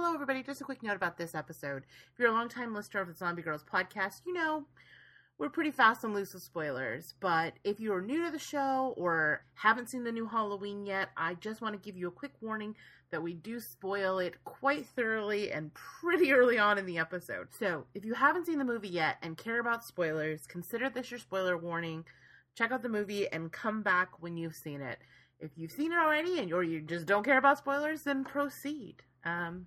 Hello, everybody. Just a quick note about this episode. If you're a longtime listener of the Zombie Grrlz podcast, you know we're pretty fast and loose with spoilers. But if you are new to the show or haven't seen the new Halloween yet, I just want to give you a quick warning that we do spoil it quite thoroughly and pretty early on in the episode. So if you haven't seen the movie yet and care about spoilers, consider this your spoiler warning. Check out the movie and come back when you've seen it. If you've seen it already and or you just don't care about spoilers, then proceed. Um,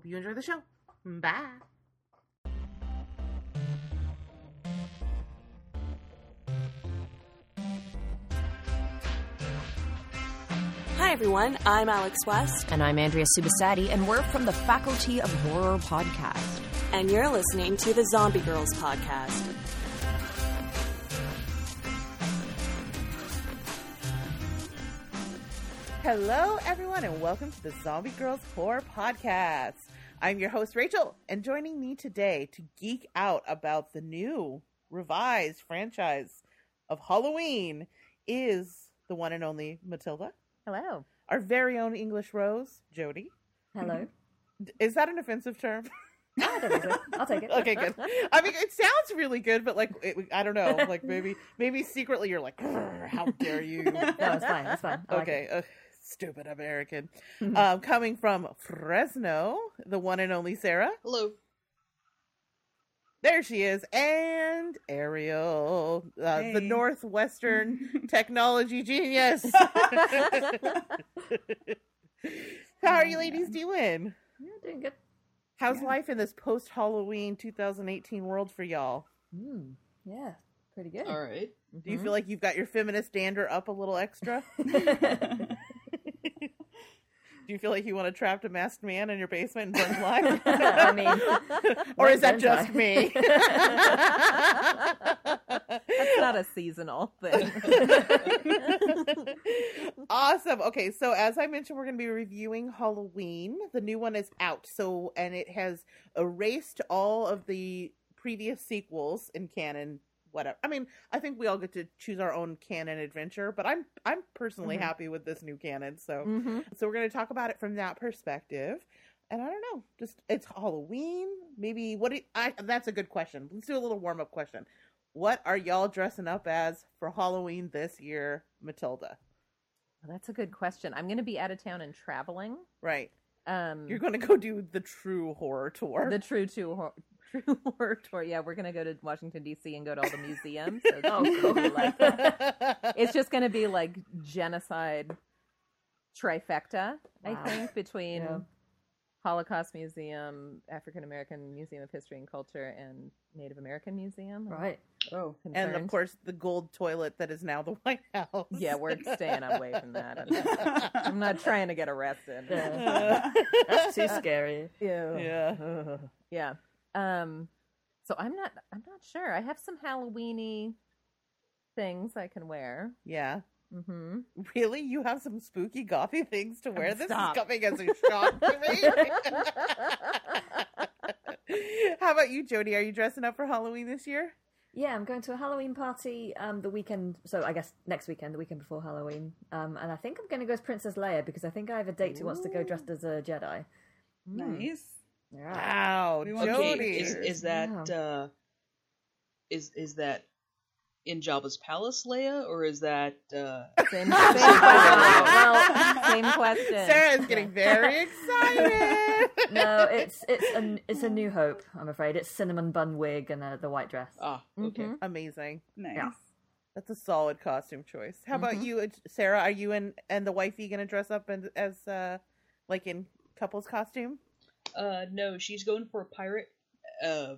hope you enjoy the show. Bye. Hi, everyone. I'm Alex West, And I'm Andrea Subissati, and we're from the Faculty of Horror podcast. and you're listening to the Zombie Grrlz podcast. Hello, everyone, and welcome to the Zombie Grrlz Horror Podcast. I'm your host, Rachel, and joining me today to geek out about the new revised franchise of Halloween is the one and only Matilda, Hello. our very own English Rose, Jody. Hello. Is that an offensive term? I don't think so. I'll take it. okay, good. I mean, it sounds really good, but like, it, I don't know. Like, maybe, maybe secretly you're like, how dare you? No, it's fine. It's fine. I like okay, uh, stupid American. um, coming from Fresno, the one and only Sarah. Hello. There she is, and Ariel, uh, the Northwestern technology genius. How are you ladies doing? Yeah, doing good. How's life in this post Halloween 2018 world for y'all? Mm, yeah, pretty good. All right. Do you feel like you've got your feminist dander up a little extra? Do you feel like you want to trap a masked man in your basement and burn alive? I mean, or is that just I? me? That's not a seasonal thing. awesome. Okay, so as I mentioned, we're going to be reviewing Halloween. The new one is out. So, and it has erased all of the previous sequels in canon. Whatever. I mean, I think we all get to choose our own canon adventure, but I'm I'm personally Mhm. happy with this new canon. So, mm-hmm. so we're going to talk about it from that perspective. And I don't know, just it's Halloween. Maybe what? Do I that's a good question. Let's do a little warm up question. What are y'all dressing up as for Halloween this year, Matilda? That's a good question. I'm going to be out of town and traveling. Right. Um, You're going to go do the true horror tour. the true horror, true horror tour. Yeah, we're going to go to Washington D.C. and go to all the museums. So it's Oh, cool. be like it's just going to be like genocide trifecta. I think between Yeah. Holocaust Museum, African American Museum of History and Culture, and Native American Museum. Right. Oh. and of course, the gold toilet that is now the White House. Yeah, we're staying away from that. I'm, I'm not trying to get arrested. Yeah. That's too scary. Yeah. yeah. Yeah. Um so I'm not I'm not sure. I have some Halloweeny things I can wear. Yeah. Mm-hmm. Really? You have some spooky gothy things to wear? This Stop. is coming as a shock to me. How about you, Jody? Are you dressing up for Halloween this year? Yeah, I'm going to a Halloween party um, the weekend. So I guess next weekend, the weekend before Halloween. Um, and I think I'm going to go as Princess Leia because I think I have a date who wants to go dressed as a Jedi. Nice. Yeah. Wow, Okay, Jody. is, is that Wow. uh is is that in Jabba's palace, Leia, or is that uh Same, same question. well, same question. Sarah is getting very excited. No, it's it's a it's a New Hope. I'm afraid it's cinnamon bun wig and uh, the white dress. ah okay. Mhm. amazing. Nice. Yeah. That's a solid costume choice. How about Mhm. you, Sarah? Are you and and the wifey gonna dress up in, as uh like in couples costume? Uh no, she's going for a pirate uh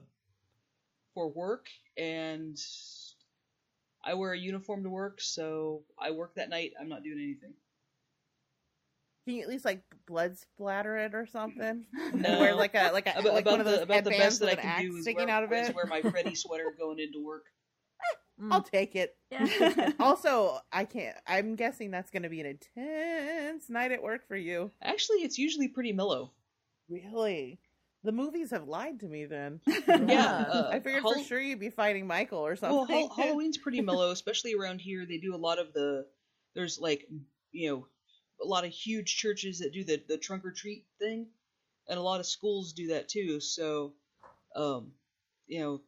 for work and I wear a uniform to work, so I work that night. I'm not doing anything. Can you at least like blood splatter it or something? No. Wear like a like a About, like one of those the about the headbands best that I with an can axe do is sticking wear, out of is it. wear my Freddy sweater going into work. I'll take it. Yeah. Also, I can't. I'm guessing that's going to be an intense night at work for you. Actually, it's usually pretty mellow. Really? The movies have lied to me then. Yeah, uh, I figured Hall- for sure you'd be fighting Michael or Well, something. Hall- Halloween's pretty mellow, especially around here. They do a lot of the there's like you know a lot of huge churches that do the the trunk or treat thing, and a lot of schools do that too. So, um, you know,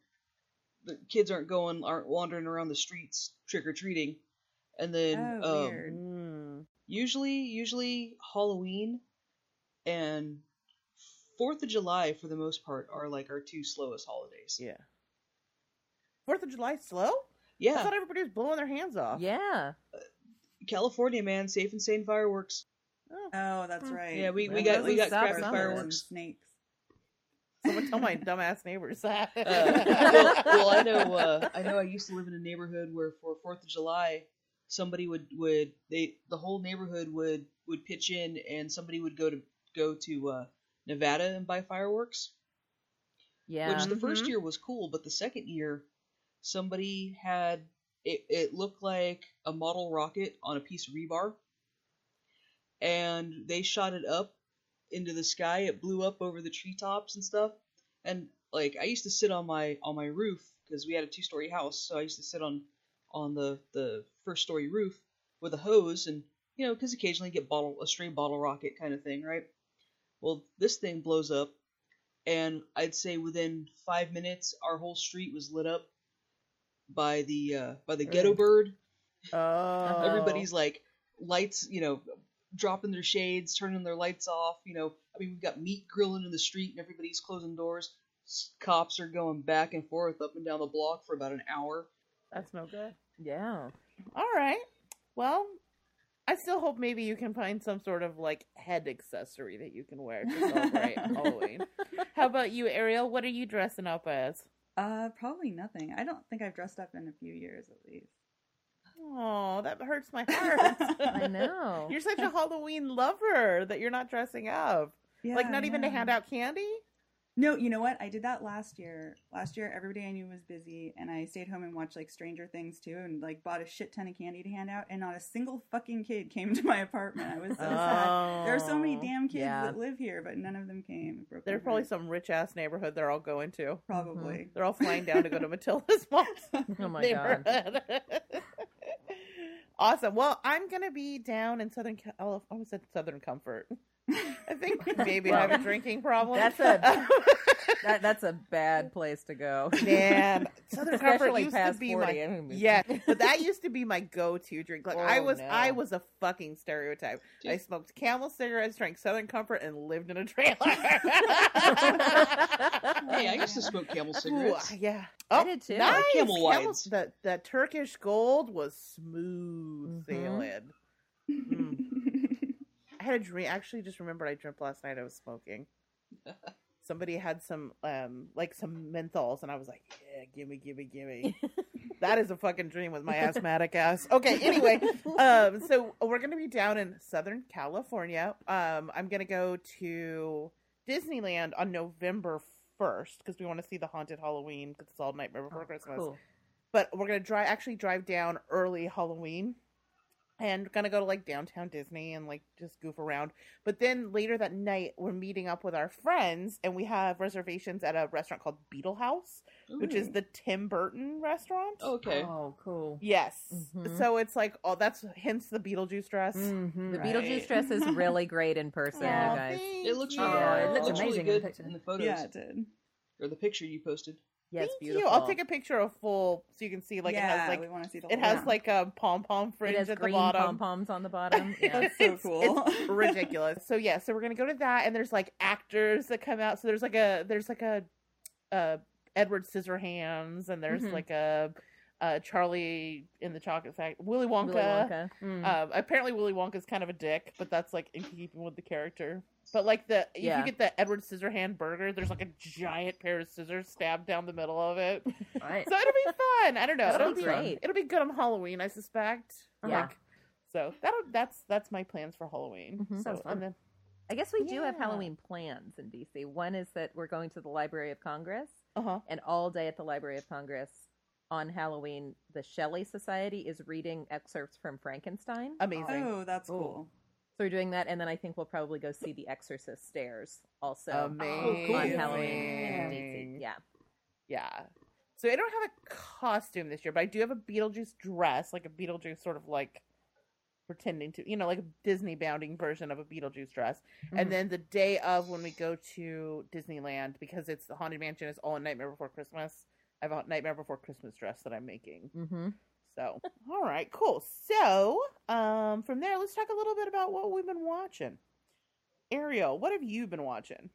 the kids aren't going aren't wandering around the streets trick or treating, and then Oh, um, weird. Mm. usually usually Halloween and Fourth of July for the most part are like our two slowest holidays. Yeah. Fourth of July slow? I Yeah, thought everybody was blowing their hands off. Yeah. California man, safe and sane fireworks. Oh. Oh, that's right. Yeah, we- we Those got- we got stuff crappy fireworks. Snakes. Someone tell my dumbass neighbors that. Uh, well, well, I know. Uh, I know. I used to live in a neighborhood where for Fourth of July, somebody would would they the whole neighborhood would would pitch in, and somebody would go to go to uh, Nevada and buy fireworks. Yeah. Which the first Mhm. year was cool, but the second year, somebody had it. It looked like a model rocket on a piece of rebar, and they shot it up into the sky. It blew up over the treetops and stuff. And like I used to sit on my on my roof because we had a two story house, so I used to sit on on the the first story roof with a hose and you know because occasionally get bottle a stray bottle rocket kind of thing, right? Well, this thing blows up, and I'd say within five minutes our whole street was lit up by the uh, by the ghetto bird. oh. Everybody's like lights, you know, dropping their shades, turning their lights off. You know, I mean, we've got meat grilling in the street, and everybody's closing doors. Cops are going back and forth up and down the block for about an hour. That's no good. yeah. All right. Well, I still hope maybe you can find some sort of like head accessory that you can wear to celebrate Halloween. How about you, Ariel? What are you dressing up as? Uh, probably nothing. I don't think I've dressed up in a few years at least. Oh, that hurts my heart. I know. You're such a Halloween lover that you're not dressing up. Yeah, like not even to hand out candy? No, you know what? I did that last year. Last year, everybody I knew was busy, and I stayed home and watched like Stranger Things too, and like bought a shit ton of candy to hand out, and not a single fucking kid came to my apartment. I was so sad. There are so many Oh. damn kids yeah. that live here, but none of them came. There's probably heart. some rich ass neighborhood they're all going to. probably. Mm-hmm. They're all flying down to go to Matilda's mom's Oh my god. awesome. Well, I'm gonna be down in Southern. Cal- oh, I almost said Southern Comfort. I think maybe I have a drinking problem. That's a- That that's a bad place to go. man. Southern Comfort Especially used past to be 40, my I mean- yeah, but that used to be my go-to drink. Like I Oh, was, no. I was a fucking stereotype. I smoked Camel cigarettes, drank Southern Comfort, and lived in a trailer. Hey, I used to smoke Camel Ooh, cigarettes. yeah. I Oh, did too. Nice. Camel Camel- Wides. The the Turkish gold was smooth Mhm. sailing. Mm. I had a dream. Actually, just remembered I dreamt last night. I was smoking. Somebody had some um like some menthols, and I was like, "Yeah, gimme, gimme, gimme." that is a fucking dream with my asthmatic ass. Okay, anyway, um, so we're gonna be down in Southern California. Um, I'm gonna go to Disneyland on November first because we want to see the haunted Halloween because it's all Nightmare Before Christmas Cool. but we're gonna drive actually drive down early Halloween and gonna go to like downtown Disney and like just goof around. But then later that night we're meeting up with our friends and we have reservations at a restaurant called Beetle House, which is the Tim Burton restaurant. okay. Oh, cool. Yes. Mhm. So it's like oh that's hence the Beetlejuice dress. Mhm. The Right. Beetlejuice dress is really great in person, Aw, you guys. thank It looks you. really, Yeah, it it looks looks really amazing in the good in the photos yeah, it did. or the picture you posted. Yeah, it's Thank beautiful. you. I'll take a picture of full so you can see like yeah, it has like we want to see the it has thing. like a pom pom It fringe has at the bottom. pom poms on the bottom. Yeah. That's so It's- cool. It's ridiculous. So yeah, so we're gonna go to that, and there's like actors that come out. So there's like a there's like a uh Edward Scissorhands, and there's Mhm. like a uh Charlie in the Chocolate Factory, Willy Wonka. Willy Wonka. Mm. Um, apparently Willy Wonka's kind of a dick, but that's like in keeping with the character. But like the if Yeah. you get the Edward Scissorhand burger, there's like a giant pair of scissors stabbed down the middle of it. Right. So it'll be fun. I don't know. That it'll be great. It'll be good on Halloween, I suspect. Yeah. Like, so that'll that's that's my plans for Halloween. Mhm. So Sounds fun. and then I guess we do have Halloween plans in DC. One is that we're going to the Library of Congress, uh huh. and all day at the Library of Congress on Halloween, the Shelley Society is reading excerpts from Frankenstein. Amazing. Oh, that's Ooh. So we're doing that, and then I think we'll probably go see The Exorcist stairs also Amazing. on Halloween in DC. Yeah. Yeah. So I don't have a costume this year, but I do have a Beetlejuice dress, like a Beetlejuice sort of like pretending to, you know, like a Disney bounding version of a Beetlejuice dress. Mhm. And then the day of when we go to Disneyland, because it's the Haunted Mansion is all a Nightmare Before Christmas. I have a Nightmare Before Christmas dress that I'm making. Mm-hmm. So, all right, cool. So, um, from there, let's talk a little bit about what we've been watching. Ariel, what have you been watching?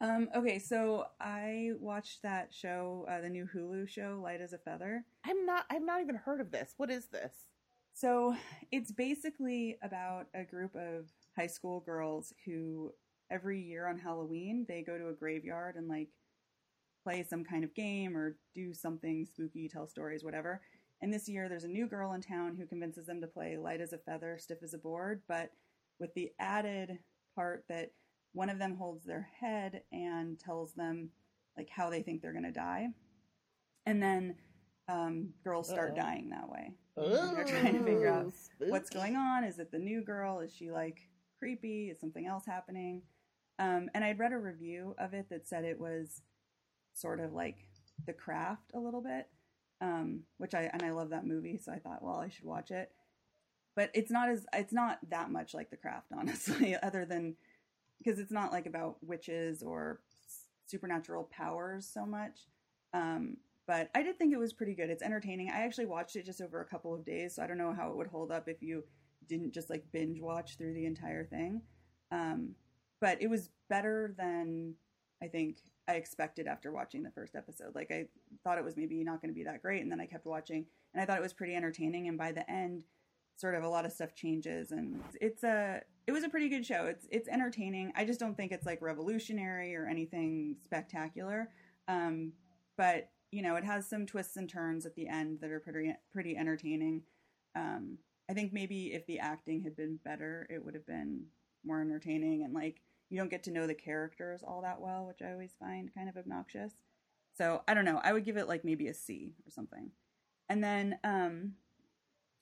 Um, okay, so I watched that show, uh, the new Hulu show, Light as a Feather. I'm not. I've not even heard of this. What is this? So it's basically about a group of high school girls who every year on Halloween they go to a graveyard and like play some kind of game or do something spooky, tell stories, whatever. And this year there's a new girl in town who convinces them to play light as a feather, stiff as a board, but with the added part that one of them holds their head and tells them like how they think they're going to die. And then um, girls start Uh-oh. dying that way. And They're trying to figure out what's going on. Is it the new girl? Is she like creepy? Is something else happening? Um, and I'd read a review of it that said it was sort of like The Craft a little bit, um, which I and I love that movie, so I thought, well, I should watch it. But it's not as it's not that much like The Craft, honestly, other than because it's not like about witches or supernatural powers so much. Um, but I did think it was pretty good. It's entertaining. I actually watched it just over a couple of days, so I don't know how it would hold up if you didn't just like binge watch through the entire thing. Um, but it was better than I think I expected after watching the first episode. Like I thought it was maybe not going to be that great, and then I kept watching, and I thought it was pretty entertaining. And by the end, sort of a lot of stuff changes, and it's a it was a pretty good show. It's it's entertaining. I just don't think it's like revolutionary or anything spectacular. Um, but you know, it has some twists and turns at the end that are pretty pretty entertaining. Um, I think maybe if the acting had been better, it would have been more entertaining and like you don't get to know the characters all that well, which I always find kind of obnoxious. So I don't know. I would give it like maybe a C or something. And then um,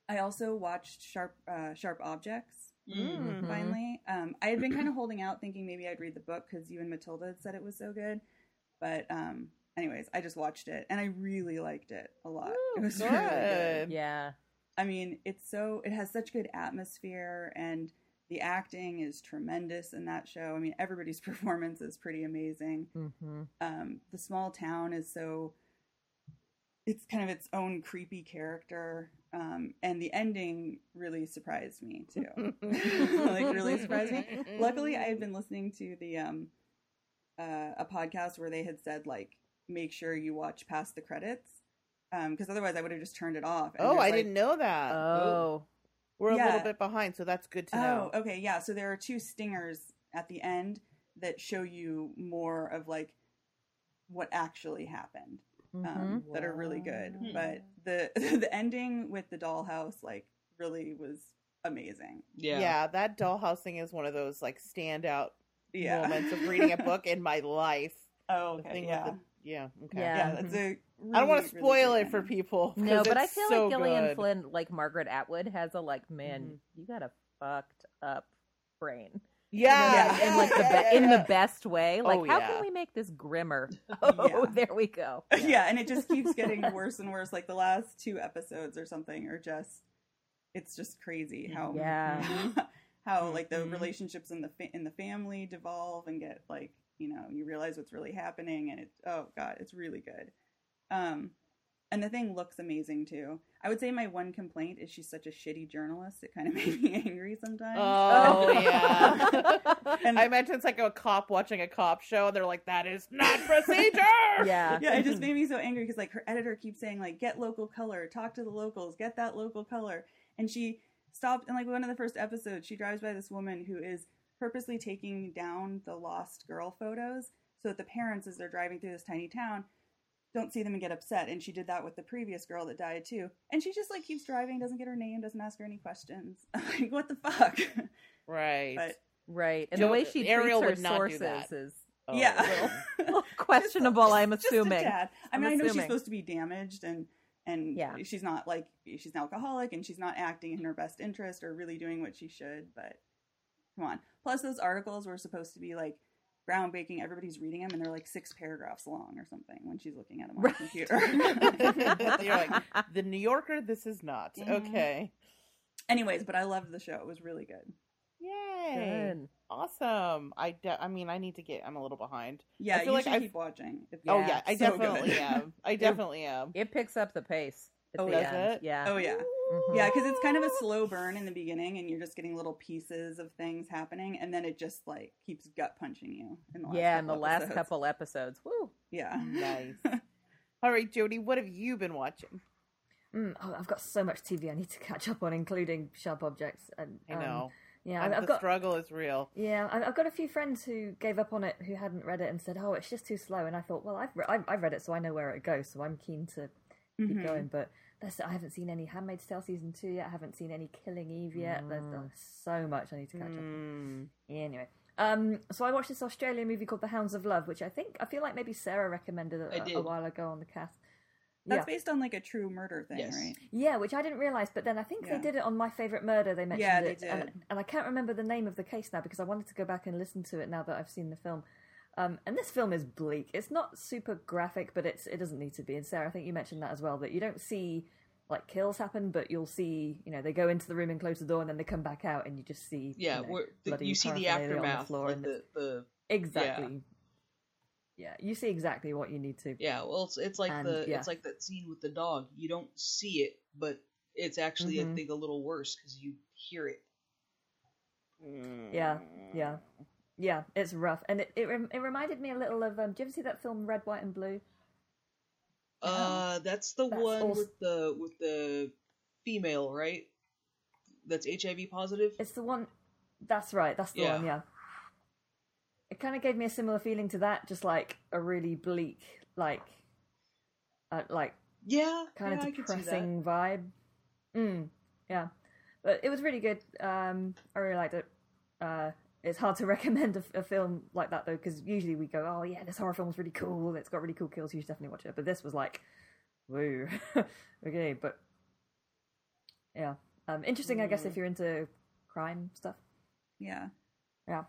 I also watched Sharp uh, Sharp Objects Mm. Mhm. finally. Um, I had been kind of holding out, thinking maybe I'd read the book because you and Matilda had said it was so good. But um, anyways, I just watched it and I really liked it a lot. it Ooh, was really good. good. Yeah. I mean, it's so it has such good atmosphere and the acting is tremendous in that show. I mean, everybody's performance is pretty amazing. Mm-hmm. Um, the small town is so it's kind of its own creepy character. Um, and the ending really surprised me too. like really surprised me. Luckily, I had been listening to the um, uh, a podcast where they had said like make sure you watch past the credits because otherwise I would have just turned it off. And Oh, I like- didn't know that. Oh. We're a little bit behind, so that's good to know. Oh, okay, yeah. So there are two stingers at the end that show you more of like what actually happened Mm-hmm. um, that are really good. Wow. But the the ending with the dollhouse like really was amazing. Yeah. Yeah. that dollhouse thing is one of those like standout Yeah. moments of reading a book in my life. oh, The okay. thing Yeah. with the- yeah. Okay. Yeah. yeah, that's a. I don't want to spoil really it for people. No, but I feel so like Gillian good. Flynn, like Margaret Atwood, has a like, man, Mhm. you got a fucked up brain. Yeah, in like the yeah, be- in the best way. Like, Oh, how yeah. can we make this grimmer? Oh, Yeah. there we go. yeah, and it just keeps getting worse and worse. Like the last two episodes or something are just, it's just crazy how Yeah. how like the Mhm. relationships in the fa- in the family devolve and get like you know you realize what's really happening and it oh god it's really good, um, and the thing looks amazing too. I would say my one complaint is she's such a shitty journalist. It kind of made me angry sometimes. Oh yeah. And- I imagine it's like a cop watching a cop show, and they're like, "That is not procedure." yeah. yeah, it just made me so angry because like her editor keeps saying like get local color, talk to the locals, get that local color, and she stopped in like one of the first episodes. She drives by this woman who is purposely taking down the lost girl photos so that the parents, as they're driving through this tiny town, don't see them and get upset. And she did that with the previous girl that died too. And she just like keeps driving, doesn't get her name, doesn't ask her any questions. like what the fuck? Right. but Right. And the way she Ariel treats would her not do sources that. is Oh, yeah. well. a little questionable, I'm Just a assuming. tad. I I'm mean, I know she's supposed to be damaged and and Yeah. she's not like she's an alcoholic and she's not acting in her best interest or really doing what she should. But come on. Plus, those articles were supposed to be like groundbreaking. Everybody's reading them and they're like six paragraphs long or something when she's looking at them on Right. the computer. You're like the New Yorker. This is not Mhm. okay. Anyways, but I loved the show. It was really good. Yay! Good. Awesome. I de- I mean, I need to get. I'm a little behind. Yeah, I feel you like should I've- keep watching. It's oh yeah, I so definitely good. am. I definitely am. It picks up the pace. At Oh, the does end. it? Yeah. Oh yeah. Mhm. Yeah, because it's kind of a slow burn in the beginning, and you're just getting little pieces of things happening, and then it just like keeps gut punching you. In the last Yeah, in the couple last episodes. couple episodes. Woo. Yeah, Nice. All right, Jody, what have you been watching? Mm, oh, I've got so much TV I need to catch up on, including Sharp Objects. And I um, know. Yeah, I'm- I've, I've the got struggle is real. Yeah, I- I've got a few friends who gave up on it who hadn't read it and said, "Oh, it's just too slow." And I thought, well, I've re- I've, I've read it, so I know where it goes. So I'm keen to keep Mhm. going. But that's, I haven't seen any Handmaid's Tale season two yet. I haven't seen any Killing Eve yet. There's, Mm. there's so much I need to catch up. Mm. on. Anyway, um, so I watched this Australian movie called The Hounds of Love, which I think I feel like maybe Sarah recommended a, did. while ago on the cast. that's yeah. based on like a true murder thing, Yes. right? Yeah, which I didn't realize, but then I think Yeah. they did it on My Favorite Murder. They mentioned Yeah, they it, and, and I can't remember the name of the case now because I wanted to go back and listen to it now that I've seen the film. Um, and this film is bleak. It's not super graphic, but it's it doesn't need to be. And Sarah, I think you mentioned that as well. That you don't see like kills happen, but you'll see you know they go into the room and close the door, and then they come back out, and you just see Yeah, you, know, the, you see the paraphernalia on aftermath, floor like and the, the exactly. Yeah. you see exactly what you need to. yeah. Well, it's it's like And, the yeah. it's like that scene with the dog. You don't see it, but it's actually I Mhm. think a little worse because you hear it. Yeah, yeah, yeah. It's rough, and it it, it reminded me a little of. Um, do you ever see that film Red, White, and Blue? Uh, that's the That's one also- with the with the female, right? That's HIV positive. It's the one. That's right. That's the Yeah. one. Yeah. It kind of gave me a similar feeling to that, just like a really bleak, like, uh, like Yeah, kind yeah, of I can see that. depressing vibe. Mm, yeah, but it was really good. Um, I really liked it. Uh, it's hard to recommend a, a film like that though, because usually we go, "Oh yeah, this horror film's really cool. It's got really cool kills. You should definitely watch it." But this was like, woo, okay, but yeah, um, interesting. I guess Mm. if you're into crime stuff. Yeah. Yeah.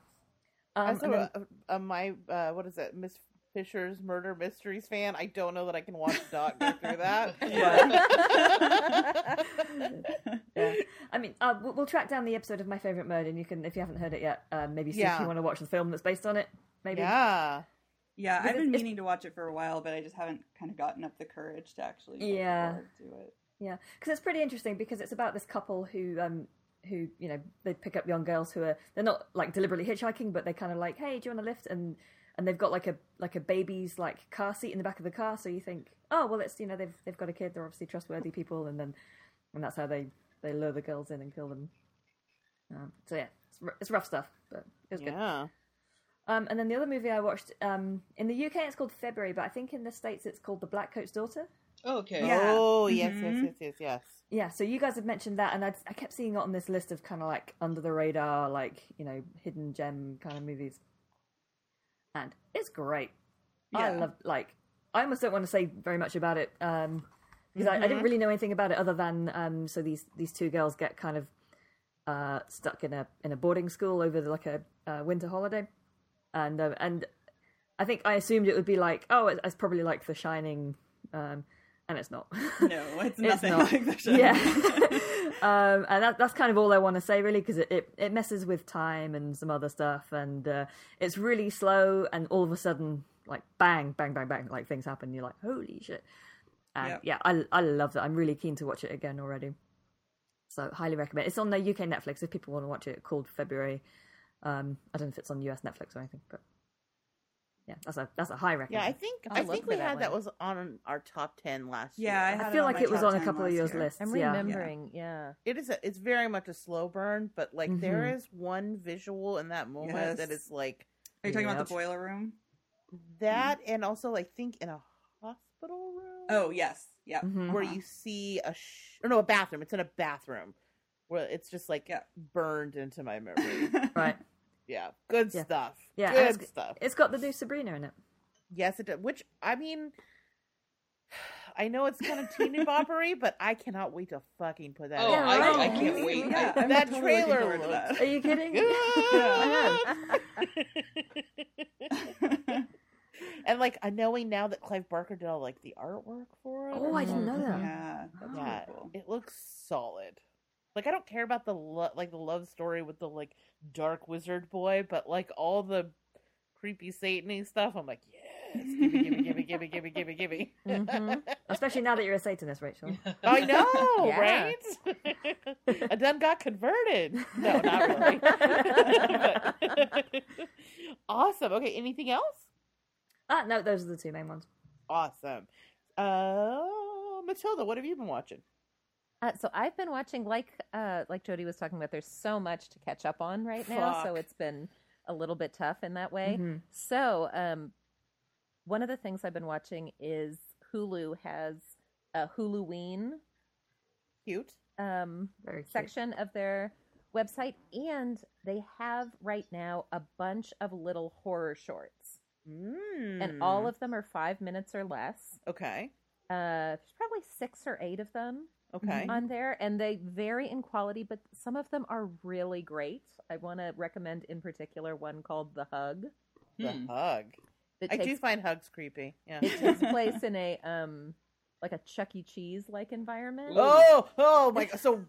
Um, so and then- uh, uh, my uh, what is it, Miss Fisher's Murder Mysteries fan. I don't know that I can watch a dog go through that. yeah. I mean, uh, we'll, we'll track down the episode of My Favorite Murder, and you can, if you haven't heard it yet, uh, maybe see if you want to watch the film that's based on it. Maybe. yeah. Yeah, I've been meaning to watch it for a while, but I just haven't kind of gotten up the courage to actually Yeah. do it. Yeah, because it's pretty interesting because it's about this couple who, um, who you know, they pick up young girls who are they're not like deliberately hitchhiking, but they're kind of like, hey, do you want a lift? And and they've got like a like a baby's like car seat in the back of the car, so you think, oh well, it's you know they've they've got a kid, they're obviously trustworthy people, and then and that's how they they lure the girls in and kill them. Um, so yeah, it's, r- it's rough stuff, but it was good. Yeah. Um, and then the other movie I watched um, in the UK, it's called February, but I think in the states it's called The Black Coat's Daughter. Oh, okay. Yeah. Oh yes, yes, Mhm. yes, yes, yes. Yeah, so you guys have mentioned that, and I, I kept seeing it on this list of kind of like under the radar, like you know, hidden gem kind of movies, and it's great. I love like I almost don't want to say very much about it um, because I, I didn't really know anything about it other than um, so these these two girls get kind of uh, stuck in a in a boarding school over the, like a uh, winter holiday, and uh, and I think I assumed it would be like oh it's, it's probably like The Shining, um, and it's not. No, it's nothing not. like the Shining. Yeah. um, and that, that's kind of all I want to say, really, because it, it, it messes with time and some other stuff, and uh, it's really slow, and all of a sudden, like bang, bang, bang, bang, like things happen. You're like, holy shit! And Yep. yeah, I I love that. I'm really keen to watch it again already. So highly recommend. It's on the UK Netflix if people want to watch it. Called February. Um, I don't know if it's on US Netflix or anything, but yeah, that's a that's a high record. Yeah. I think I'll I think we that had that one. was on our top ten last Yeah, I year. had I it feel on like it was on a couple of last yours lists. I'm remembering. Yeah. It is a, it's very much a slow burn, but like there Mhm. is one visual in that moment that Yes. is like Are you talking about the boiler room? that, and also I think in a hospital room. Oh yes, yeah. Mhm. where Uh-huh. you see a sh- or no a bathroom. It's in a bathroom where it's just like Yeah. burned into my memory. Right. Yeah, good Yeah. stuff. Yeah, good it's- stuff. It's got the new Sabrina in it. Yes, it does. Which I mean, I know it's kind of teeny boppery, but I cannot wait to fucking put that. Oh, in. Oh, yeah, I, right. I can't wait. Yeah, I- That totally trailer to looks- that. Are you kidding? and like I knowing now that Clive Barker did all like the artwork for it. Oh, I didn't know that. Yeah, that's yeah, really cool. it looks solid. Like I don't care about the lo- like the love story with the like dark wizard boy, but like all the creepy satany stuff, I'm like, yes, gimme, gimme, gimme, gimme, gimme, gimme, gimme. Mhm. Especially now that you're a Satanist, Rachel. I know, right? I done got converted. No, not really. But- awesome. Okay, anything else? Ah, no, those are the two main ones. Awesome. Uh, Matilda, what have you been watching? Uh, so I've been watching, like uh, like Jody was talking about. There's so much to catch up on right now, so it's been a little bit tough in that way. Mhm. So, um, one of the things I've been watching is Hulu has a Huluween Cute. um, Very cute. section of their website, and they have right now a bunch of little horror shorts, Mm. and all of them are five minutes or less. okay. Uh, there's probably six or eight of them Okay. on there, and they vary in quality, but some of them are really great. I want to recommend in particular one called The Hug. The Hmm. hug. That I do find hugs creepy. Yeah. it takes place in a um like a Chuck E. Cheese like environment. Oh, oh my! So,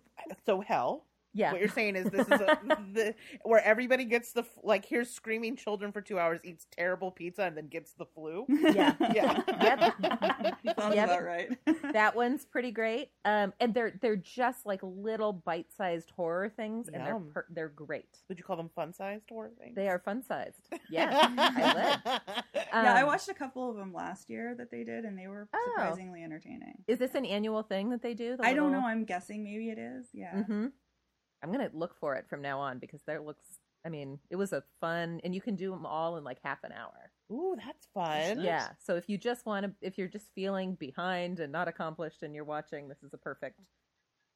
so hell. Yeah, What you're saying is this is a, the, where everybody gets the like here's screaming children for two hours, eats terrible pizza, and then gets the flu. yeah. Yeah. Yep. Sounds Yep. about right. that one's pretty great. Um, and they're they're just like little bite-sized horror things, and they're per- they're great. Would you call them fun-sized horror things? They are fun-sized. Yeah, I would. yeah, I Um, watched a couple of them last year that they did, and they were Oh. surprisingly entertaining. Is this an annual thing that they do? the I don't know. I'm guessing maybe it is. Yeah. Mm-hmm. I'm gonna look for it from now on because there looks. I mean, it was a fun, and you can do them all in like half an hour. Ooh, that's fun. Nice. Yeah. So if you just want to, if you're just feeling behind and not accomplished, and you're watching, this is a perfect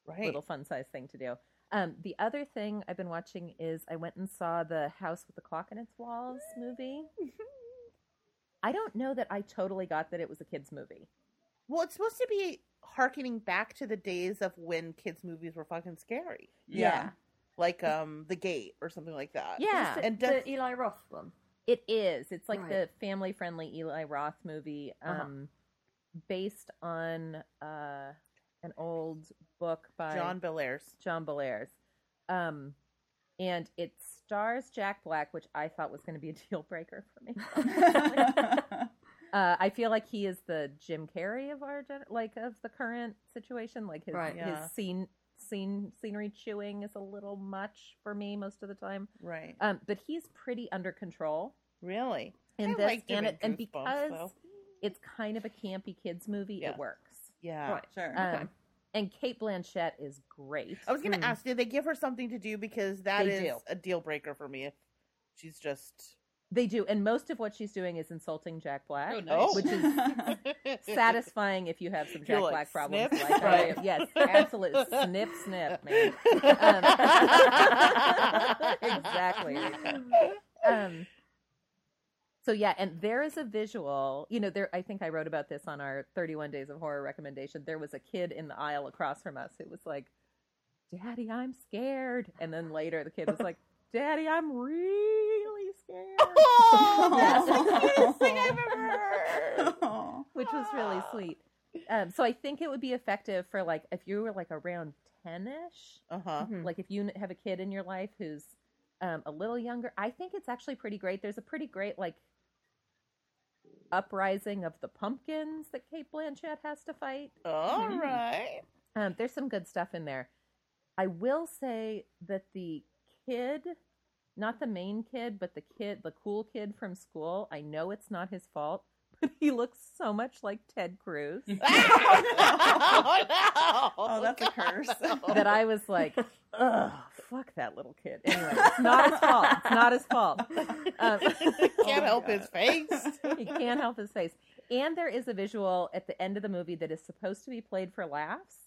Right. little fun size thing to do. Um, the other thing I've been watching is I went and saw the House with the Clock in its Walls movie. I don't know that I totally got that it was a kids movie. Well, it's supposed to be harkening back to the days of when kids' movies were fucking scary, Yeah. like um, The Gate or something like that. Yeah. The, And the Eli Roth one. It is. It's like Right. the family friendly Eli Roth movie, Uh-huh. um, based on uh, an old book by John Bellairs. John Bellairs. Um, and it stars Jack Black, which I thought was going to be a deal breaker for me. uh, I feel like he is the Jim Carrey of our gen- like of the current situation. Like his Right. Yeah. his scene scene scenery chewing is a little much for me most of the time. Right. Um, but he's pretty under control Really? in I this, liked him and it, and because though. it's kind of a campy kids movie, Yeah. it works. Yeah. Right. sure. Um, Okay. And Cate Blanchett is great. I was gonna Hmm. ask, did they give her something to do because that They is do. a deal breaker for me if she's just They do, and most of what she's doing is insulting Jack Black, Oh, nice. Oh. which is satisfying if you have some Jack like, Black problems. snip? Like Right. do. Yes, absolutely. snip, snip, man. Um, exactly. Um, so yeah, and there is a visual. You know, there. I think I wrote about this on our 31 Days of Horror recommendation. There was a kid in the aisle across from us who was like, "Daddy, I'm scared," and then later the kid was like, "Daddy, I'm really scared." Oh, that's the cutest thing I've ever heard. Aw. which was really sweet. Um, so I think it would be effective for like if you were like around ten ish, Uh huh. Mhm. like if you have a kid in your life who's um, a little younger. I think it's actually pretty great. There's a pretty great like uprising of the pumpkins that Cate Blanchett has to fight. All Mhm. right. Um, there's some good stuff in there. I will say that the kid, not the main kid, but the kid, the cool kid from school, I know it's not his fault, but he looks so much like Ted Cruz oh, no. Oh, that's a curse. that I was like, ugh, fuck that little kid. Anyway, it's not his fault. It's not his fault. Um, can't my help God. his face. he can't help his face. And there is a visual at the end of the movie that is supposed to be played for laughs.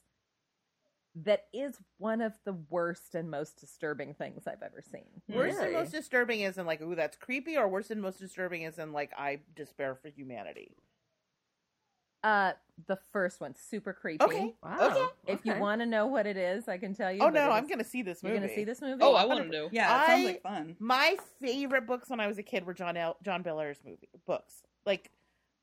That is one of the worst and most disturbing things I've ever seen. Worse and most disturbing is in like, ooh, that's creepy, or worst and most disturbing is in like, I despair for humanity. Uh, the first one, super creepy. Okay. Wow. Okay. If you want to know what it is, I can tell you. Oh no, I'm gonna see this movie. You're gonna see this movie? Oh, I want to know. Yeah, it sounds I- like fun. My favorite books when I was a kid were John L- John Bellairs movie books. Like,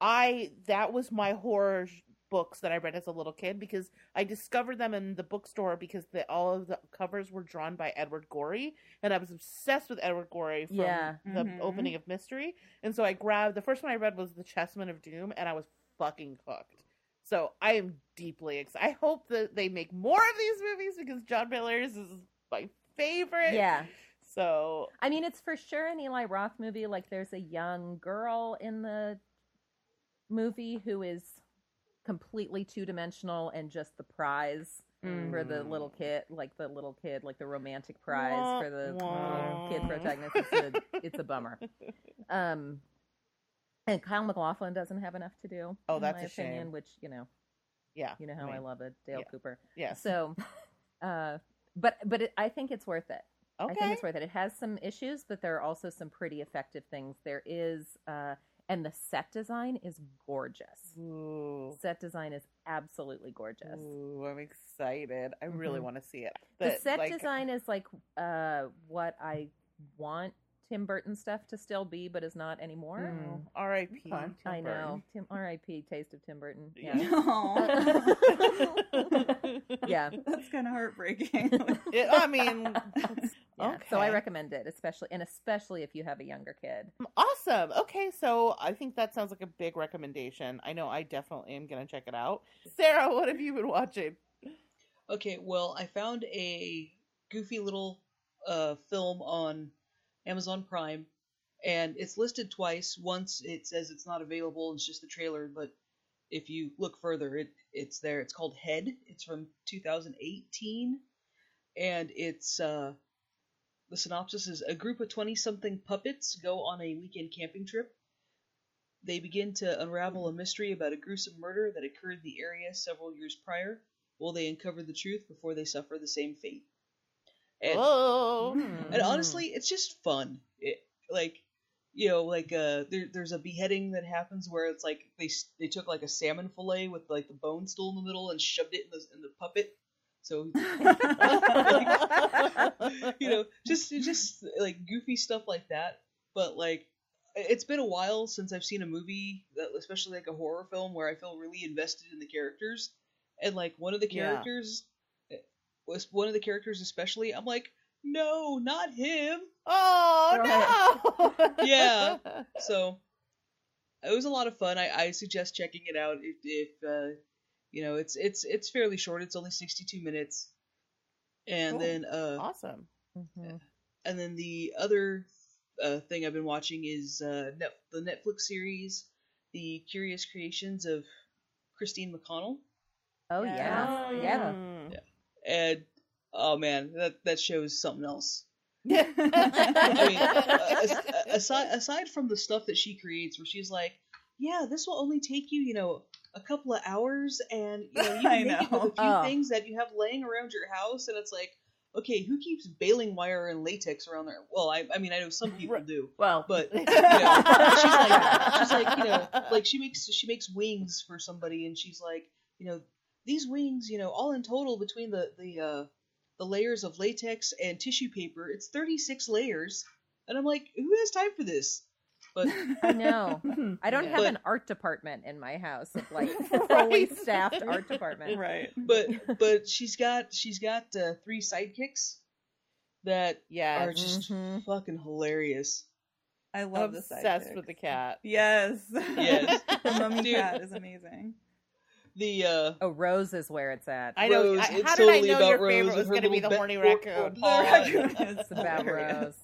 I that was my horror j- books that I read as a little kid because I discovered them in the bookstore because the, all of the covers were drawn by Edward Gorey, and I was obsessed with Edward Gorey from Yeah. the Mhm. opening of Mystery, and so I grabbed the first one I read was The Chessmen of Doom, and I was fucking hooked. So I am deeply excited. I hope that they make more of these movies because John Miller's is my favorite. Yeah. So I mean, it's for sure an Eli Roth movie. Like, there's a young girl in the movie who is completely two dimensional and just the prize for the Mm. little kid, like the little kid, like the romantic prize Wah, for the wah. little kid protagonist. It's a, it's a bummer. Um, and Kyle MacLachlan doesn't have enough to do. Oh, that's my a opinion. shame. Which you know, yeah, you know how I, mean, love it, Dale yeah. Cooper. Yeah. So, uh, but but it, I think it's worth it. Okay. I think it's worth it. It has some issues, but there are also some pretty effective things. There is, uh, and the set design is gorgeous. Ooh. Set design is absolutely gorgeous. Ooh, I'm excited. I really Mhm. want to see it. The set like, design is like uh, what I want Tim Burton stuff to still be, but is not anymore. mm, R.I.P. Okay. Tim I know. Tim R.I.P. Taste of Tim Burton. Yeah. Yeah. Yeah. That's kind of heartbreaking. It- I mean, Yeah. So I recommend it, especially and especially if you have a younger kid. awesome. Okay, so I think that sounds like a big recommendation. I know I definitely am going to check it out. Sarah, what have you been watching? Okay, well, I found a goofy little uh, film on Amazon Prime, and it's listed twice. Once it says it's not available, it's just the trailer, but if you look further, it it's there. It's called Head. It's from 2018, and it's uh, the synopsis is a group of 20 something puppets go on a weekend camping trip. They begin to unravel a mystery about a gruesome murder that occurred in the area several years prior. Will they uncover the truth before they suffer the same fate? And, Whoa. Mm. and honestly, it's just fun. It, like, you know, like uh, there, there's a beheading that happens where it's like they they took like a salmon fillet with like the bone still in the middle and shoved it in the in the puppet. So you know, just just like goofy stuff like that. But like, it's been a while since I've seen a movie, that, especially like a horror film, where I feel really invested in the characters. And like one of the characters eh, was one of the characters, especially. I'm like, no, not him. Oh, no. Yeah. So it was a lot of fun. I, I suggest checking it out if, if uh, you know it's it's it's fairly short. It's only 62 minutes. And Cool. then uh, awesome. Mhm. and then the other uh, thing I've been watching is uh, Net- the Netflix series, The Curious Creations of Christine McConnell. Oh yeah, yeah. Mm. And oh man, that that show is something else. I I mean, uh, aside aside from the stuff that she creates, where she's like, "Yeah, this will only take you, you know, a couple of hours, and you know, you can make it with a few Oh. things that you have laying around your house." And it's like, okay, who keeps baling wire and latex around there? Well, I, I mean, I know some people do, Well, but you know, she's like, she's like, you know, like she makes she makes wings for somebody, and she's like, you know, these wings, you know, all in total between the the uh, the layers of latex and tissue paper, it's thirty six layers, and I'm like, who has time for this? But I know. I don't Yeah. have But- an art department in my house, of like fully staffed art department. right. but but she's got she's got uh, three sidekicks that Yes. are just Mhm. fucking hilarious. I love the Obsessed with the cat. Yes. Yes. the mummy Dude. cat is amazing. The uh, Oh, Rose is where it's at. I know. Rose, I, it's how did I totally know about your Rose favorite and was going to be the bet- horny raccoon? The Oh, raccoon is It's about. Rose.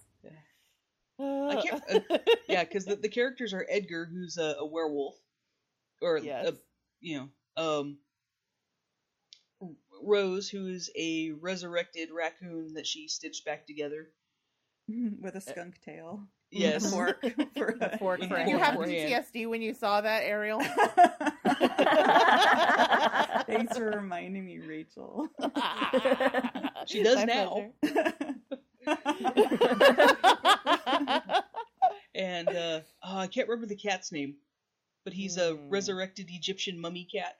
I can't. Uh, yeah, because the, the characters are Edgar, who's a, a werewolf, or Yes. a, you know, um, Rose, who is a resurrected raccoon that she stitched back together. with a skunk tail. Yes. A fork for A fork for you have. PTSD when you saw that, Ariel? Thanks for reminding me, Rachel. She does My now. Pleasure. And uh, oh, I can't remember the cat's name, but he's a Hmm. resurrected Egyptian mummy cat,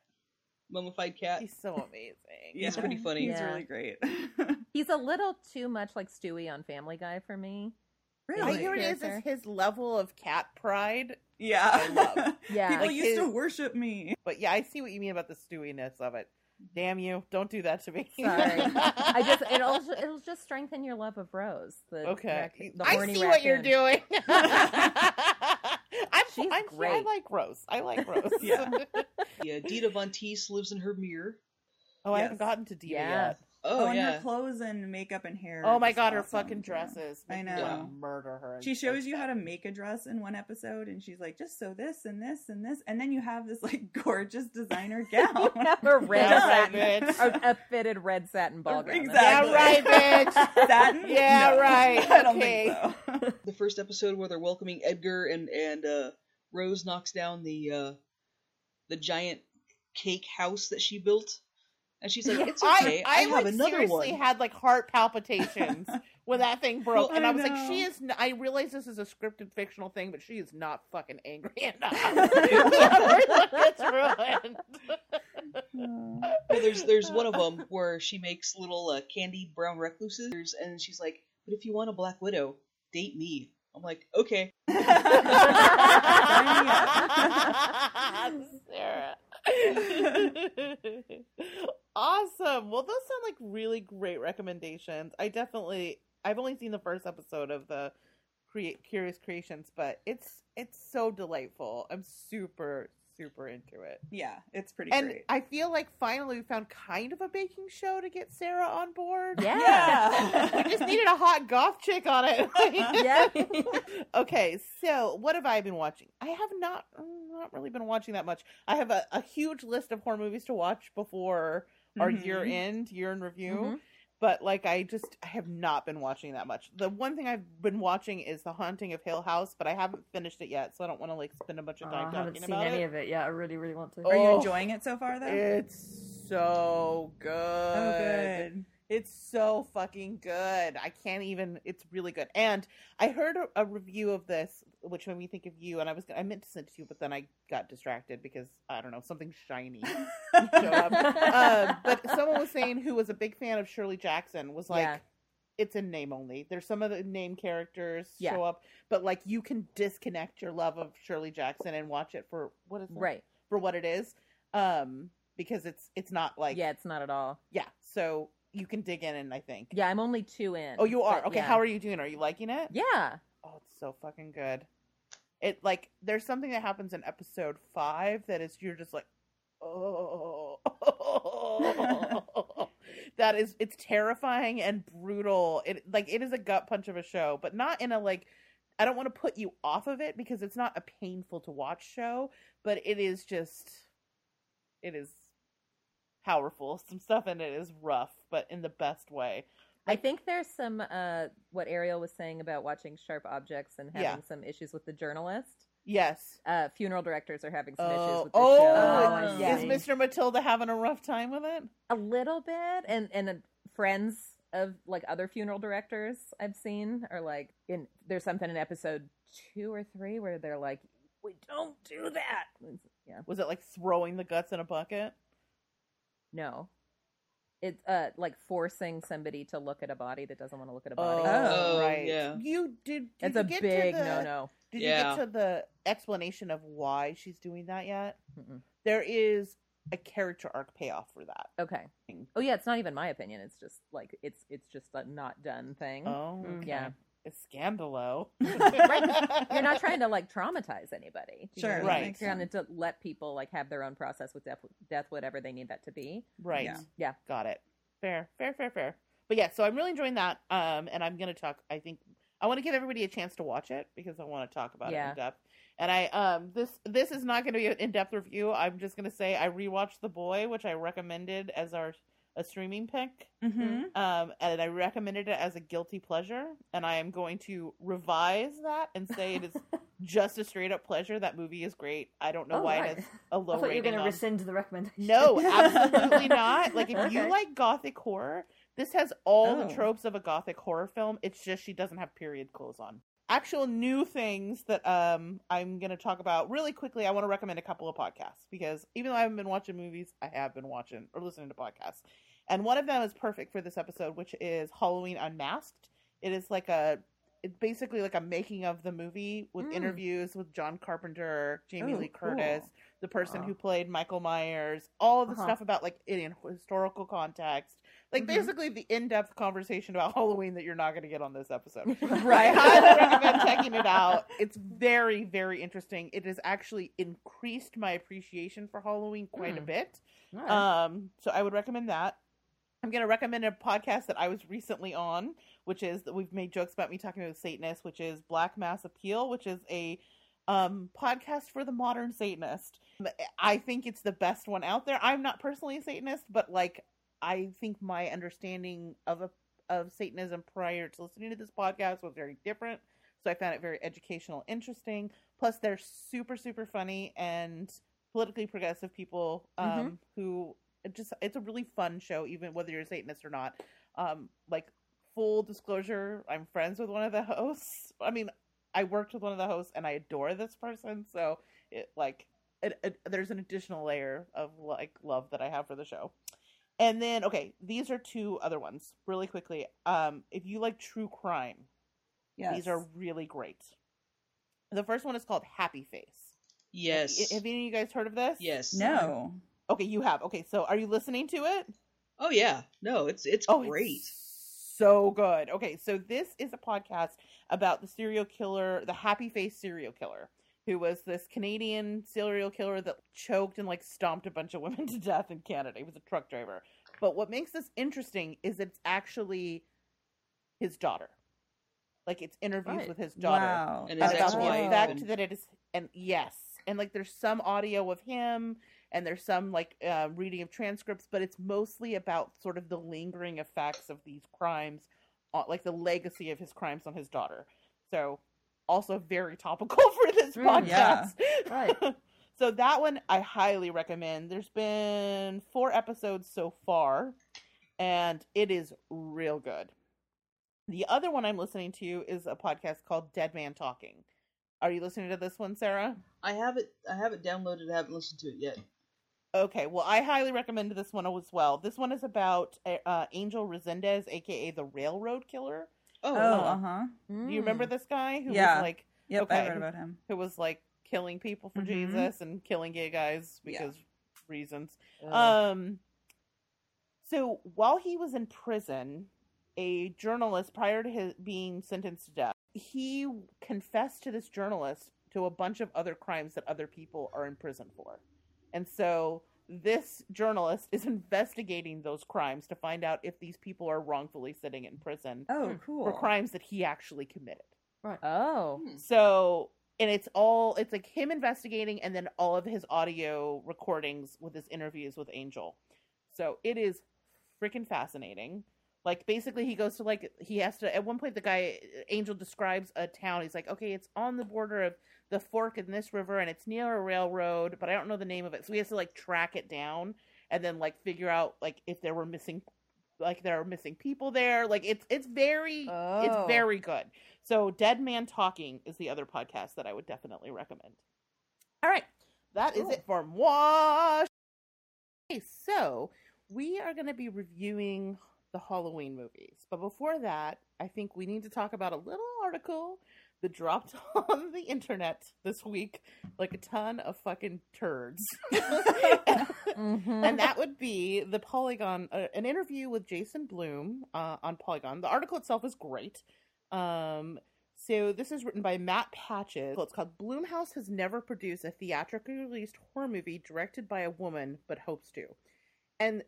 mummified cat. He's so amazing. He's pretty funny. He's really great. He's a little too much like Stewie on Family Guy for me. I really? hear it is, is his level of cat pride Yeah. I love. Yeah. People Like used to worship me. But yeah, I see what you mean about the stewiness of it. Damn you! Don't do that to me. Sorry. I just it'll it'll just strengthen your love of Rose. The okay. rac- the I horny see what you're raccoon. doing. I'm, She's I'm, I like Rose. I like Rose. Yeah. Yeah, Dita Von Teese lives in her mirror. oh, I haven't gotten to Dita Yeah. yet. Oh, and yeah. her clothes and makeup and hair. Oh my just god, her awesome. fucking dresses. I know. wanna murder her. She so shows you how to make a dress in one episode, and she's like, just sew this and this and this, and then you have this like gorgeous designer gown. a red Yeah, satin, bitch. a, a fitted red satin ball gown. Exactly. Yeah, right, bitch. Satin? Yeah, No, right. I don't Okay. think so. the first episode where they're welcoming Edgar and and uh, Rose knocks down the uh, the giant cake house that she built, and she's like, "It's okay, I, I, I, have like, another seriously one." had like heart palpitations when that thing broke, Well, and I I was like, "She is." N- I realize this is a scripted fictional thing, but she is not fucking angry enough. it's gets ruined. Well, there's there's one of them where she makes little uh, candied brown recluses, and she's like, "But if you want a Black Widow, date me." I'm like, "Okay." Sarah. Awesome. Well, those sound like really great recommendations. I definitely I've only seen the first episode of the Create Curious Creations, but it's it's so delightful. I'm super super into it. yeah, it's pretty And great. I feel like finally we found kind of a baking show to get Sarah on board. Yeah. Yeah. We just needed a hot goth chick on it. Yeah. okay, so what have I been watching? I have not not really been watching that much. I have a, a huge list of horror movies to watch before our Mhm. year end, year in review. Mhm. But like I just I have not been watching that much. The one thing I've been watching is The Haunting of Hill House, but I haven't finished it yet, so I don't want to like spend a bunch of Oh, time I haven't seen about any it. of it yet. I really, really want to. Are you Oh. enjoying it so far, though? It's so good. oh, good. It's so fucking good. I can't even. It's really good. And I heard a, a review of this, which made me think of you. And I was I meant to send it to you, but then I got distracted because I don't know something shiny uh, but someone was saying who was a big fan of Shirley Jackson was like. Yeah. It's in name only. There's some of the name characters Yeah. show up, but like you can disconnect your love of Shirley Jackson and watch it for what is it? Right. for what it is, um, because it's it's not like yeah, it's not at all. yeah. So you can dig in, and I think Yeah, I'm only two in. Oh, you are okay. yeah. How are you doing? Are you liking it? Yeah. Oh, it's so fucking good. It like there's something that happens in episode five that is you're just like, oh, that is it's terrifying and brutal. It like it is a gut punch of a show, but not in a like. I don't want to put you off of it because it's not a painful to watch show, but it is just, it is powerful. Some stuff in it is rough, but in the best way. I think there's some uh what Ariel was saying about watching sharp objects and having Yeah. some issues with the journalist. Yes. Uh funeral directors are having some issues Oh, with the oh, show. I yeah. is Mr. Matilda having a rough time with it? a little bit and and uh, friends of like other funeral directors I've seen are like in there's something in episode 2 or 3 where they're like we don't do that. Yeah. Was it like throwing the guts in a bucket? No. It's uh like forcing somebody to look at a body that doesn't want to look at a body. Oh, right. yeah. You did. did It's you a get to big the- no no. Did Yeah. you get to the explanation of why she's doing that yet? Mm-mm. There is a character arc payoff for that. Okay. Oh yeah, it's not even my opinion. It's just like it's it's just a not done thing. Oh, okay. Yeah. It's scandalo. Right. You're not trying to like traumatize anybody. Know Sure, mean? Right. You're trying to let people like have their own process with death, death, whatever they need that to be. Right. Yeah. Yeah. Got it. Fair, fair, fair, fair. But yeah, so I'm really enjoying that. Um, and I'm gonna talk. I think I want to give everybody a chance to watch it because I want to talk about it in depth. And I um this this is not going to be an in depth review. I'm just gonna say I rewatched The Boy, which I recommended as our a streaming pick. Mm-hmm. Um, and I recommended it as a guilty pleasure, and I am going to revise that and say it is just a straight up pleasure. That movie is great. I don't know Oh, why right. it has a I low thought you were rating. going to rescind the recommendation. no, absolutely not. Like if you like gothic horror, this has all Oh. the tropes of a gothic horror film. It's just she doesn't have period clothes on. Actual new things that um I'm gonna talk about really quickly. I want to recommend a couple of podcasts because even though I haven't been watching movies, I have been watching or listening to podcasts. And one of them is perfect for this episode, which is Halloween Unmasked. It is like a it's basically like a making of the movie with Mm. interviews with John Carpenter, Jamie Oh, Lee Curtis, cool. the person Wow. who played Michael Myers, all of the Uh-huh. stuff about like in historical context. Like Mhm. basically the in-depth conversation about Halloween that you're not going to get on this episode. Right. I highly recommend checking it out. It's very, very interesting. It has actually increased my appreciation for Halloween quite a Hmm. bit. Right. Um, so I would recommend that. I'm going to recommend a podcast that I was recently on, which is that we've made jokes about me talking about Satanists, which is Black Mass Appeal, which is a um podcast for the modern Satanist. I think it's the best one out there. I'm not personally a Satanist, but like I think my understanding of a of Satanism prior to listening to this podcast was very different. So I found it very educational, interesting. Plus, they're super, super funny and politically progressive people um, who it just it's a really fun show, even whether you're a Satanist or not. Um, like full disclosure, I'm friends with one of the hosts. I mean, I worked with one of the hosts, and I adore this person. So it like it, it, there's an additional layer of like love that I have for the show. And then okay, these are two other ones really quickly. Um, if you like true crime, Yes. these are really great. The first one is called Happy Face. Yes. Have, have any of you guys heard of this? yes. no. Okay, you have. Okay, so are you listening to it? Oh yeah. No, it's it's Oh, great. it's so good. Okay, so this is a podcast about the serial killer, the Happy Face serial killer, who was this Canadian serial killer that choked and like stomped a bunch of women to death in Canada. He was a truck driver. But what makes this interesting is it's actually his daughter. Like it's interviews Right. with his daughter Wow. And his about the ex-wife effect and- that it is and yes and like there's some audio of him and there's some like uh, reading of transcripts but it's mostly about sort of the lingering effects of these crimes uh, like the legacy of his crimes on his daughter so also very topical for this Mm, yeah. podcast Right. so that one i highly recommend there's been four episodes so far and it is real good the other one i'm listening to is a podcast called dead man talking are you listening to this one sarah I have it. I have it downloaded. I haven't listened to it yet. Okay, well, I highly recommend this one as well. This one is about uh, Angel Resendiz, aka the Railroad Killer. Oh, Oh, uh huh. Do you remember this guy who Yeah. was like Yep, Okay. I read about him. who was like killing people for Mhm. Jesus and killing gay guys Yeah. because reasons? Uh, Um, so while he was in prison, a journalist, prior to his being sentenced to death, he confessed to this journalist to a bunch of other crimes that other people are in prison for. And so this journalist is investigating those crimes to find out if these people are wrongfully sitting in prison Oh, Hmm. cool. for crimes that he actually committed. Right. Oh. So, and it's all it's like him investigating and then all of his audio recordings with his interviews with Angel. So, it is freaking fascinating. Like basically he goes to like he has to at one point the guy Angel describes a town. He's like, "Okay, it's on the border of the fork in this river and it's near a railroad, but I don't know the name of it." So we have to like track it down and then like figure out like if there were missing like there are missing people there. Like it's it's very Oh. it's very good. So Dead Man Talking is the other podcast that I would definitely recommend. All right. that is Cool. it for moi. Okay, so we are going to be reviewing the Halloween movies. But before that, I think we need to talk about a little article that dropped on the internet this week like a ton of fucking turds. Mhm. and that would be the Polygon, uh, an interview with Jason Blum uh, on Polygon. The article itself is great. Um, so this is written by Matt Patches. It's called "Blumhouse has never produced a theatrically released horror movie directed by a woman, but hopes to." And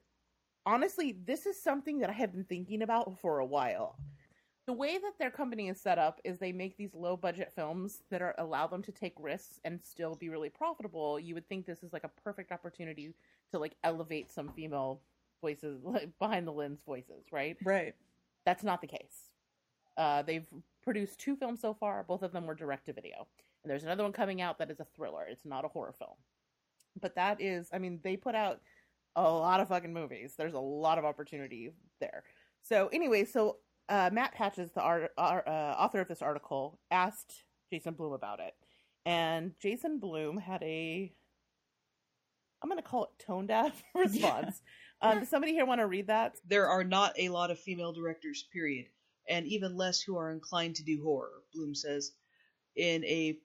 honestly, this is something that I have been thinking about for a while. The way that their company is set up is they make these low budget films that are allow them to take risks and still be really profitable. You would think this is like a perfect opportunity to like elevate some female voices like behind the lens voices, right? right. That's not the case. Uh, they've produced two films so far. Both of them were direct to video, and there's another one coming out that is a thriller. It's not a horror film, but that is, I mean, they put out a lot of fucking movies. There's a lot of opportunity there. So anyway, so uh, Matt Patches, the art, uh, author of this article, asked Jason Blum about it, and Jason Blum had a, I'm going to call it tone deaf response. Um, does somebody here want to read that? There are not a lot of female directors, period. and even less who are inclined to do horror, Blum says. In a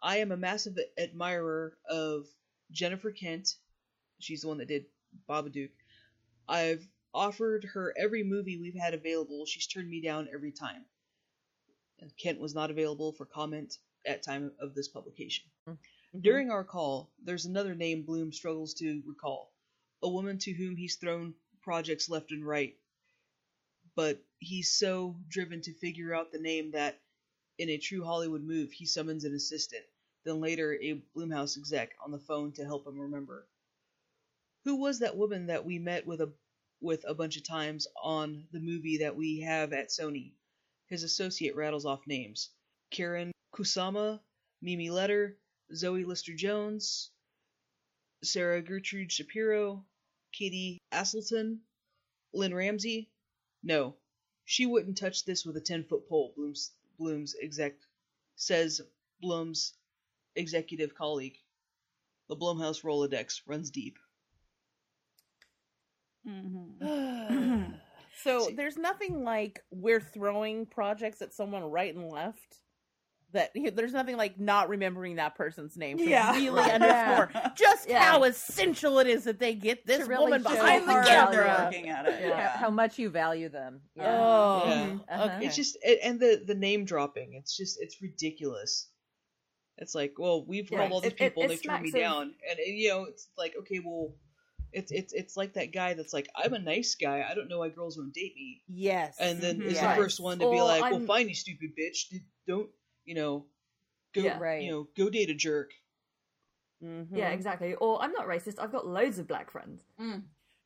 I am a massive admirer of Jennifer Kent. She's the one that did Babadook. I've offered her every movie we've had available. She's turned me down every time. Kent was not available for comment at time of this publication. Mm-hmm. During our call, there's another name Blum struggles to recall. A woman to whom he's thrown projects left and right. But he's so driven to figure out the name that, in a true Hollywood move, he summons an assistant, then later a Blumhouse exec on the phone to help him remember. Who was that woman that we met with a with a bunch of times on the movie that we have at Sony? His associate rattles off names. Karyn Kusama, Mimi Leder, Zoe Lister Jones, Sarah Gertrude Shapiro, Katie Aselton, Lynne Ramsay. No, she wouldn't touch this with a ten foot pole. Blum's Blum's exec says Blum's executive colleague. The Blumhouse Rolodex runs deep. Mhm. so there's nothing like we're throwing projects at someone right and left. That there's nothing like not remembering that person's name. To Yeah. really Right. underscore just Yeah. how essential it is that they get this really woman behind the camera. value. working at it. How- Yeah. How much you value them. Yeah. Oh, Yeah. mhm. Uh-huh. okay. It's just a- and the the name dropping. It's just it's ridiculous. It's like, well, we've Yeah, called all these it- it- people and it they turned me of- down, and, and, you know, it's like, okay, well, it's it's it's like that guy that's like, I'm a nice guy. I don't know why girls won't date me, yes, and then Mhm. is Yes. the first one to be like, well, I'm- fine, you stupid bitch, don't you know, go Yeah. Right. you know, go date a jerk. Mhm. Yeah, exactly. Or I'm not racist. I've got loads of black friends.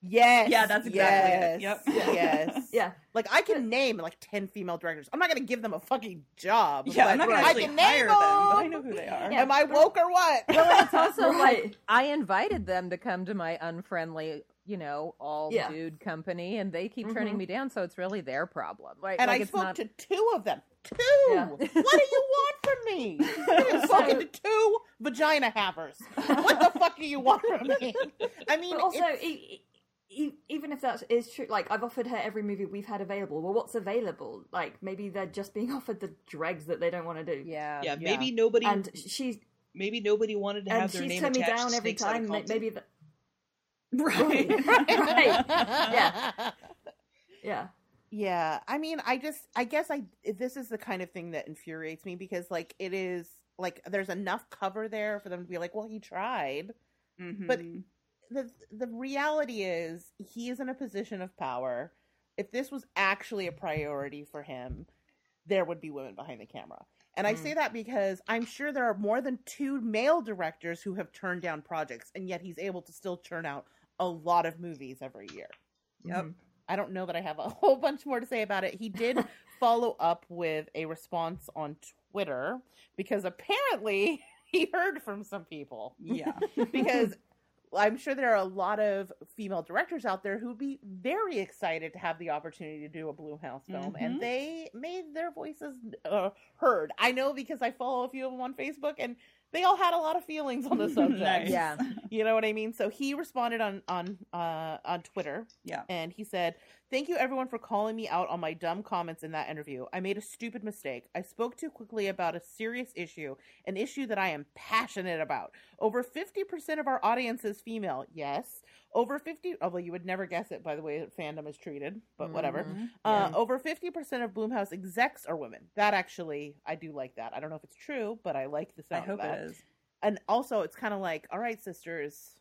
Yes. Yeah, that's exactly it. yes, Yep. Yes. Yeah, Like I can name like ten female directors. I'm not gonna give them a fucking job. Yeah, I'm not gonna I actually can hire name them, but I know who they are. Yeah. Am I woke or what? Well, it's also Right. like I invited them to come to my unfriendly, you know, all Yeah. dude company, and they keep turning Mhm. me down. So it's really their problem. Right? and like I it's spoke not- to two of them. Two. Yeah. What do you want from me? I've spoken to two vagina havers. What the fuck do you want from me? I mean, but also, it's- e- e- even if that is true, like I've offered her every movie we've had available. Well, what's available? Like maybe they're just being offered the dregs that they don't want to do. yeah, Yeah, yeah. maybe nobody, and she's maybe nobody wanted to have their name turned me attached down to every Snakes Out of time. Maybe that, Right. right? Yeah. yeah. Yeah, I mean, I just, I guess I, this is the kind of thing that infuriates me because, like, it is, like, there's enough cover there for them to be like, well, he tried. But- Mhm. The, the reality is, he is in a position of power. If this was actually a priority for him, there would be women behind the camera. And I Mm. say that because I'm sure there are more than two male directors who have turned down projects, and yet he's able to still churn out a lot of movies every year. Yep. I don't know that I have a whole bunch more to say about it. He did follow up with a response on Twitter because apparently he heard from some people. Yeah. Because I'm sure there are a lot of female directors out there who'd be very excited to have the opportunity to do a Blumhouse film, Mhm. and they made their voices uh, heard. I know because I follow a few of them on Facebook, and they all had a lot of feelings on the subject. Nice. Yeah. You know what I mean? So he responded on on uh, on Twitter Yeah. and he said, Thank you everyone for calling me out on my dumb comments in that interview. I made a stupid mistake. I spoke too quickly about a serious issue, an issue that I am passionate about. Over 50% of our audience is female. Yes. Over 50, although you would never guess it by the way that fandom is treated, but whatever. Mhm. Uh, over 50% of Blumhouse execs are women. That actually, I do like that. I don't know if it's true, but I like the I sound hope of that it is. and also it's kind of like all right sisters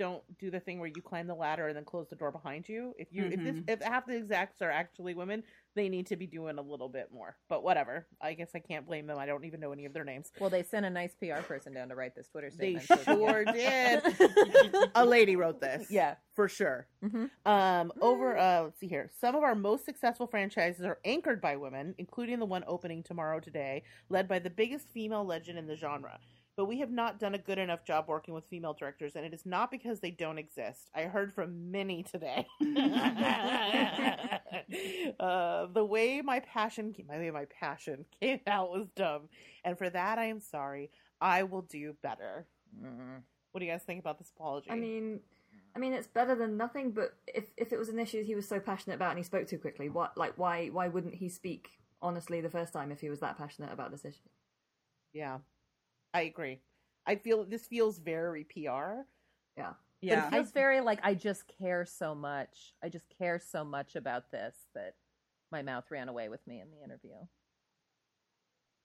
don't do the thing where you climb the ladder and then close the door behind you if you if this Mhm. if half the execs are actually women they need to be doing a little bit more but whatever i guess i can't blame them i don't even know any of their names Well, they sent a nice PR person down to write this Twitter they statement. so- sure did a lady wrote this yeah. for sure hmm um, over, uh, let's see here. Some of our most successful franchises are anchored by women, including the one opening tomorrow today, led by the biggest female legend in the genre. But we have not done a good enough job working with female directors, and it is not because they don't exist. I heard from many today. uh, the way my passion, my way my passion came out was dumb, and for that I am sorry. I will do better. Mm. What do you guys think about this apology? I mean, I mean, it's better than nothing. But if if it was an issue he was so passionate about and he spoke too quickly, what like why why wouldn't he speak honestly the first time if he was that passionate about this issue? Yeah, I agree. I feel this feels very PR. Yeah. But Yeah. it feels very like I just care so much. I just care so much about this that my mouth ran away with me in the interview,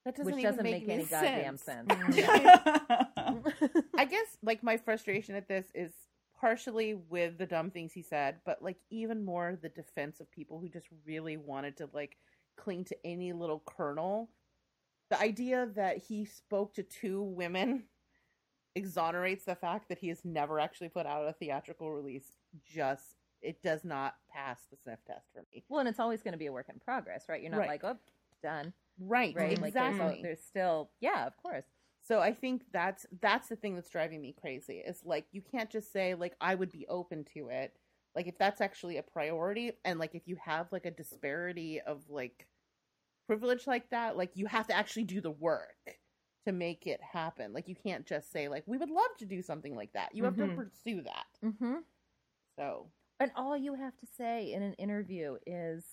That doesn't which doesn't make, any goddamn sense. Mm. I guess like my frustration at this is partially with the dumb things he said, but like even more the defense of people who just really wanted to like cling to any little kernel. The idea that he spoke to two women exonerates the fact that he has never actually put out a theatrical release. Just it does not pass the sniff test for me. Well, and it's always going to be a work in progress, right? You're not Right. like, oh, done, Right, right? Like there's, exactly. there's still, yeah, of course. So I think that's that's the thing that's driving me crazy. Is like you can't just say like I would be open to it. Like if that's actually a priority and like if you have like a disparity of like privilege like that, like you have to actually do the work to make it happen. Like you can't just say like we would love to do something like that. You have to Mhm. pursue that. Mm-hmm. So And all you have to say in an interview is,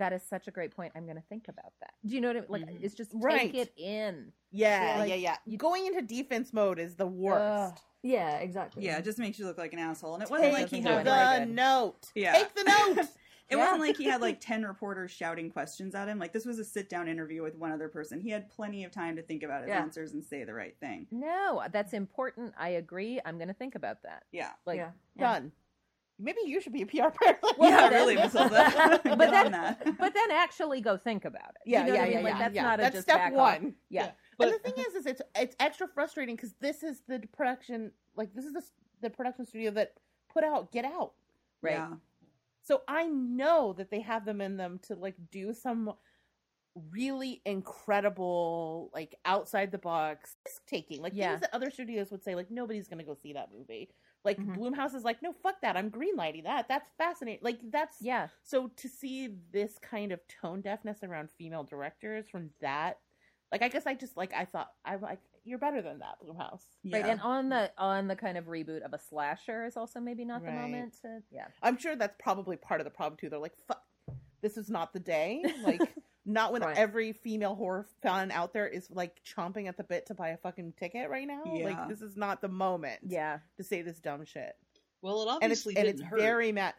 "That is such a great point. I'm going to think about that." Do you know what I mean? Like, Mhm. it's just Right. take it in. yeah, Like, yeah, yeah. Going into defense mode is the worst. Ugh. Yeah, exactly. yeah, it just makes you look like an asshole. And it wasn't like he the had very the note. Yeah. Take the note. it Yeah. wasn't like he had like 10 reporters shouting questions at him. Like this was a sit down interview with one other person. He had plenty of time to think about his Yeah. answers and say the right thing. No, that's important. I agree. I'm going to think about that. Yeah. Like, yeah. Done. Maybe you should be a PR person. yeah, then- really, Matilda. But then- that. but then actually go think about it. Yeah, you know yeah, what I yeah, mean? Like, yeah, that's yeah. not a That's just step back one. Yeah. But But- the thing is, is it's it's extra frustrating because this is the production, like this is the the production studio that put out Get Out. Right. So I know that they have them in them to like do some really incredible, like outside the box taking, like Yeah. things that other studios would say, like nobody's gonna go see that movie. Like Mhm. Blumhouse is like, no, fuck that. I'm greenlighting that. That's fascinating. Like that's Yeah. so to see this kind of tone deafness around female directors from that, like I guess I just like I thought I'm like you're better than that, Blumhouse. Yeah. Right. And on the on the kind of reboot of a slasher is also maybe not the Right. moment to yeah. I'm sure that's probably part of the problem too. They're like, fuck, this is not the day. Like not when Right. every female horror fan out there is like chomping at the bit to buy a fucking ticket right now. Yeah. Like this is not the moment Yeah. to say this dumb shit. Well, it And it's obviously and didn't it's hurt. very mad.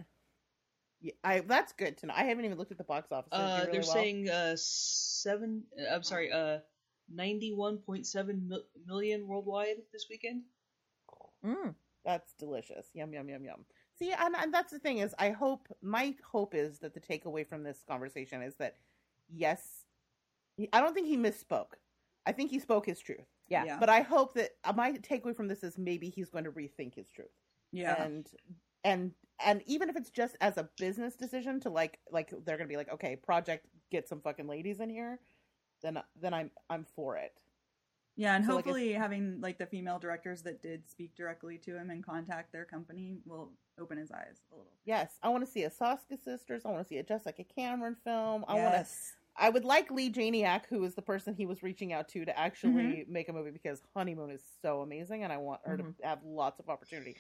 Yeah, I that's good to know. I haven't even looked at the box office. Did it do Uh, really they're well? saying uh seven. I'm sorry. Uh, ninety-one point seven mil- million worldwide this weekend. Mm. That's delicious. Yum yum yum yum. See, and, and that's the thing is, I hope my hope is that the takeaway from this conversation is that yes, he- I don't think he misspoke. I think he spoke his truth. Yeah. Yeah. But I hope that uh, my takeaway from this is maybe he's going to rethink his truth. yeah. And and and even if it's just as a business decision to like like they're gonna be like, okay, project get some fucking ladies in here, then then I'm I'm for it. Yeah, and So, like, hopefully having like the female directors that did speak directly to him and contact their company will open his eyes a little. Yes, I want to see a Soska sisters. I want to see a Jessica Cameron film. I want to. I would like Leigh Janiak, who is the person he was reaching out to, to actually make a movie because Honeymoon is so amazing, and I want her Mhm. to have lots of opportunity.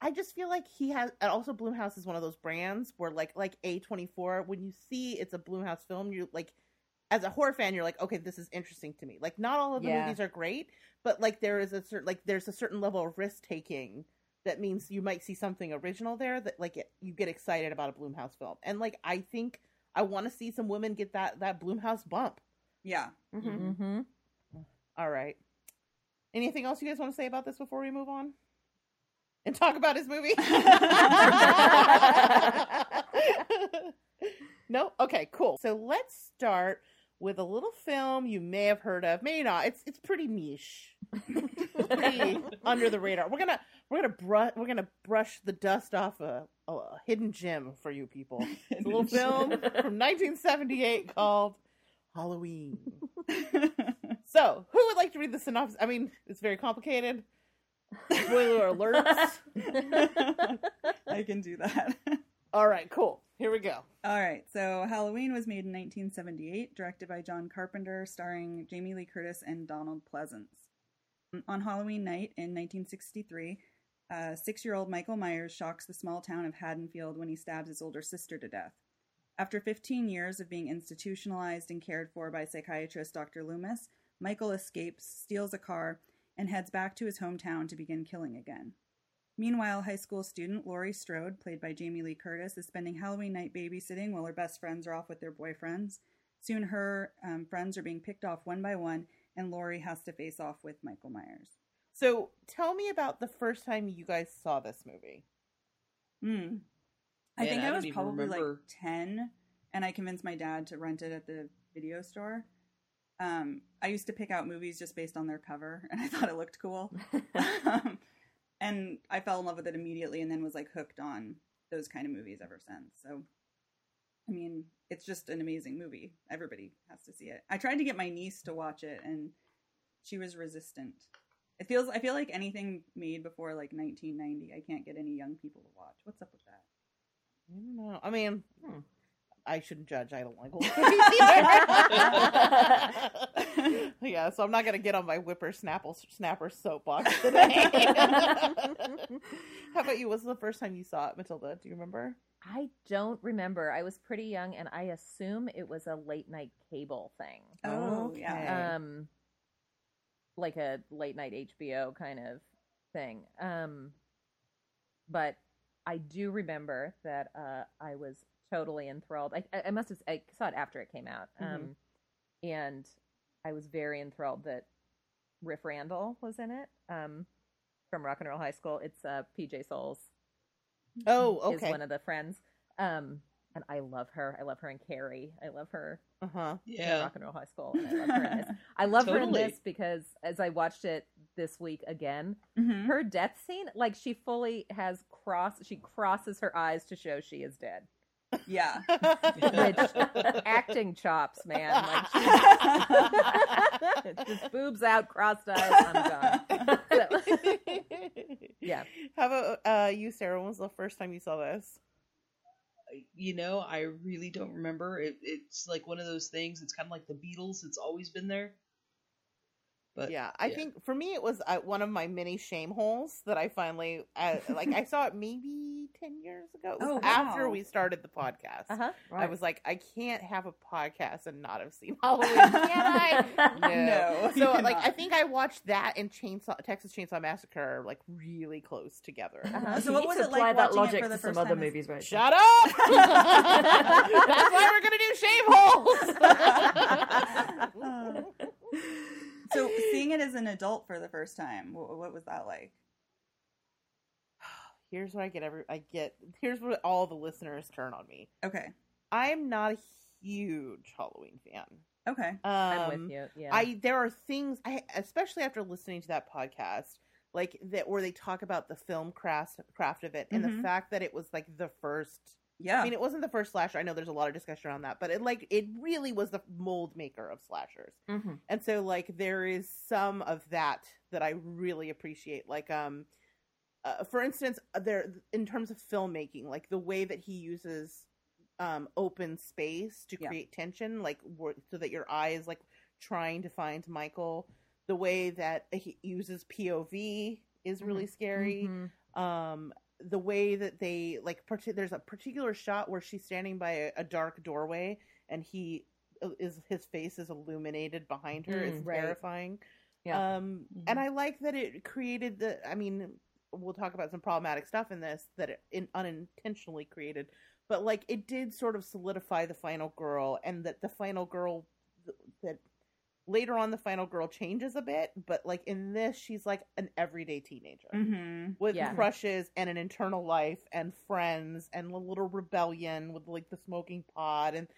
I just feel like he has, and also Blumhouse is one of those brands where, like, like A twenty four, when you see it's a Blumhouse film, you like, as a horror fan, you're like, okay, this is interesting to me. Like, not all of the Yeah. movies are great, but like there is a certain, like, there's a certain level of risk taking that means you might see something original there that like it, you get excited about a Blumhouse film, and like I think I want to see some women get that that Blumhouse bump. Yeah. Mhm. Mm-hmm. All right. Anything else you guys want to say about this before we move on? And talk about his movie? no? Okay, cool. So let's start with a little film you may have heard of, may not. It's it's pretty niche. Pretty under the radar. We're gonna we're gonna brush we're gonna brush the dust off a, a hidden gem for you people. It's a little film from 1978 called Halloween. So, who would like to read the synopsis? I mean, it's very complicated. Spoiler alerts. I can do that. All right, cool. Here we go. All right, so Halloween was made in 1978, directed by John Carpenter, starring Jamie Lee Curtis and Donald Pleasence. On Halloween night in 1963, Uh, Six year old Michael Myers shocks the small town of Haddonfield when he stabs his older sister to death. After 15 years of being institutionalized and cared for by psychiatrist Dr. Loomis, Michael escapes, steals a car, and heads back to his hometown to begin killing again. Meanwhile, high school student Laurie Strode, played by Jamie Lee Curtis, is spending Halloween night babysitting while her best friends are off with their boyfriends. Soon, her um, friends are being picked off one by one, and Laurie has to face off with Michael Myers. So tell me about the first time you guys saw this movie. Hmm. I Man, think I I, was probably remember. like 10, and I convinced my dad to rent it at the video store. Um, I used to pick out movies just based on their cover, and I thought it looked cool. um, and I fell in love with it immediately, and then was like hooked on those kind of movies ever since. So, I mean, it's just an amazing movie. Everybody has to see it. I tried to get my niece to watch it, and she was resistant. It feels I feel like anything made before like 1990, I can't get any young people to watch. What's up with that? I don't know. I mean, Hmm. I shouldn't judge. I don't like old movies either. yeah, so I'm not gonna get on my whippersnapper snapper soapbox today. How about you? What's the first time you saw it, Matilda? Do you remember? I don't remember. I was pretty young, and I assume it was a late night cable thing. Oh, yeah. um like a late night HBO kind of thing. Um but I do remember that uh I was totally enthralled. I I- I must have I saw it after it came out. Um and I was very enthralled that Riff Randell was in it. Um from Rock and Roll High School. It's uh PJ Soles Oh, okay. is one of the friends. Um and I love her. I love her in Carrie. I love her Uh huh. Yeah. Rock and Roll High School. And I love her in this. I love her in this because as I watched it this week again, Mhm. her death scene, like she fully has cross she crosses her eyes to show she is dead. Yeah. Which acting chops, man. Like just boobs out, crossed eyes, I'm gone. So- Yeah. How about uh, you, Sarah? When was the first time you saw this? You know, I really don't remember. It, it's like one of those things. It's kind of like the Beatles. It's always been there. But yeah, I think for me it was uh, one of my many shame holes that I finally uh, like. I saw it maybe ten years ago. It was Oh, after wow. we started the podcast. Uh-huh. I was like, I can't have a podcast and not have seen Halloween, can I? No, you So like. I think I watched that and Chainsaw Texas Chainsaw Massacre like really close together. Uh-huh. So You what was to it like apply that watching it logic for the to some other movies, right? Shut up! That's why we're gonna do shame holes. So seeing it as an adult for the first time, what, what was that like? here's what I get every I get here's what all the listeners turn on me. Okay. I'm not a huge Halloween fan. Okay. Um, I'm with you. Yeah. I there are things I especially after listening to that podcast like that where they talk about the film craft craft of it and Mhm. the fact that it was like the first Yeah. I mean it wasn't the first slasher I know there's a lot of discussion around that but it like it really was the mold maker of slashers mm-hmm. and so like there is some of that that I really appreciate like um uh, for instance there in terms of filmmaking like the way that he uses um open space to Yeah. create tension like so that your eye is like trying to find Michael the way that he uses POV is really scary Mhm. um the way that they like there's a particular shot where she's standing by a, a dark doorway and he uh, is his face is illuminated behind her it's Mm, right. terrifying Yeah. um and i like that it created the i mean we'll talk about some problematic stuff in this that it in, unintentionally created but like it did sort of solidify the final girl and that the final girl th- that later on the final girl changes a bit but like in this she's like an everyday teenager Mm-hmm. with Yeah. crushes and an internal life and friends and a little rebellion with like the smoking pot and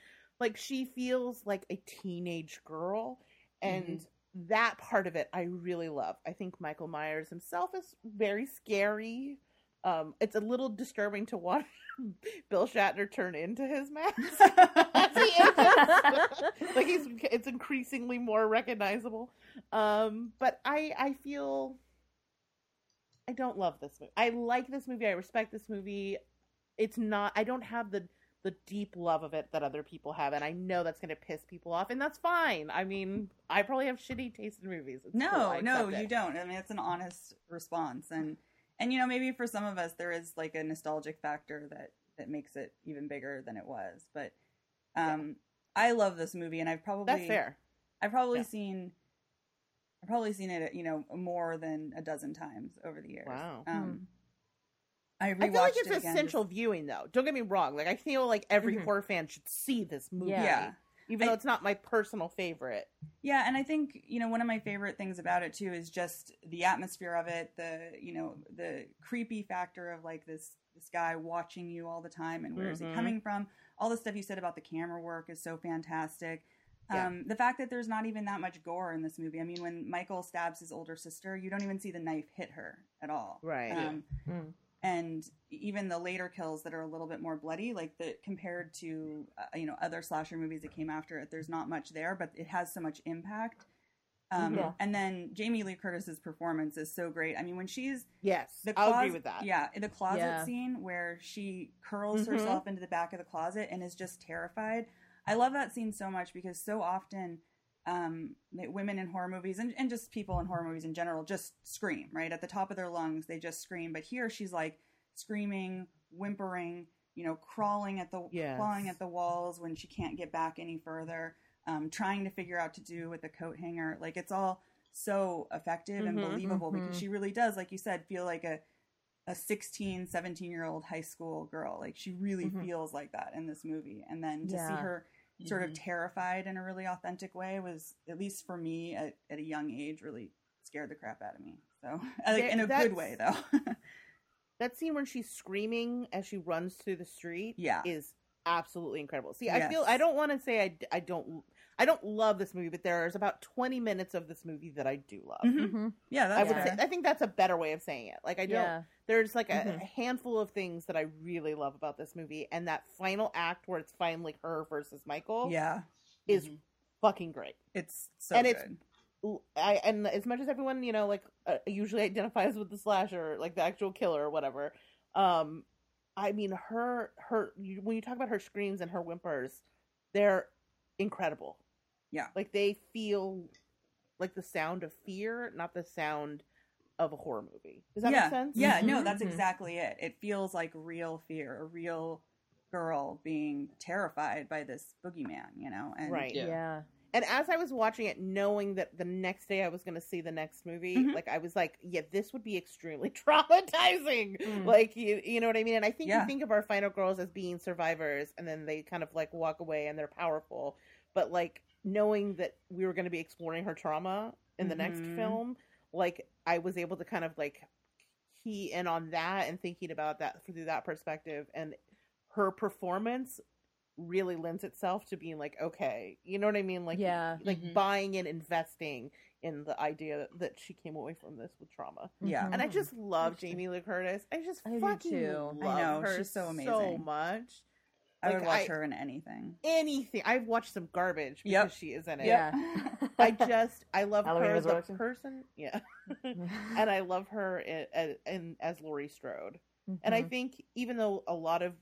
like she feels like a teenage girl and that part of it I really love. I think Michael Myers himself is very scary. Um it's a little disturbing to watch Bill Shatner turn into his mask. As he ages. like he's it's increasingly more recognizable. Um but I I feel I don't love this movie. I like this movie. I respect this movie. It's not. I don't have the the deep love of it that other people have, and I know that's going to piss people off, and that's fine. I mean, I probably have shitty taste in movies. It's No, cool. No, you it. don't. I mean, it's an honest response, and and you know maybe for some of us there is like a nostalgic factor that that makes it even bigger than it was but um i love this movie and i've probably That's fair. i've probably Yeah. seen i've probably seen it you know more than a dozen times over the years Wow. um i I feel like it's it essential viewing, though. Don't get me wrong. Like I feel like every Mhm. horror fan should see this movie, Yeah. Yeah even though it's not my personal favorite. Yeah, and I think you know one of my favorite things about it too is just the atmosphere of it, the you know the creepy factor of like this this guy watching you all the time and where is Mhm. he coming from? All the stuff you said about the camera work is so fantastic. Yeah. Um, the fact that there's not even that much gore in this movie. I mean, when Michael stabs his older sister, you don't even see the knife hit her at all. Right. Um, Mm. And even the later kills that are a little bit more bloody like the compared to uh, you know other slasher movies that came after it there's not much there but it has so much impact um, Yeah. and then jamie lee curtis's performance is so great i mean when she's Yes, the I'll agree with that. yeah the closet Yeah. scene where she curls Mhm. herself into the back of the closet and is just terrified i love that scene so much because so often um, women in horror movies and, and just people in horror movies in general just scream right at the top of their lungs they just scream but here she's like screaming whimpering you know crawling at the Yes. clawing at the walls when she can't get back any further um, trying to figure out to do with the coat hanger like it's all so effective and Mhm, believable because mhm. she really does like you said feel like a a 16 17 year old high school girl like she really Mhm. feels like that in this movie and then to see Yeah. Her sort of Mhm. terrified in a really authentic way was at least for me at, at a young age really scared the crap out of me so like in a good way though That scene when she's screaming as she runs through the street Yeah. is absolutely incredible. See, I feel I don't want to say I, I don't I don't love this movie, but there's about 20 minutes of this movie that I do love. Mhm. Mhm. yeah I would fair. say I think that's a better way of saying it. Like I don't Yeah. there's like a, Mhm. a handful of things that I really love about this movie and that final act where it's finally her versus Michael yeah is Mhm. fucking great. it's so And it's- good I and as much as everyone you know like uh, usually identifies with the slasher, like the actual killer or whatever. Um, I mean her her you, when you talk about her screams and her whimpers, they're incredible. Yeah. like they feel like the sound of fear, not the sound of a horror movie. Does that yeah make sense? yeah Mhm. no that's Mhm. exactly it it feels like real fear a real girl being terrified by this boogeyman you know and Right. Yeah. Yeah. And as I was watching it, knowing that the next day I was going to see the next movie, Mhm. like I was like, yeah, this would be extremely traumatizing. Mm. Like you, you know what I mean? And I think Yeah. you think of our final girls as being survivors, and then they kind of like walk away and they're powerful. But like knowing that we were going to be exploring her trauma in the next Mhm. film, like I was able to kind of like key in on that and thinking about that through that perspective, and her performance really lends itself to being like okay you know what i mean like Yeah. like Mhm. buying and investing in the idea that she came away from this with trauma Yeah. and i just love jamie lee curtis i just I do fucking too. love I know, her she's so amazing so much i would watch I- her in anything. Anything. I've watched some garbage because Yep. she is in it. Yeah. i just i love Halloween her as a person. Yeah. And i love her in, in, in as laurie strode. And I Mhm. think even though a lot of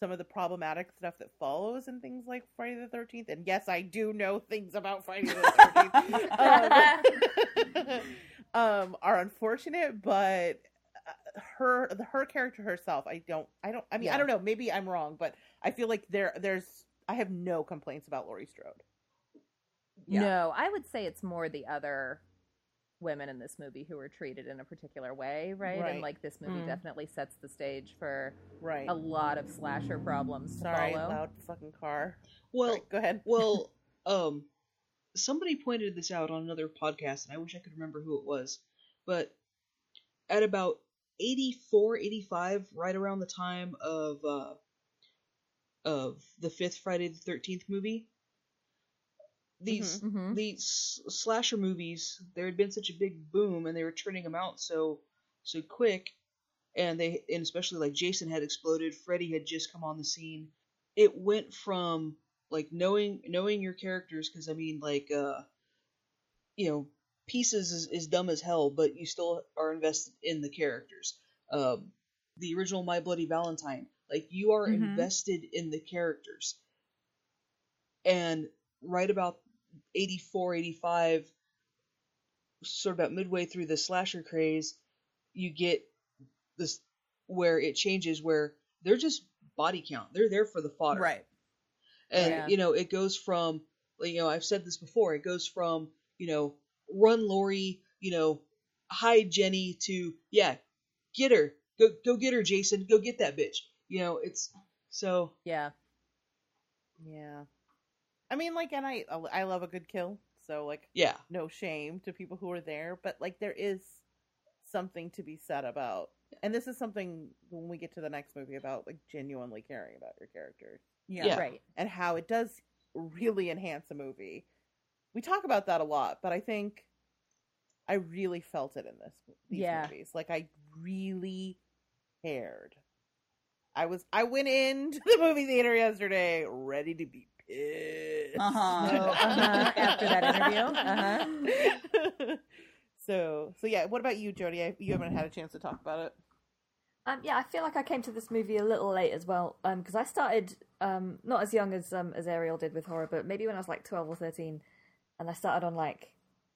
some of the problematic stuff that follows and things like Friday the Thirteenth, and yes, I do know things about Friday the Thirteenth, um, um, are unfortunate, but uh, her the, her character herself, I don't, I don't, I mean, I don't know, maybe I'm wrong, but I feel like there, there's, I have no complaints about Laurie Strode. Yeah. No, I would say it's more the other women in this movie who were treated in a particular way, right? Right. And like this movie Mm. definitely sets the stage for Right. a lot of slasher problems to Sorry, follow. loud fucking car. Well, Sorry, go ahead. well, um, somebody pointed this out on another podcast, and I wish I could remember who it was. But at about 84, 85, right around the time of uh, of the fifth Friday the Thirteenth movie, these Mhm. these slasher movies there had been such a big boom, and they were turning them out so so quick, and they and especially like Jason had exploded, Freddy had just come on the scene. It went from like knowing knowing your characters because I mean like uh you know pieces is, is dumb as hell, but you still are invested in the characters. Um, the original My Bloody Valentine, like you are Mhm. invested in the characters, and right about 84, 85, sort of about midway through the slasher craze, you get this where it changes where they're just body count. They're there for the fodder. Right. And Yeah. you know, it goes from you know, I've said this before, it goes from, you know, run Laurie, you know, hide Jenny to yeah, get her. Go go get her, Jason. Go get that bitch. You know, it's so Yeah. Yeah. I mean, like, and I I love a good kill, so like, yeah. no shame to people who are there, but like, there is something to be said about, and this is something when we get to the next movie about like genuinely caring about your characters Yeah. Yeah. Right. and how it does really enhance a movie. We talk about that a lot, but I think I really felt it in this these Yeah. movies. Like I really cared. I was I went into the movie theater yesterday ready to be pissed. Uh-huh. So, uh-huh, after that interview, uh-huh. so so yeah, what about you, Jody? You haven't had a chance to talk about it. Um, yeah, I feel like I came to this movie a little late as well, because I started um, not as young as um, as Ariel did with horror, but maybe when I was like twelve or thirteen, and I started on like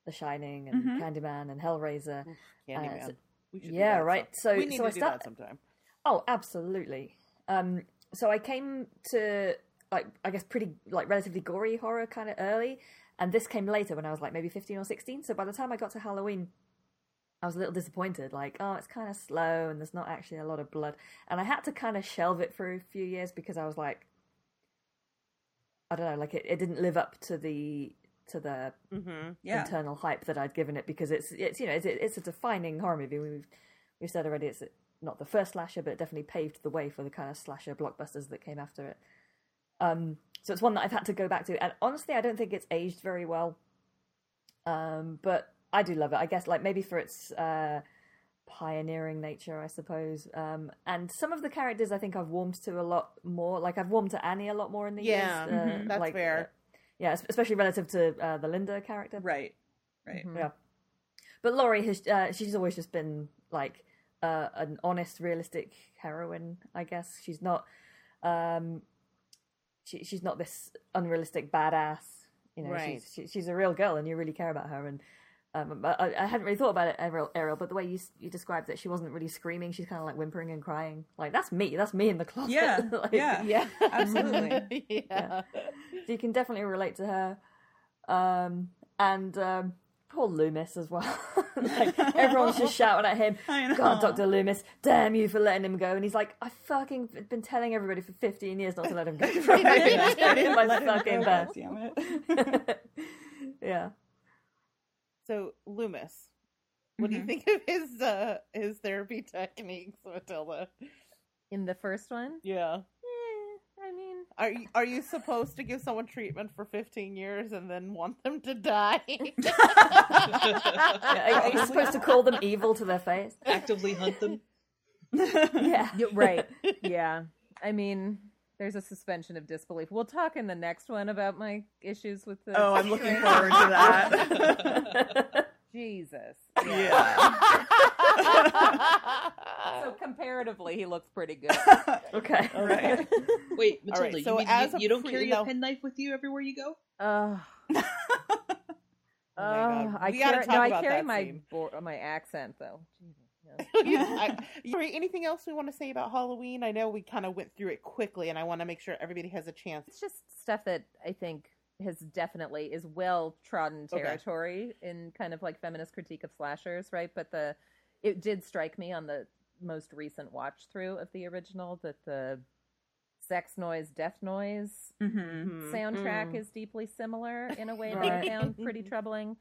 The Shining and Mhm. Candyman and Hellraiser. Candyman. Uh, so- we should do yeah, that right. some- So- we need so to I do start- that sometime. Oh, absolutely. Um, so I came to like I guess pretty like relatively gory horror kind of early, and this came later when I was like maybe fifteen or sixteen. So by the time I got to Halloween, I was a little disappointed. Like, oh, it's kind of slow and there's not actually a lot of blood, and I had to kind of shelve it for a few years because I was like, I don't know, like it, it didn't live up to the to the Mm-hmm. Yeah. internal hype that I'd given it because it's it's you know it's it's a defining horror movie. We've we've said already it's not the first slasher, but it definitely paved the way for the kind of slasher blockbusters that came after it. Um, so it's one that I've had to go back to, and honestly, I don't think it's aged very well. Um, but I do love it. I guess like maybe for its uh, pioneering nature, I suppose. Um, and some of the characters I think I've warmed to a lot more. Like I've warmed to Annie a lot more in the Yeah, years. uh, mhm, that's like, fair. uh, yeah, especially relative to uh, the Linda character. Right. Right. Mhm. Yeah. But Laurie has uh, she's always just been like uh, an honest, realistic heroine. I guess she's not. Um, she she's not this unrealistic badass. You know, Right. she's she, she's a real girl, and you really care about her. And um, I, I hadn't really thought about it, Ariel, Ariel, but the way you you described that she wasn't really screaming, she's kind of like whimpering and crying. Like that's me. That's me in the closet. Yeah, Like, yeah. Yeah, Absolutely. yeah. so you can definitely relate to her. Um, and um, poor Loomis as well. like, everyone's just shouting at him. I know. God, Doctor Loomis, damn you for letting him go. And he's like, I fucking been telling everybody for 15 years not to let him go. My fucking go, best. Damn it. yeah. So Loomis, what do you Mhm. think of his uh his therapy techniques, Matilda? In the first one, Yeah. I mean, Are you, are you supposed to give someone treatment for 15 years and then want them to die? Yeah, Are, are you supposed to call them evil to their face? Actively hunt them. Yeah. y- right? Yeah. I mean, there's a suspension of disbelief. We'll talk in the next one about my issues with the. Oh, I'm looking forward to that. Jesus. yeah. So comparatively, he looks pretty good. okay. All right. Wait, All right, Matilda, so you, mean as you, you don't pre- carry no. a penknife with you everywhere you go? Uh, Oh my God. uh, I We carry, no, I carry my bo- my accent though. Yeah. I, Sorry, anything else we want to say about Halloween? I know we kind of went through it quickly, and I want to make sure everybody has a chance. It's just stuff that I think has definitely is well trodden Okay. territory in kind of like feminist critique of slashers, right? But the it did strike me on the most recent watch through of the original that the sex noise, death noise hmm Mhm. soundtrack Mm. is deeply similar in a way that Right. I found pretty troubling.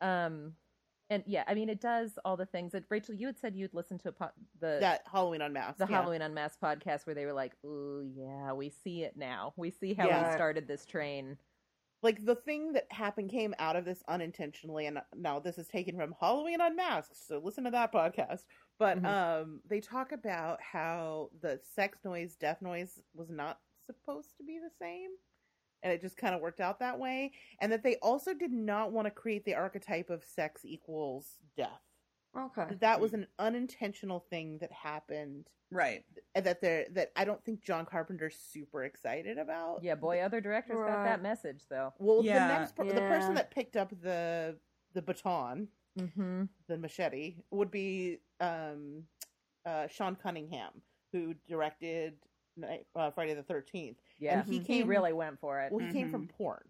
Um, and yeah, I mean, it does all the things that Rachel, you had said you'd listen to a po- the That Halloween Unmasked. the yeah. Halloween Unmasked podcast where they were like, "Oh yeah, we see it now. We see how Yeah. we started this train." Like the thing that happened came out of this unintentionally and now this is taken from halloween unmasked so listen to that podcast but Mhm. um they talk about how the sex noise death noise was not supposed to be the same and it just kind of worked out that way and that they also did not want to create the archetype of sex equals death Okay. that that was an unintentional thing that happened Right. that they're that i don't think john carpenter's super excited about Yeah, boy, other directors got that message though. well, Yeah. the next per- the person that picked up the the baton, Mm-hmm. the machete, would be um uh, Sean Cunningham, who directed Night- uh, Friday the Thirteenth. Yeah, he he, came- really went for it. Well, he came Mhm. from porn.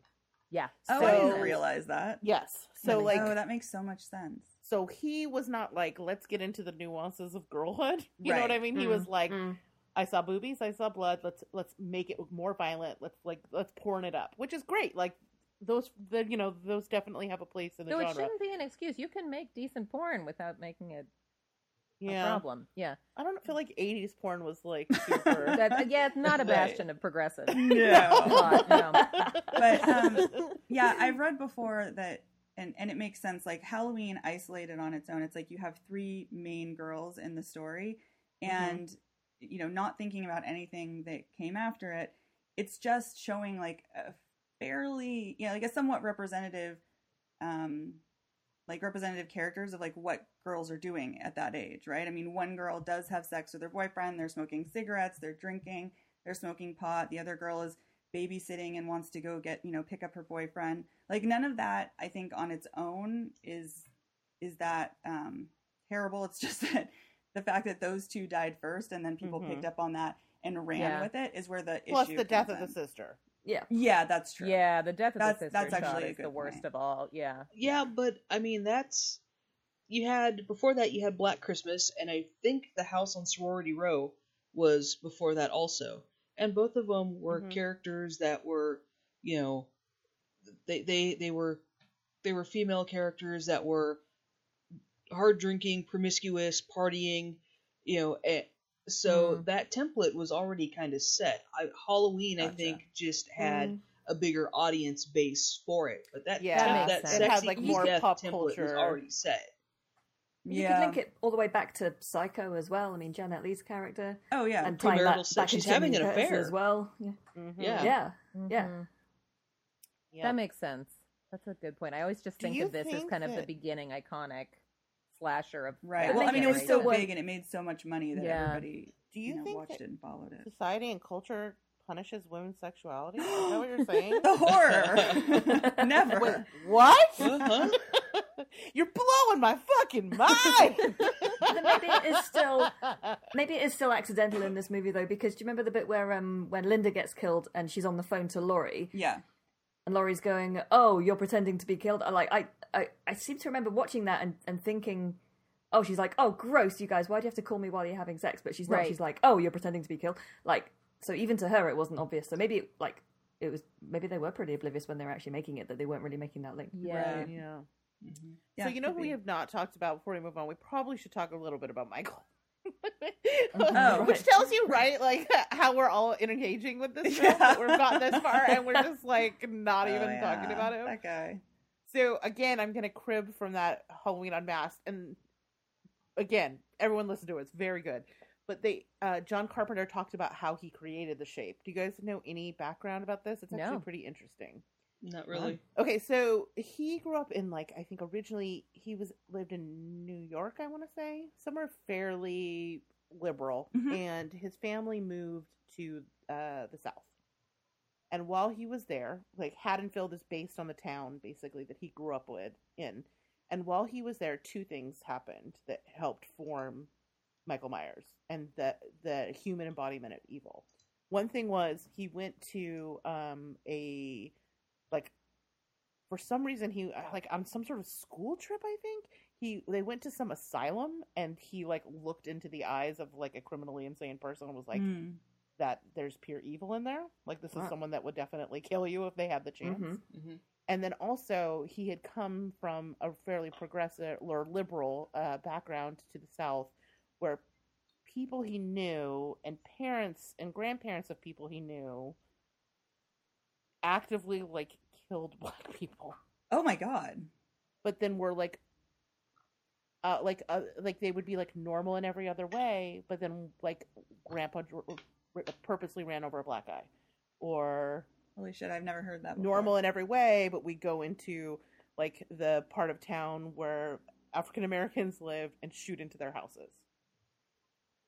yeah. Oh, I didn't realize that. Yes, so like, oh, that makes so much sense. So he was not like, let's get into the nuances of girlhood. You know what I mean? He Mm, was like, mm. I saw boobies, I saw blood. Let's let's make it more violent. Let's like let's porn it up, which is great. Like those, the you know those definitely have a place in the So it shouldn't be an excuse. You can make decent porn without making it a Yeah, problem. Yeah. I don't feel like '80s porn was like super. That, yeah, it's not a Right. bastion of progressive. No. No. But, um, Yeah, I've read before that, and and it makes sense. Like Halloween, isolated on its own, it's like you have three main girls in the story, and you know, not thinking about anything that came after it. It's just showing like a fairly, you know, like a somewhat representative, um, like representative characters of like what girls are doing at that age, right? I mean, one girl does have sex with her boyfriend. They're smoking cigarettes. They're drinking. They're smoking pot. The other girl is babysitting and wants to go get you know pick up her boyfriend like none of that i think on its own is is that um terrible it's just that the fact that those two died first and then people Mhm. picked up on that and ran Yeah. with it is where the Plus issue the death of the sister. Yeah. yeah that's true Yeah, the death of That's- the sister that's actually is the worst point. of all. Yeah. Yeah, but I mean that's you had before that you had Black Christmas, and I think the House on Sorority Row was before that also, and both of them were Mhm. characters that were, you know, they they they were they were female characters that were hard drinking, promiscuous, partying, you know. eh, so Mm. that template was already kind of set. I, Halloween, I think, just had Mm. a bigger audience base for it. But that Yeah, That that, that sense. It had, sexy like, more pop culture. already set. You Yeah. could link it all the way back to Psycho as well. I mean, Janet Leigh's character, oh yeah and tying premarital that sex. back She's having an affair. as well. Yeah, Mhm. Yeah. yeah, yeah. Mhm. Yeah. That makes sense. That's a good point. I always just think of this as think kind of the beginning iconic slasher of right that well i mean it was so big and it made so much money that Yeah. everybody Do you, you know, think watched it and followed it society and culture punishes women's sexuality? Is that what you're saying? the horror never Wait, what? Uh-huh. You're blowing my fucking mind. Maybe it is still maybe it is still accidental in this movie though, because do you remember the bit where um when Linda gets killed and she's on the phone to Laurie yeah and Laurie's going, "Oh, you're pretending to be killed." I like I I, I seem to remember watching that and, and thinking. Oh, she's like, oh, gross, you guys. Why do you have to call me while you're having sex? But she's not. Right. She's like, oh, you're pretending to be killed. Like, so even to her, it wasn't obvious. So maybe, like, it was. Maybe they were pretty oblivious when they were actually making it that they weren't really making that link. Yeah. Right. yeah. Yeah so you know who we have not talked about before we move on? We probably should talk a little bit about Michael. Oh. Which tells you, right, like how we're all engaging with this film. Yeah. We've gotten this far and we're just like not Oh, even yeah, talking about him. that guy So again, I'm gonna crib from that Halloween Unmasked, and again, everyone listen to it; it's very good. But they, uh, John Carpenter talked about how he created the shape. Do you guys know any background about this? It's actually No. pretty interesting. Not really. Okay, so he grew up in like I think originally he was lived in New York, I want to say, somewhere fairly liberal, Mhm. and his family moved to uh, the South. And while he was there, like Haddonfield is based on the town basically that he grew up with in. And while he was there, two things happened that helped form Michael Myers and the the human embodiment of evil. One thing was he went to um, a like for some reason he uh, like on some sort of school trip i think he they went to some asylum and he like looked into the eyes of like a criminally insane person and was like Mm. that there's pure evil in there like this is someone that would definitely kill you if they had the chance Mhm. hmm and then also he had come from a fairly progressive or liberal uh, background to the south where people he knew and parents and grandparents of people he knew actively like killed black people oh my god but then were like uh like uh, like they would be like normal in every other way but then like grandpa dr- purposely ran over a black guy or holy shit i've never heard that before. normal in every way, but we go into like the part of town where African Americans live and shoot into their houses.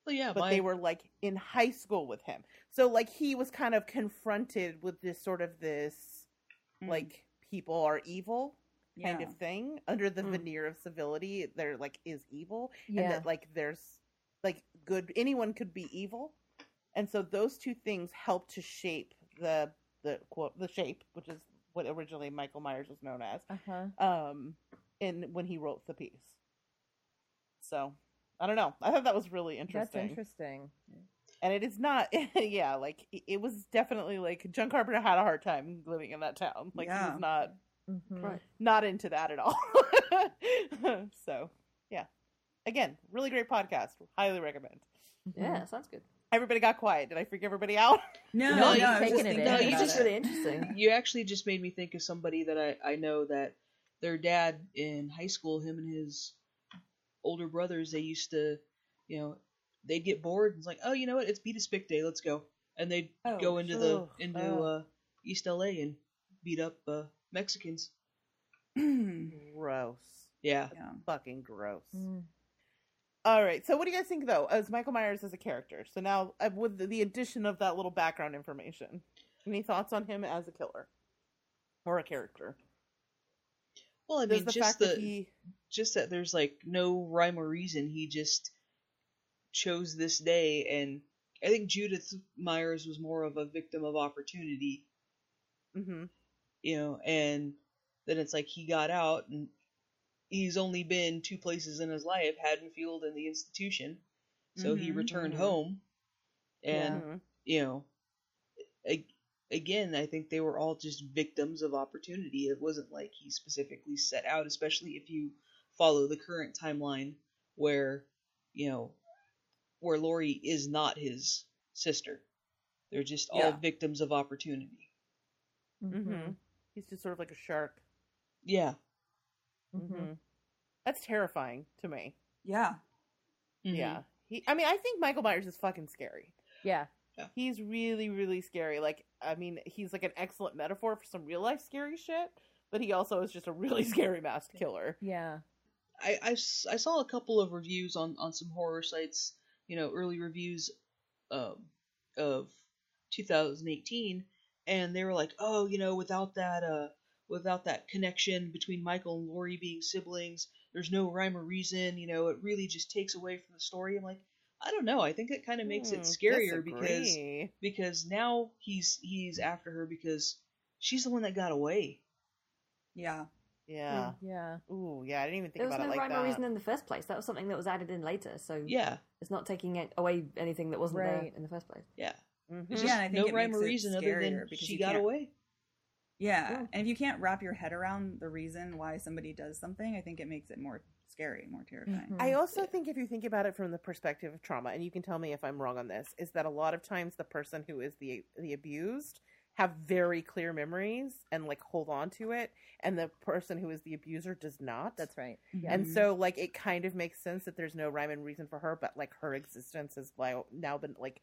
Well, yeah, But my, they were like in high school with him. So like he was kind of confronted with this sort of this Mm. like people are evil kind Yeah. of thing under the Mm. veneer of civility. There like is evil and that like there's like good anyone could be evil and so those two things help to shape the the quote the shape which is what originally michael myers was known as Uh-huh. um in when he wrote the piece so i don't know i thought that was really interesting That's interesting. And it is not yeah like it- it was definitely like john carpenter had a hard time living in that town like he Yeah. was not Mhm. Right. not into that at all so yeah again really great podcast highly recommend Yeah, sounds good. everybody got quiet did i freak everybody out No, No, no, you've I was taken just it thinking. No, you just it. really interesting. You actually just made me think of somebody that I, I know that their dad in high school, him and his older brothers, they used to, you know, they'd get bored and it's like, oh, you know what? It's beat a spick day. Let's go. And they'd Oh, go into the into ugh. uh, East LA and beat up uh, Mexicans. gross Yeah. yeah. fucking gross Mm. all right so what do you guys think though as michael myers as a character so now uh, with the, the addition of that little background information any thoughts on him as a killer or a character Well, I mean, the just fact the that he just that there's like no rhyme or reason. He just chose this day, and I think Judith Myers was more of a victim of opportunity, hmm you know, and then it's like he got out and he's only been two places in his life, Haddonfield and the institution. So he Mhm, returned mhm. home and you know a- again i think they were all just victims of opportunity it wasn't like he specifically set out especially if you follow the current timeline where you know where laurie is not his sister they're just all Yeah. victims of opportunity Mhm. hmm he's just sort of like a shark yeah Mhm. hmm that's terrifying to me Yeah. Mhm. yeah he i mean i think michael myers is fucking scary Yeah. he's really really scary like i mean he's like an excellent metaphor for some real life scary shit but he also is just a really scary masked killer Yeah. I, I, I saw a couple of reviews on, on some horror sites, you know, early reviews um, of 2018, and they were like, oh, you know, without that uh, without that connection between Michael and Laurie being siblings, there's no rhyme or reason. You know, it really just takes away from the story. I'm like, I don't know. I think it kind of makes it Hmm, scarier because because now he's he's after her because she's the one that got away. Yeah. Yeah Yeah. ooh yeah i didn't even think There was about no it like rhyme that or reason in the first place. That was something that was added in later, so Yeah, it's not taking it away anything that wasn't there in the first place. yeah. Mhm. It's Yeah, just I think no it rhyme makes or reason other scarier than because she you got can't- away. Yeah. Yeah. And if you can't wrap your head around the reason why somebody does something, I think it makes it more scary, more terrifying. Mhm. I also think if you think about it from the perspective of trauma, and you can tell me if I'm wrong on this, is that a lot of times the person who is the the abused have very clear memories and like hold on to it, and the person who is the abuser does not. That's right. Yeah. And so, like, it kind of makes sense that there's no rhyme and reason for her, but like her existence has now been like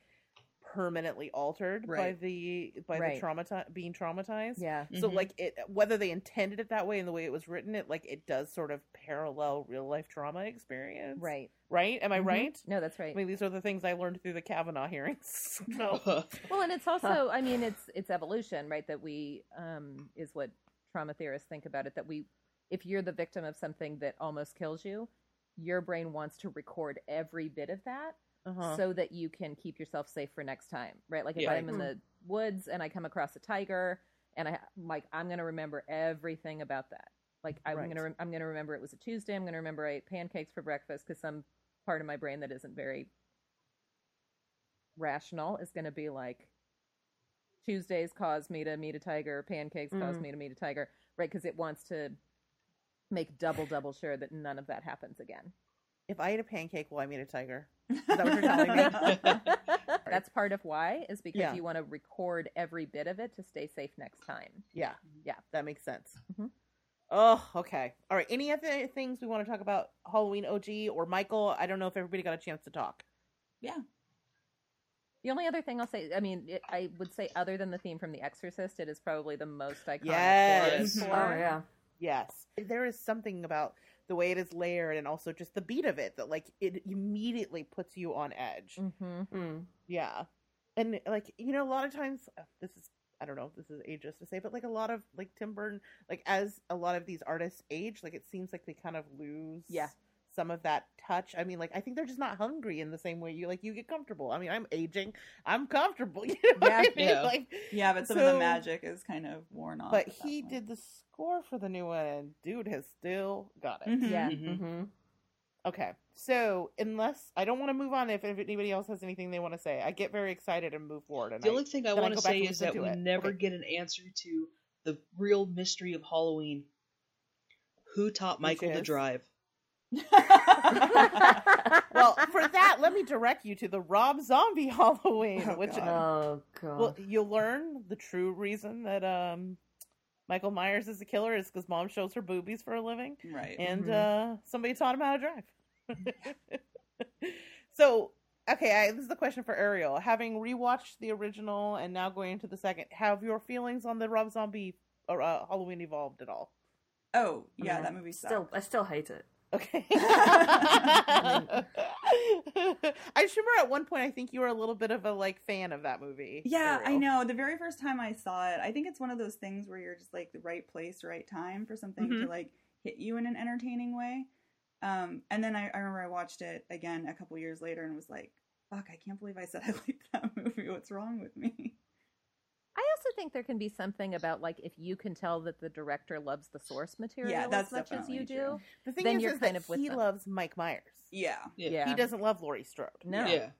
permanently altered by the by Right. the trauma being traumatized. Yeah. So Mhm. like it whether they intended it that way in the way it was written, it like it does sort of parallel real life trauma experience. Right. Right? Am I Mhm. right? No, that's right. I mean these are the things I learned through the Kavanaugh hearings. so Well, and it's also, I mean, it's it's evolution, right? That we um, is what trauma theorists think about it. That we, if you're the victim of something that almost kills you, your brain wants to record every bit of that uh-huh. so that you can keep yourself safe for next time, right? Like if Yeah. I'm in the woods and I come across a tiger, and I like I'm gonna remember everything about that. Like I'm Right. gonna re- I'm gonna remember it was a Tuesday. I'm gonna remember I ate pancakes for breakfast because some part of my brain that isn't very rational is gonna be like Tuesdays caused me to meet a tiger, pancakes caused Mm. me to meet a tiger, right? Because it wants to make double double sure that none of that happens again. if I eat a pancake, will I meet a tiger? Is that what you're telling me? That's part of why is because Yeah. you want to record every bit of it to stay safe next time. Yeah. Yeah. That makes sense. Mhm. Oh, okay. All right. Any other things we want to talk about Halloween OG or Michael? I don't know if everybody got a chance to talk. Yeah. The only other thing I'll say, I mean, it, I would say other than the theme from The Exorcist, it is probably the most iconic Yes. horror Yes. score. Oh yeah. Yes. There is something about the way it is layered and also just the beat of it that like it immediately puts you on edge. Mm-hmm. Mm. Yeah. And like, you know, a lot of times uh, this is I don't know if this is ageist to say, but like a lot of like Tim Burton, like as a lot of these artists age, like it seems like they kind of lose Yeah. Some of that touch. I mean, like I think they're just not hungry in the same way you like. You get comfortable. I mean, I'm aging. I'm comfortable. You know what I Yeah. mean? Yeah. Like, Yeah, but some of the magic is kind of worn off. but he point. did the score for the new one, and dude has still got it. Mhm. Yeah. Mhm. hmm Okay, so unless I don't want to move on, if, if anybody else has anything they want to say, I get very excited and move forward. And The I- only thing I then I want to say is that we it. never Okay. get an answer to the real mystery of Halloween. Who taught Michael to drive? well, for that, let me direct you to the Rob Zombie Halloween, Oh, which God. Oh god. well, you'll learn the true reason that um Michael Myers is a killer is because mom shows her boobies for a living, right. and Mhm. uh somebody taught him how to drive. so, okay, I, this is the question for Ariel. Having rewatched the original and now going into the second, have your feelings on the Rob Zombie or uh, Halloween evolved at all? oh yeah, Yeah. that movie sucked. still, I still hate it. Okay. I just remember at one point I think you were a little bit of a like fan of that movie. Yeah, I know. The very first time I saw it, I think it's one of those things where you're just like the right place, right time for something Mhm. to like hit you in an entertaining way. Um, and then I, I remember I watched it again a couple years later and was like, "Fuck, I can't believe I said I liked that movie. What's wrong with me?" I also think there can be something about like if you can tell that the director loves the source material Yeah, as much as you do. true. The thing Then is, you're is kind that of with he them. loves Mike Myers. Yeah, Yeah. He doesn't love Laurie Strode. No. Yeah.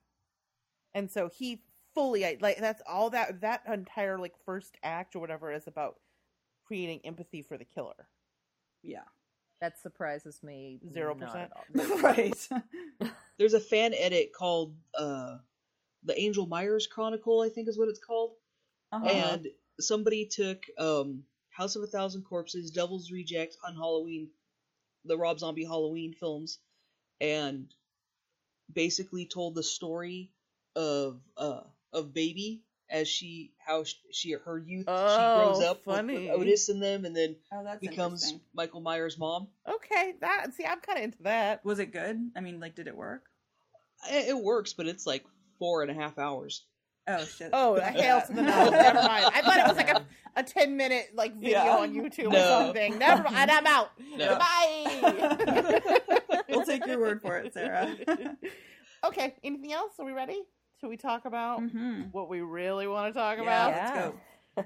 And so he fully like that's all that that entire like first act or whatever is about creating empathy for the killer. yeah, That surprises me. Zero percent? right. There's a fan edit called uh, the Angel Myers Chronicle, I think is what it's called. Uh-huh. And somebody took um, House of a Thousand Corpses, Devil's Reject on Halloween, the Rob Zombie Halloween films, and basically told the story of uh, of Baby as she how sh- she her youth she grows Oh, up with- with funny. Otis and them, and then oh, becomes. Michael Myers' mom. Okay, that see I'm kind of into that. Was it good? I mean, like, did it work? It, it works, but it's like four and a half hours. Oh shit. Oh, a hail to the no. Never mind. I thought it was like a, a 10 minute like video Yeah. on YouTube or something. Never mind. I'm out. No. Bye. We'll take your word for it, Sarah. okay, anything else? Are we ready? Should we talk about hmm what we really want to talk Yeah, about? let's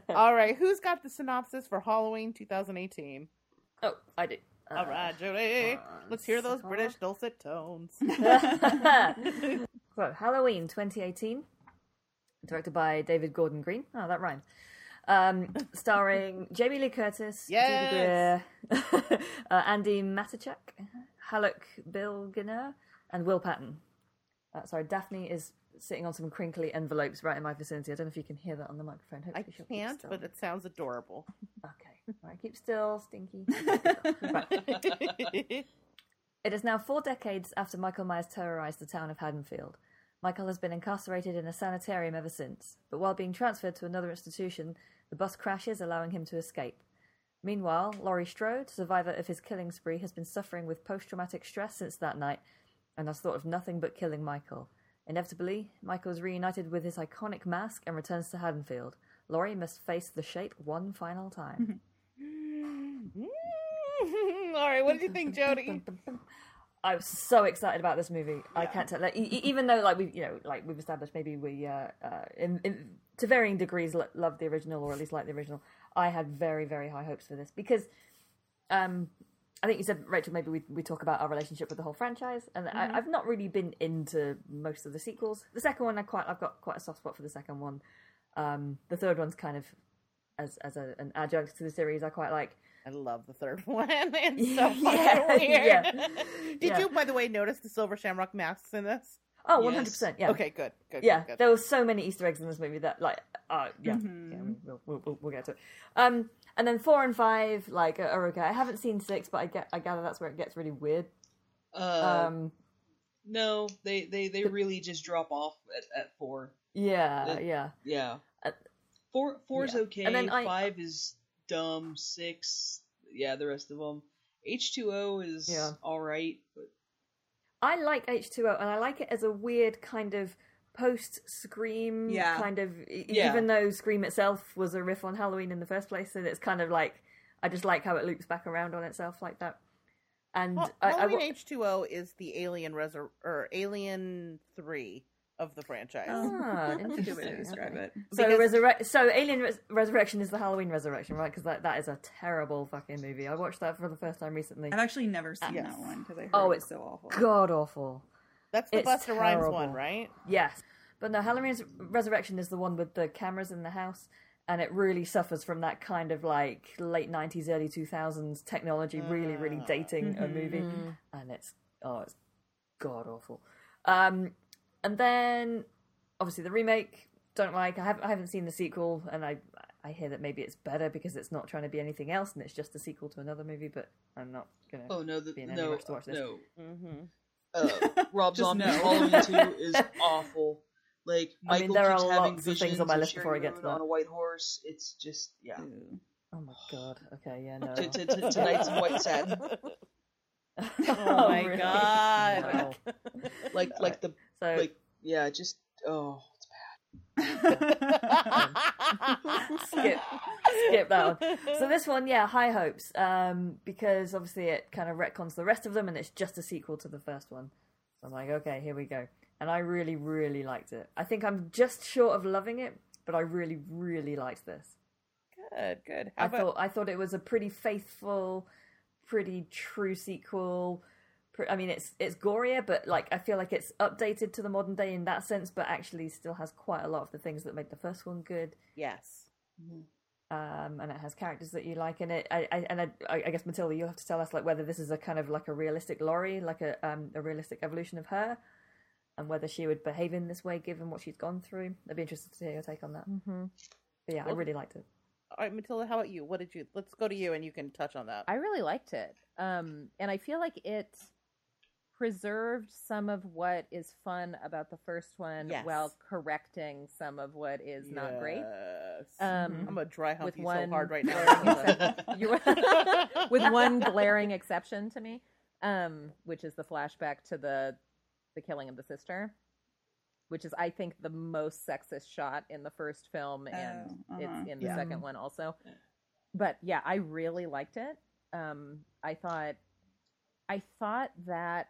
go. All right, who's got the synopsis for Halloween 2018? Oh, I do. Uh, All right, Jody. one Let's hear those. British dulcet tones. so, Halloween 2018, directed by David Gordon Green. Oh, that rhymed. Um, starring Jamie Lee Curtis, Yes. Greer, uh, Andi Matichak, Haluk Bilginer, and Will Patton. Uh, sorry, Daphne is sitting on some crinkly envelopes right in my vicinity. I don't know if you can hear that on the microphone. I Hopefully she'll can't, but it sounds adorable. Okay. All right, keep still, Stinky. It is now four decades after Michael Myers terrorized the town of Haddonfield. Michael has been incarcerated in a sanitarium ever since, but while being transferred to another institution, the bus crashes, allowing him to escape. Meanwhile, Laurie Strode, survivor of his killing spree, has been suffering with post traumatic stress since that night and has thought of nothing but killing Michael. Inevitably, Michael is reunited with his iconic mask and returns to Haddonfield. Laurie must face the shape one final time. All right, what did you think, Jody? I was so excited about this movie. I can't tell. Like, even though, like we, you know, like we've established, maybe we, uh, uh, in, in to varying degrees, lo- love the original or at least like the original. I had very, very high hopes for this because, um, I think you said Rachel. Maybe we we talk about our relationship with the whole franchise, and I, I've not really been into most of the sequels. The second one, I quite, I've got quite a soft spot for the second one. Um, the third one's kind of as as a, an adjunct to the series. I quite like. I love the third one. It's so fucking Yeah, weird. yeah. Did Yeah. you, by the way, notice the silver shamrock masks in this? Oh, Yes. one hundred percent. Yeah. Okay, good, good. yeah, good, good. there were so many Easter eggs in this movie that, like, uh, yeah, Mhm. yeah we'll, we'll, we'll, we'll get to it. Um, and then four and five, like, are- are okay. I haven't seen six, but I get, I gather that's where it gets really weird. Uh, Um, no, they, they, they really just drop off at, at four. yeah, yeah. Yeah. Uh, Four four's yeah. okay. And then I- Five is dumb. Six, yeah, the rest of them. H two O is Yeah. all right, but I like H two O, and I like it as a weird kind of post Scream Yeah. kind of. Yeah. Even though Scream itself was a riff on Halloween in the first place, and it's kind of like I just like how it loops back around on itself like that. And Well, I, I, Halloween wa- H two O is the Alien Resur- or Alien three of the franchise. Ah, That's a good way to interesting. describe it. So, Because- resurre- so Alien Res- Resurrection is the Halloween Resurrection, right? Because that, that is a terrible fucking movie. I watched that for the first time recently. I've actually never seen Yes. that one because I heard Oh, it's so awful. God awful. That's the It's Busta Rhymes terrible. one, right? Yes. But no, Halloween Resurrection is the one with the cameras in the house, and it really suffers from that kind of like late 90s, early 2000s technology, really, really Ah. dating a movie. Mm-hmm. And it's, oh, it's god awful. Um, and then, obviously, the remake, don't like. I haven't, I haven't seen the sequel, and I, I hear that maybe it's better because it's not trying to be anything else and it's just a sequel to another movie, but I'm not gonna. Oh no, the, Be in any no, rush to watch this. no. Mm-hmm. Uh, Rob Just Zombie's no. Halloween Two is awful. Like I mean, there keeps are having lots of things on my list before I get to that. on a white horse. It's just yeah. Ooh. Oh my god. Okay, yeah, no. Tonight's in white satin, Oh my really? God. No. like like the So like yeah, just oh, it's bad. skip skip that one. So this one, yeah, high hopes, um, because obviously it kind of retcons the rest of them, and it's just a sequel to the first one. So I'm like, okay, here we go, and I really, really liked it. I think I'm just short of loving it, but I really, really liked this. good, good. How I about thought I thought it was a pretty faithful, pretty true sequel. Pre- I mean, it's it's gorier, but like I feel like it's updated to the modern day in that sense, but actually still has quite a lot of the things that made the first one good. yes? um, and it has characters that you like in it. I, I, and I, I guess Matilda, you'll have to tell us like whether this is a kind of like a realistic Laurie, like a um, a realistic evolution of her, and whether she would behave in this way given what she's gone through. I'd be interested to hear your take on that. Mhm. But yeah, I really liked it. All right, Matilda, how about you? What did you? Let's go to you, and you can touch on that. I really liked it. Um, and I feel like it preserved some of what is fun about the first one Yes. while correcting some of what is not great. Um, I'm gonna dry hump with you so hard right now. exception- you- with one glaring exception to me, um, which is the flashback to the the killing of the sister, which is I think the most sexist shot in the first film, and Oh, uh-huh. it's in the Yeah. second one also. But yeah, I really liked it. Um, I thought, I thought that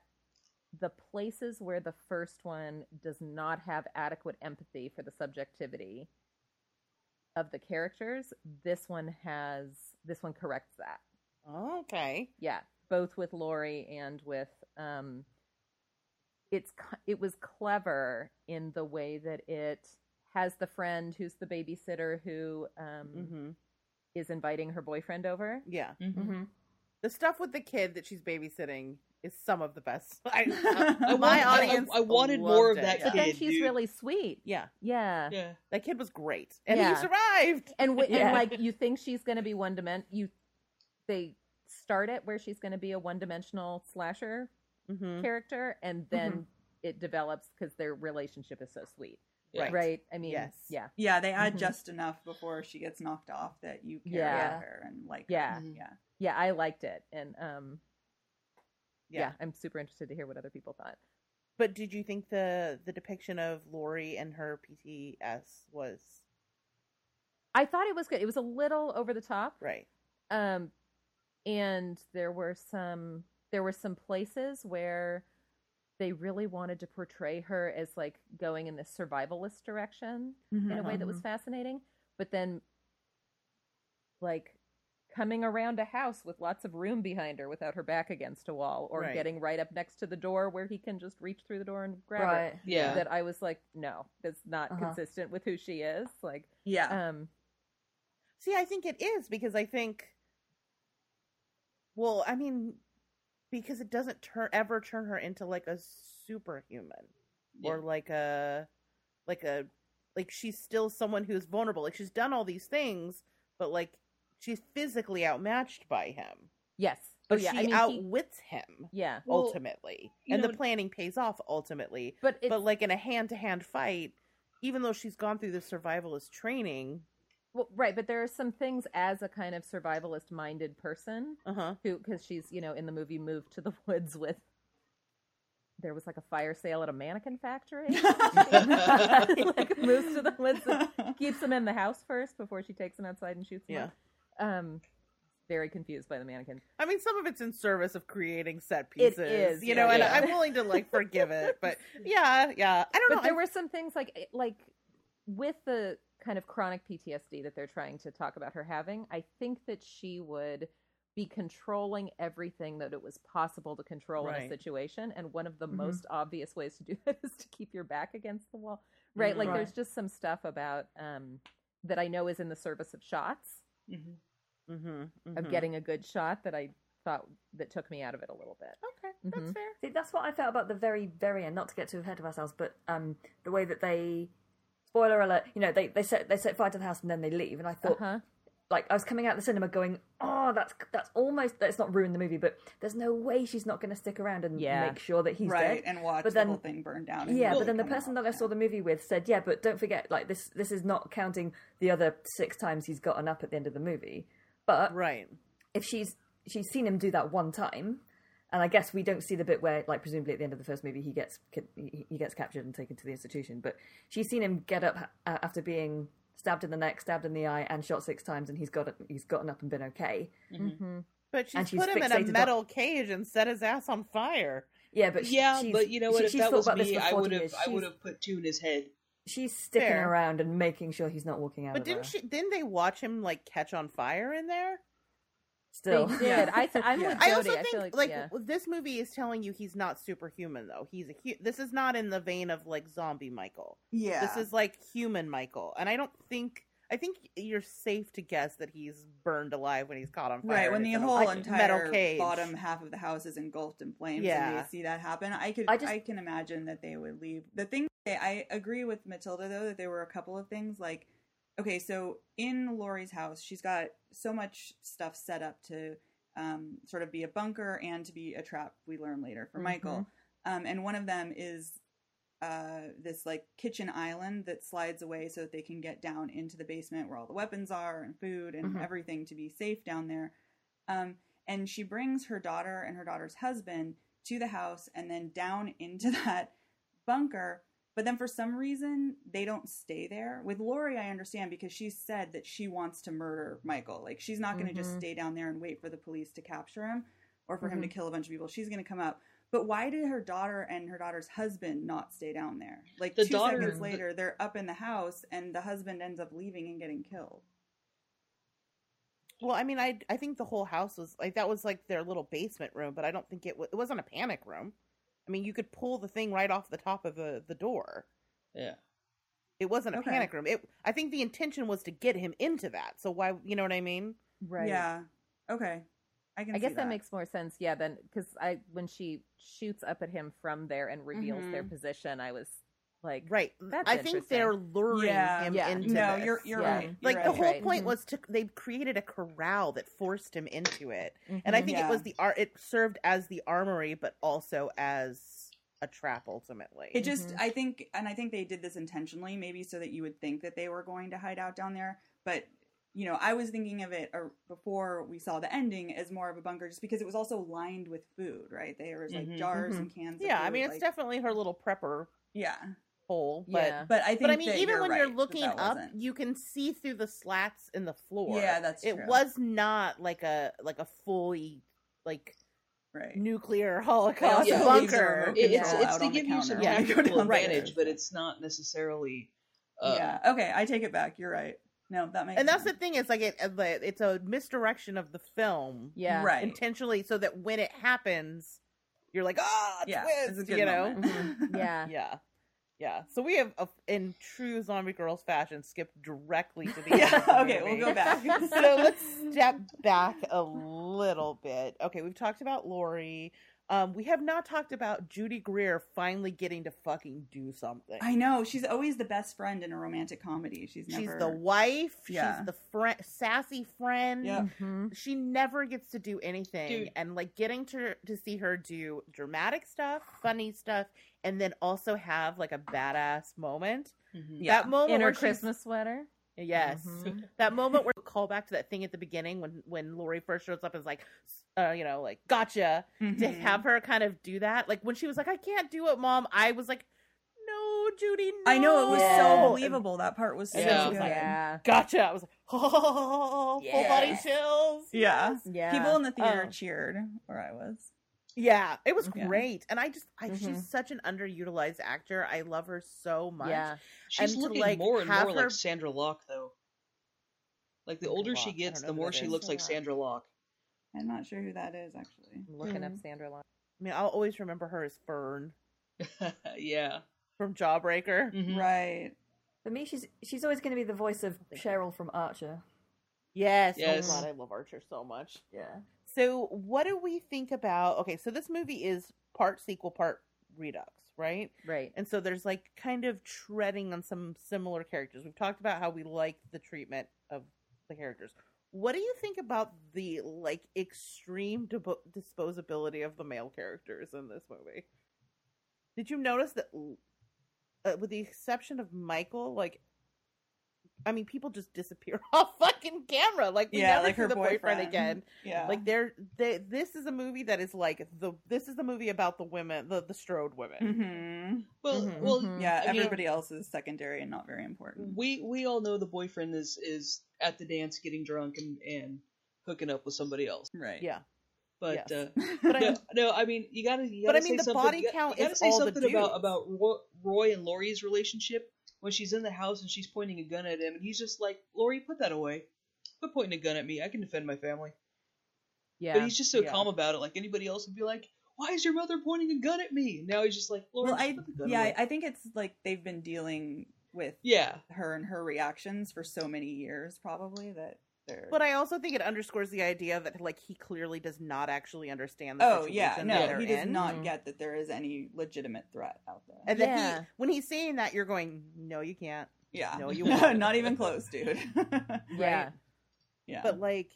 the places where the first one does not have adequate empathy for the subjectivity of the characters, this one has this one corrects that. okay. Yeah, both with Laurie and with um it's it was clever in the way that it has the friend who's the babysitter who um Mm-hmm. is inviting her boyfriend over. Yeah. Mm-hmm. The stuff with the kid that she's babysitting is some of the best. I, I my want- I- audience. I wanted more of loved that it. But then Kid, she's dude. really sweet. Yeah, Yeah. Yeah. that kid was great, and Yeah. he survived. And, w- Yeah. and like you think she's going to be one dimension you they start it where she's going to be a one-dimensional slasher Mm-hmm. character and then it develops cuz their relationship is so sweet. Yeah. Right? I mean, Yes. yeah. Yeah, they add Mhm. just enough before she gets knocked off that you care Yeah. about her and like. Yeah. Mhm. yeah. Yeah, I liked it and um yeah. Yeah. I'm super interested to hear what other people thought. But did you think the the depiction of Laurie and her PTS was I thought it was good. It was a little over the top. right? um and there were some there were some places where they really wanted to portray her as like going in this survivalist direction in a way that was fascinating but then like coming around a house with lots of room behind her without her back against a wall or Right. getting right up next to the door where he can just reach through the door and grab her Yeah. that i was like no that's not Uh-huh. consistent with who she is like Yeah. um See, I think it is because I think, well, I mean, because it doesn't turn ever turn her into like a superhuman or like a like a like she's still someone who's vulnerable. Like she's done all these things, but like she's physically outmatched by him. yes But yeah she i mean he- outwits him yeah ultimately, you and know- the planning pays off ultimately. but but like in a hand to hand fight, even though she's gone through the survivalist training, Well, right, but there are some things as a kind of survivalist minded person uh huh, who, because she's, you know, in the movie moved to the woods with. There was like a fire sale at a mannequin factory. like moves to the woods, and keeps them in the house first before she takes them outside and shoots them. Yeah. up. Um, very confused by the mannequin. I mean, some of it's in service of creating set pieces, is, you know, yeah, and. I'm willing to like forgive it. But yeah, yeah, I don't But know. there I- were some things like eh, like with the kind of chronic PTSD that they're trying to talk about her having. I think that she would be controlling everything that it was possible to control in a situation and one of the Mhm. most obvious ways to do that is to keep your back against the wall right like Right. there's just some stuff about um that i know is in the service of shots Mhm. Mhm, of mhm. getting a good shot that i thought that took me out of it a little bit okay, that's Mhm. fair. See, that's what I felt about the very, very end. Not to get too ahead of ourselves, but um, the way that they, spoiler alert, you know, they, they set they set fire to the house and then they leave, and I thought, uh-huh like, I was coming out of the cinema going, oh, that's that's almost that's not ruined the movie, but there's no way she's not going to stick around and Yeah. make sure that he's right, dead. and watch But the then- whole thing burn down. Yeah, really but then the person out. that I saw the movie with said, yeah, but don't forget, like this this is not counting the other six times he's gotten up at the end of the movie. But Right. if she's she's seen him do that one time, and I guess we don't see the bit where, like, presumably at the end of the first movie, he gets he, he gets captured and taken to the institution. But she's seen him get up uh, after being stabbed in the neck, stabbed in the eye, and shot six times, and he's got he's gotten up and been okay. hmm But she's, And she's put him in a fixated on- metal cage and set his ass on fire. Yeah, but she- Yeah, she's, but you know what? she- if that was me, I would have. I would have put two in his head. She's sticking Fair. around and making sure he's not walking out. But of didn't her. she? Didn't they watch him like catch on fire in there? Still, they did i th- i'm Yeah. with I Jodie. also I think feel like, like, yeah. this movie is telling you he's not superhuman though. He's a hu- this is not in the vein of like zombie Michael. yeah, This is like human Michael, and I don't think I think you're safe to guess that he's burned alive when he's caught on fire. right when the it's in a whole like, entire metal cage. bottom half of the house is engulfed in flames and Yeah. they see that happen i could I I, can imagine that they would leave the thing i agree with matilda though that there were a couple of things like okay so in laurie's house she's got so much stuff set up to um, sort of be a bunker and to be a trap we learn later for michael um, and one of them is uh, this like kitchen island that slides away so that they can get down into the basement where all the weapons are and food and Mhm. everything to be safe down there. Um, and she brings her daughter and her daughter's husband to the house and then down into that bunker. But then for some reason, they don't stay there. With Laurie, I understand because she said that she wants to murder Michael. Like, she's not going to just Mhm. stay down there and wait for the police to capture him or for him to Mhm. kill a bunch of people. She's going to come up. But why did her daughter and her daughter's husband not stay down there? Like The two daughter- seconds the- later, they're up in the house, and the husband ends up leaving and getting killed. Well, I mean, I I think the whole house was like that was like their little basement room, but I don't think it was, it wasn't a panic room. I mean, you could pull the thing right off the top of the the door. Yeah. It wasn't a Okay. panic room. It I think the intention was to get him into that. So why, you know what I mean? right Yeah. Okay. I can. I guess see that. makes more sense. Yeah, then because I when she shoots up at him from there and reveals their Mhm. position, I was like, Right. That's I think they're luring Yeah. him Yeah. into No, this. you're you're Yeah. right. You're like the right. whole Right. point Mhm. was to they created a corral that forced him into it. And I think Yeah. it was the art it served as the armory but also as a trap ultimately. It just, Mhm. I think, and I think they did this intentionally, maybe so that you would think that they were going to hide out down there. But you know, I was thinking of it or before we saw the ending as more of a bunker, just because it was also lined with food. Right, there was like Mhm. jars Mhm. and cans. of yeah, I food, mean it's like- definitely her little prepper yeah. Hole, but Yeah. But I think, But I mean, that even you're when right, you're looking that up, wasn't- you can see through the slats in the floor. Yeah, that's it true. was not like a like a fully like right. nuclear holocaust Yeah. bunker. It, Yeah. it's it's to give you some counter when you tactical down there. advantage, but it's not necessarily. Uh, yeah. Okay, I take it back. You're right. No, that makes. And that's the thing is like it it's a misdirection of the film yeah, Right. intentionally so that when it happens, you're like ah Yeah, twist, it's a good you know. Mm-hmm. yeah. Yeah. Yeah. So we have, uh, in true Zombie Grrlz fashion, skipped directly to the end yeah. Okay, we'll go back. so let's step back a little bit. Okay, we've talked about Laurie. Um, we have not talked about Judy Greer finally getting to fucking do something. I know she's always the best friend in a romantic comedy. She's never. She's the wife. Yeah. She's the friend, sassy friend. Yeah. Mhm. She never gets to do anything, Dude. and like getting to to see her do dramatic stuff, funny stuff, and then also have like a badass moment. mhm. Yeah. That moment In her Christmas sweater. Yes. Mhm. That moment where call back to that thing at the beginning when when Laurie first shows up and is like, uh, you know, like gotcha. To Mhm. have her kind of do that, like when she was like, I can't do it, mom. I was like, No, Judy. No. I know it was Yeah. so believable. That part was so Yeah. good. Yeah. Gotcha. I was like, oh, full body Yes. chills. Yeah. Yeah. People in the theater Oh. cheered where I was. Yeah, it was Yeah. great, and I just I, Mhm. she's such an underutilized actor. I love her so much. Yeah. She's And to, looking like, more and more her- like Sondra Locke, though. Like the older Locke, she gets, the more she is. looks like Sondra Locke. I'm not sure who that is actually. I'm looking up Mhm. Sondra Locke. I mean, I'll always remember her as Fern yeah. from Jawbreaker. Mhm. Right. For me, she's she's always going to be the voice of Cheryl from Archer. Yes, Yes. oh god, I love Archer so much. Yeah. So, what do we think about? Okay, so this movie is part sequel, part Redux, right? Right. And so there's like kind of treading on some similar characters. We've talked about how we like the treatment of the characters. What do you think about the like extreme disposability of the male characters in this movie? Did you notice that, uh, with the exception of Michael, like, I mean, people just disappear off fucking camera. Like, we Yeah, never like see her the boyfriend, boyfriend. again. Yeah. Like, they're they. This is a movie that is like the. This is the movie about the women, the the Strode women. hmm Well, Mhm. well, Mhm. Yeah, I mean- everybody else is secondary and not very important. we we all know the boyfriend is is at the dance getting drunk and and hooking up with somebody else. Right. But Yeah, Yes. uh, but I, no, no, I mean you gotta. You But gotta I mean, say the something- body you gotta- count you gotta is say all something about dudes. about Ro- Roy and Laurie's relationship when she's in the house and she's pointing a gun at him and he's just like, "Laurie, put that away. Quit pointing a gun at me. I can defend my family." Yeah. But he's just so yeah. calm about it. Like anybody else would be like, "Why is your mother pointing a gun at me?" And now he's just like, "Laurie, Well, I put the gun yeah, away." I I think it's like they've been dealing with yeah, her and her reactions for so many years, probably that they're. but I also think it underscores the idea that like he clearly does not actually understand. The oh yeah, no, that he does in. not Mhm. get that there is any legitimate threat out there. And that Yeah. he, when he's saying that, you're going, "No, you can't." yeah, No, you won't. not even close, dude. yeah. yeah, But like,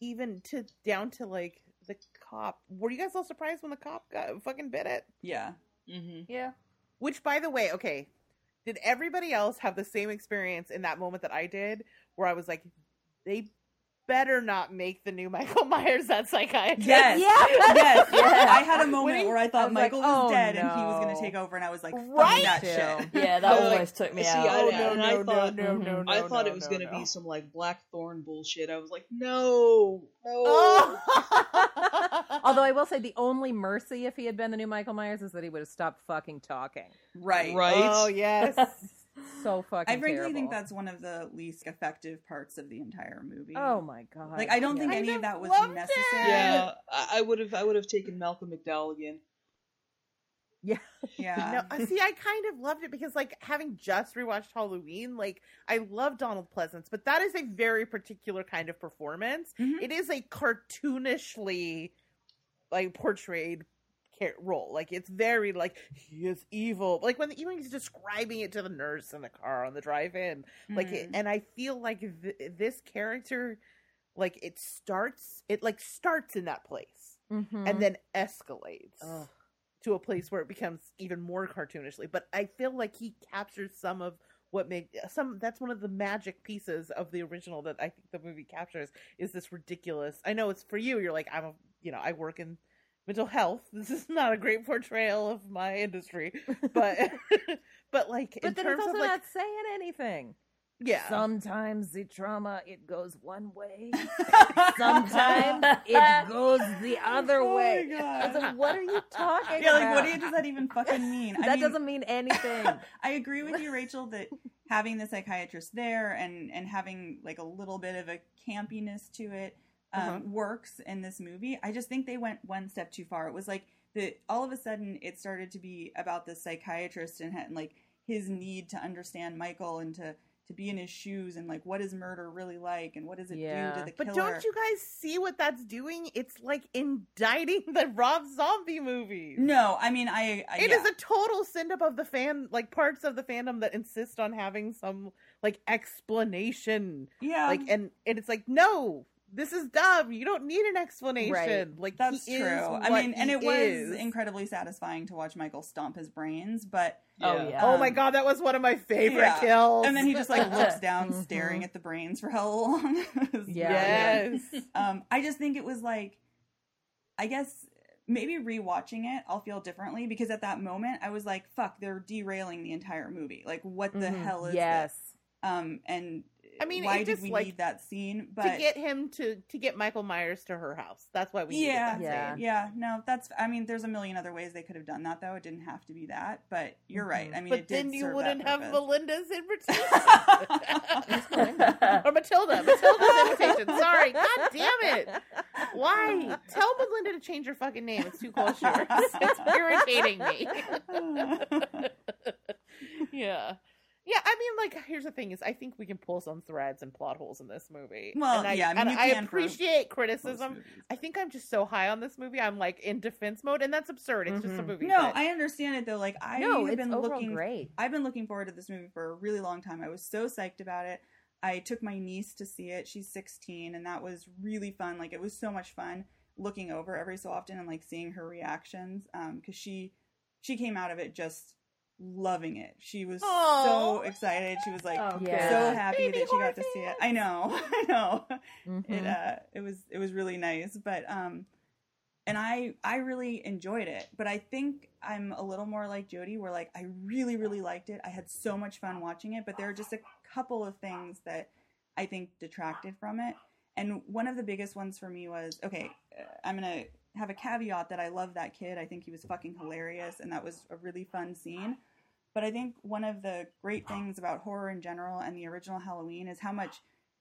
even to down to like the cop. Were you guys all surprised when the cop got fucking bit it? yeah. Mm-hmm. Yeah. Which, by the way, okay, did everybody else have the same experience in that moment that I did, where I was like, they better not make the new Michael Myers that psychiatrist. Yes. Yeah. Yes. Yeah. I had a moment he- where I I thought like, Michael was oh, dead and he was going to take over, and I was like, fuck Right? that Too. shit. Yeah, that No, like, almost took me see, out. I- Oh, and no, I no, thought- no, no, no, I thought it was no, gonna no. be some like Blackthorn bullshit. I was like, no, no. Oh. Although I will say the only mercy if he had been the new Michael Myers is that he would have stopped fucking talking. Right. Oh, right. Oh yes. So fucking I frankly terrible. think that's one of the least effective parts of the entire movie. Oh my god. Like I don't think Yeah. any of that was loved it. necessary. Yeah, I I would have. I would have taken Malcolm McDowell again. Yeah. Yeah. No, see, I kind of loved it because, like, having just rewatched Halloween, like, I love Donald Pleasence, but that is a very particular kind of performance. Mhm. It is a cartoonishly, like, portrayed role. Like, it's very like he is evil. Like when even he's describing it to the nurse in the car on the drive-in, like, it, Mhm. and I feel like th- this character, like, it starts, it like starts in that place Mhm. and then escalates Ugh. to a place where it becomes even more cartoonishly. But I feel like he captures some of what made some. That's one of the magic pieces of the original that I think the movie captures is this ridiculous. I know it's for you. You're like I'm a you know I work in mental health. This is not a great portrayal of my industry, but but like in But then terms it's also of like not saying anything. yeah. Sometimes the trauma it goes one way. Sometimes it goes the other Oh my way. God. So what are you talking Yeah, about? like what do you, does that even fucking mean? I that mean, doesn't mean anything. I agree with you, Rachel, that having the psychiatrist there and and having like a little bit of a campiness to it um, Uh-huh. works in this movie. I just think they went one step too far. It was like the all of a sudden it started to be about the psychiatrist and, and like his need to understand Michael and to to be in his shoes and like what is murder really like and what does it do to the killer? But don't you guys see what that's doing? It's like indicting the Rob Zombie movies. No, I mean I. I It yeah. is a total send up of the fan, like parts of the fandom that insist on having some like explanation, yeah. like and and it's like no, this is dumb. You don't need an explanation. Right. Like That's he true. is I mean, and he it was incredibly satisfying to watch Michael stomp his brains, but Oh, Yeah. yeah. Oh my god, that was one of my favorite yeah. kills. And then he just like looks down, Mhm. staring at the brains for how long. Yeah. yes, Um, I just think it was like, I guess maybe rewatching it, I'll feel differently because at that moment I was like, "Fuck, they're derailing the entire movie. Like, what the Mhm. hell is yes. this?" Um, and I mean, why it did just, we like, need that scene? But to get him to to get Michael Myers to her house. That's why we needed yeah, that Yeah. scene. yeah, no, that's. I mean, there's a million other ways they could have done that, though. It didn't have to be that. But you're right. Mm-hmm. I mean, But it did then you serve wouldn't that have purpose. Melinda's invitation. or Matilda. Matilda's invitation. Sorry. God damn it. Why? Tell Melinda to change her fucking name. It's too close to. It's irritating me. yeah. Yeah, I mean, like, here's the thing: is I think we can pull some threads and plot holes in this movie. Well, and I, yeah, I mean, and I appreciate criticism. movies. I think I'm just so high on this movie. I'm like in defense mode, and that's absurd. It's just a Mhm. movie. No, but- I understand it though. Like I no, have it's been overall looking. great. I've been looking forward to this movie for a really long time. I was so psyched about it. I took my niece to see it. She's 16, and that was really fun. Like it was so much fun looking over every so often and like seeing her reactions. Um, because she she came out of it just loving it. She was Aw. so excited. She was like Oh, Yeah. so happy Baby that she got to see it. I know, I know Mhm. it uh it was it was really nice but um and i i really enjoyed it but i think i'm a little more like jody where like i really really liked it i had so much fun watching it but there are just a couple of things that i think detracted from it and one of the biggest ones for me was okay uh, i'm gonna have a caveat that i love that kid i think he was fucking hilarious and that was a really fun scene but i think one of the great things about horror in general and the original halloween is how much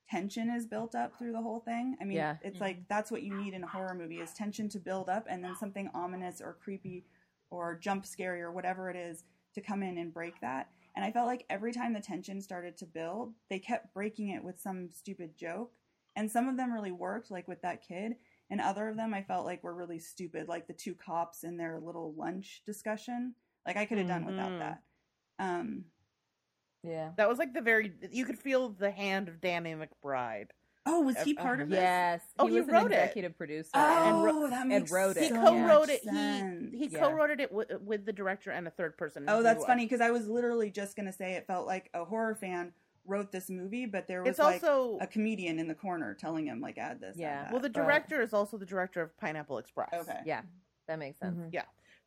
tension is built up through the whole thing. I mean, Yeah. it's like that's what you need in a horror movie is tension to build up and then something ominous or creepy or jump scary or whatever it is to come in and break that. And I felt like every time the tension started to build, they kept breaking it with some stupid joke. And some of them really worked, like with that kid. And other of them I felt like were really stupid, like the two cops in their little lunch discussion. Like I could have done without Mhm. that. Um, Yeah. That was like the very you could feel the hand of Danny McBride. oh, was he Uh, part of this? Yes. Oh, he he was wrote an it. executive producer. Oh, and ro- that and makes wrote it. He co-wrote much it. sense. He he Yeah. co-wrote it with, with the director and a third person. Oh, that's funny because I was literally just gonna say it felt like a horror fan wrote this movie, but there was It's like also a comedian in the corner telling him like add this. add Yeah. that. well, the but- director is also the director of Pineapple Express. okay. yeah, that makes sense. Mhm.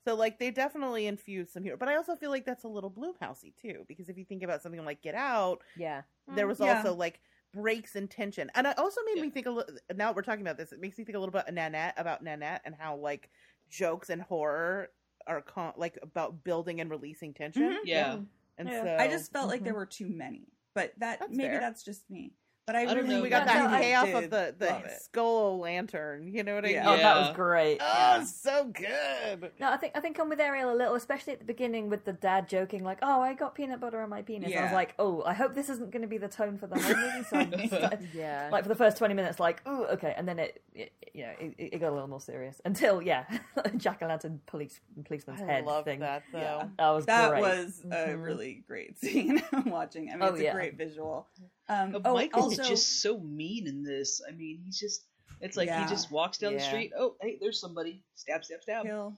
So like they definitely infused some humor, but I also feel like that's a little Blumhousey too, because if you think about something like Get Out, Yeah. there was Yeah. also like breaks in tension, and it also made me think a little. Now that we're talking about this, it makes me think a little bit of Nanette about Nanette and how like jokes and horror are con- like about building and releasing tension, Mhm. Yeah. and Yeah. so I just felt like Mhm. there were too many, but that That's maybe fair. that's just me. But I, I really know. we got that no, payoff of the the skull lantern. You know what I Yeah. mean? Oh, that was great. Oh, Yeah. so good. No, I think I think I'm with Ariel a little, especially at the beginning with the dad joking like, "Oh, I got peanut butter on my penis." I was like, "Oh, I hope this isn't going to be the tone for the whole movie." So I started, Yeah. like for the first twenty minutes, like, "Oh, okay," and then it, it you know, it, it got a little more serious until yeah, Jack o' lantern police policeman's I head love thing. that though. Yeah. That was that great. was a Mhm. really great scene watching. I mean, Oh, it's a yeah. great visual. Um, Uh, oh, Michael's also, just so mean in this. I mean, he's just. It's like Yeah. he just walks down the street. Oh, hey, there's somebody. Stab, stab, stab. kill.